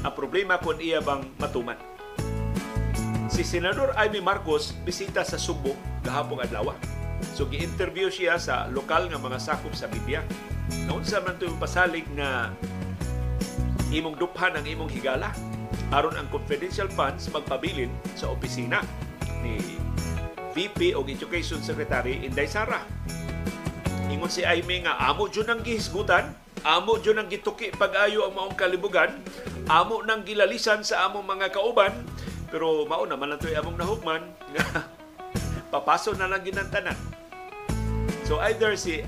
Ang problema kung iya bang matuman. Si Senador Aimee Marcos bisita sa Subo gahapong adlaw. So gi-interview siya sa lokal nga mga sakop sa media. Naunsa man to pasalig nga imong duphan ang imong higala aron ang confidential funds magpabilin sa opisina ni VP o Education Secretary Inday Sara. Ingon si Aimee nga amo jud ang gihisgutan, amo jud ang gituki pag-ayo ang maong kalibugan, amo nang gilalisan sa among mga kauban, pero mao naman lang to'y among nahugman *laughs* nga papaso na lang ginantanan. So either si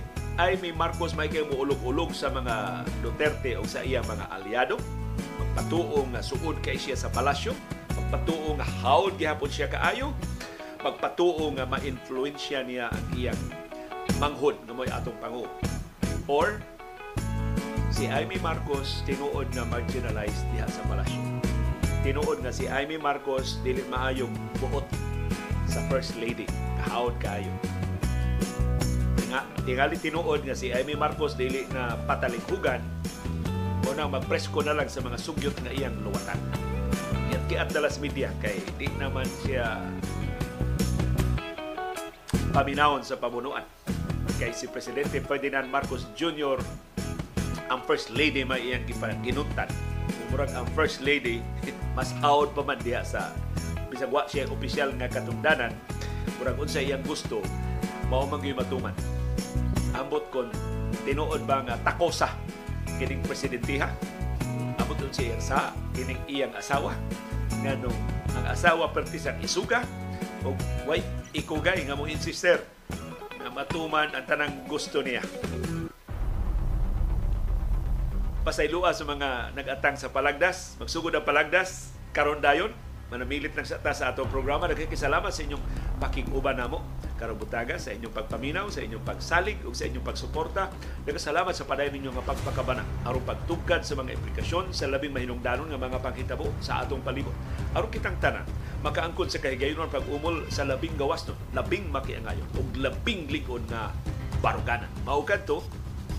Marcos may kayo muulog-ulog sa mga Duterte o sa iya mga aliado, magpatuo nga suod kay siya sa palasyo, magpatuo nga haod gihapon siya kaayo, magpatuo nga ma-influensya niya ang iyang manghod nga mo'y atong pangu. Or si Amy Marcos tinuod na marginalized diha sa palasyo. Tinuod nga si Amy Marcos dili maayong buot sa First Lady. Kahawad kaayo. Nga, tingali tinuod nga si Amy Marcos dili na patalinghugan o nang magpresko na lang sa mga sugyot nga iyang luwatan. Yan kiat dalas media kay di naman siya paminawon sa pamunuan. Kay si Presidente Ferdinand Marcos Jr. ang First Lady may iyang ginuntan. Murag ang First Lady *laughs* mas out pa man diha sa bisag wa siya opisyal nga katungdanan murag unsa iyang gusto mao man matuman ambot kon tinuod ba nga takosa kining presidentiha ambot nun siya sa kining iyang asawa. Nganong ang asawa pertisan isuga o way ikugay nga mo insister na matuman ang tanang gusto niya. Pasaylua sa mga nag-atang sa palagdas, magsugod ang palagdas, karon dayon, manamilit ng sa, sa atong programa. Nagkikisalamat sa inyong pakiguban namo karong sa inyong pagpaminaw, sa inyong pagsalig ug sa inyong pagsuporta. Nagkasalamat sa padayon ninyo nga pagpakabana aron pagtugkad sa mga implikasyon sa labing mahinungdanon nga mga panghitabo sa atong palibot. Aron kitang tanan makaangkon sa kahigayonon pag-umol sa labing gawas no, labing makiangayon ug labing likod nga baruganan. Maugad to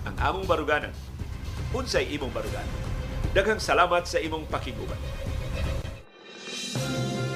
ang among baruganan unsay imong barugan. Daghang salamat sa imong pakiguban. Thank you.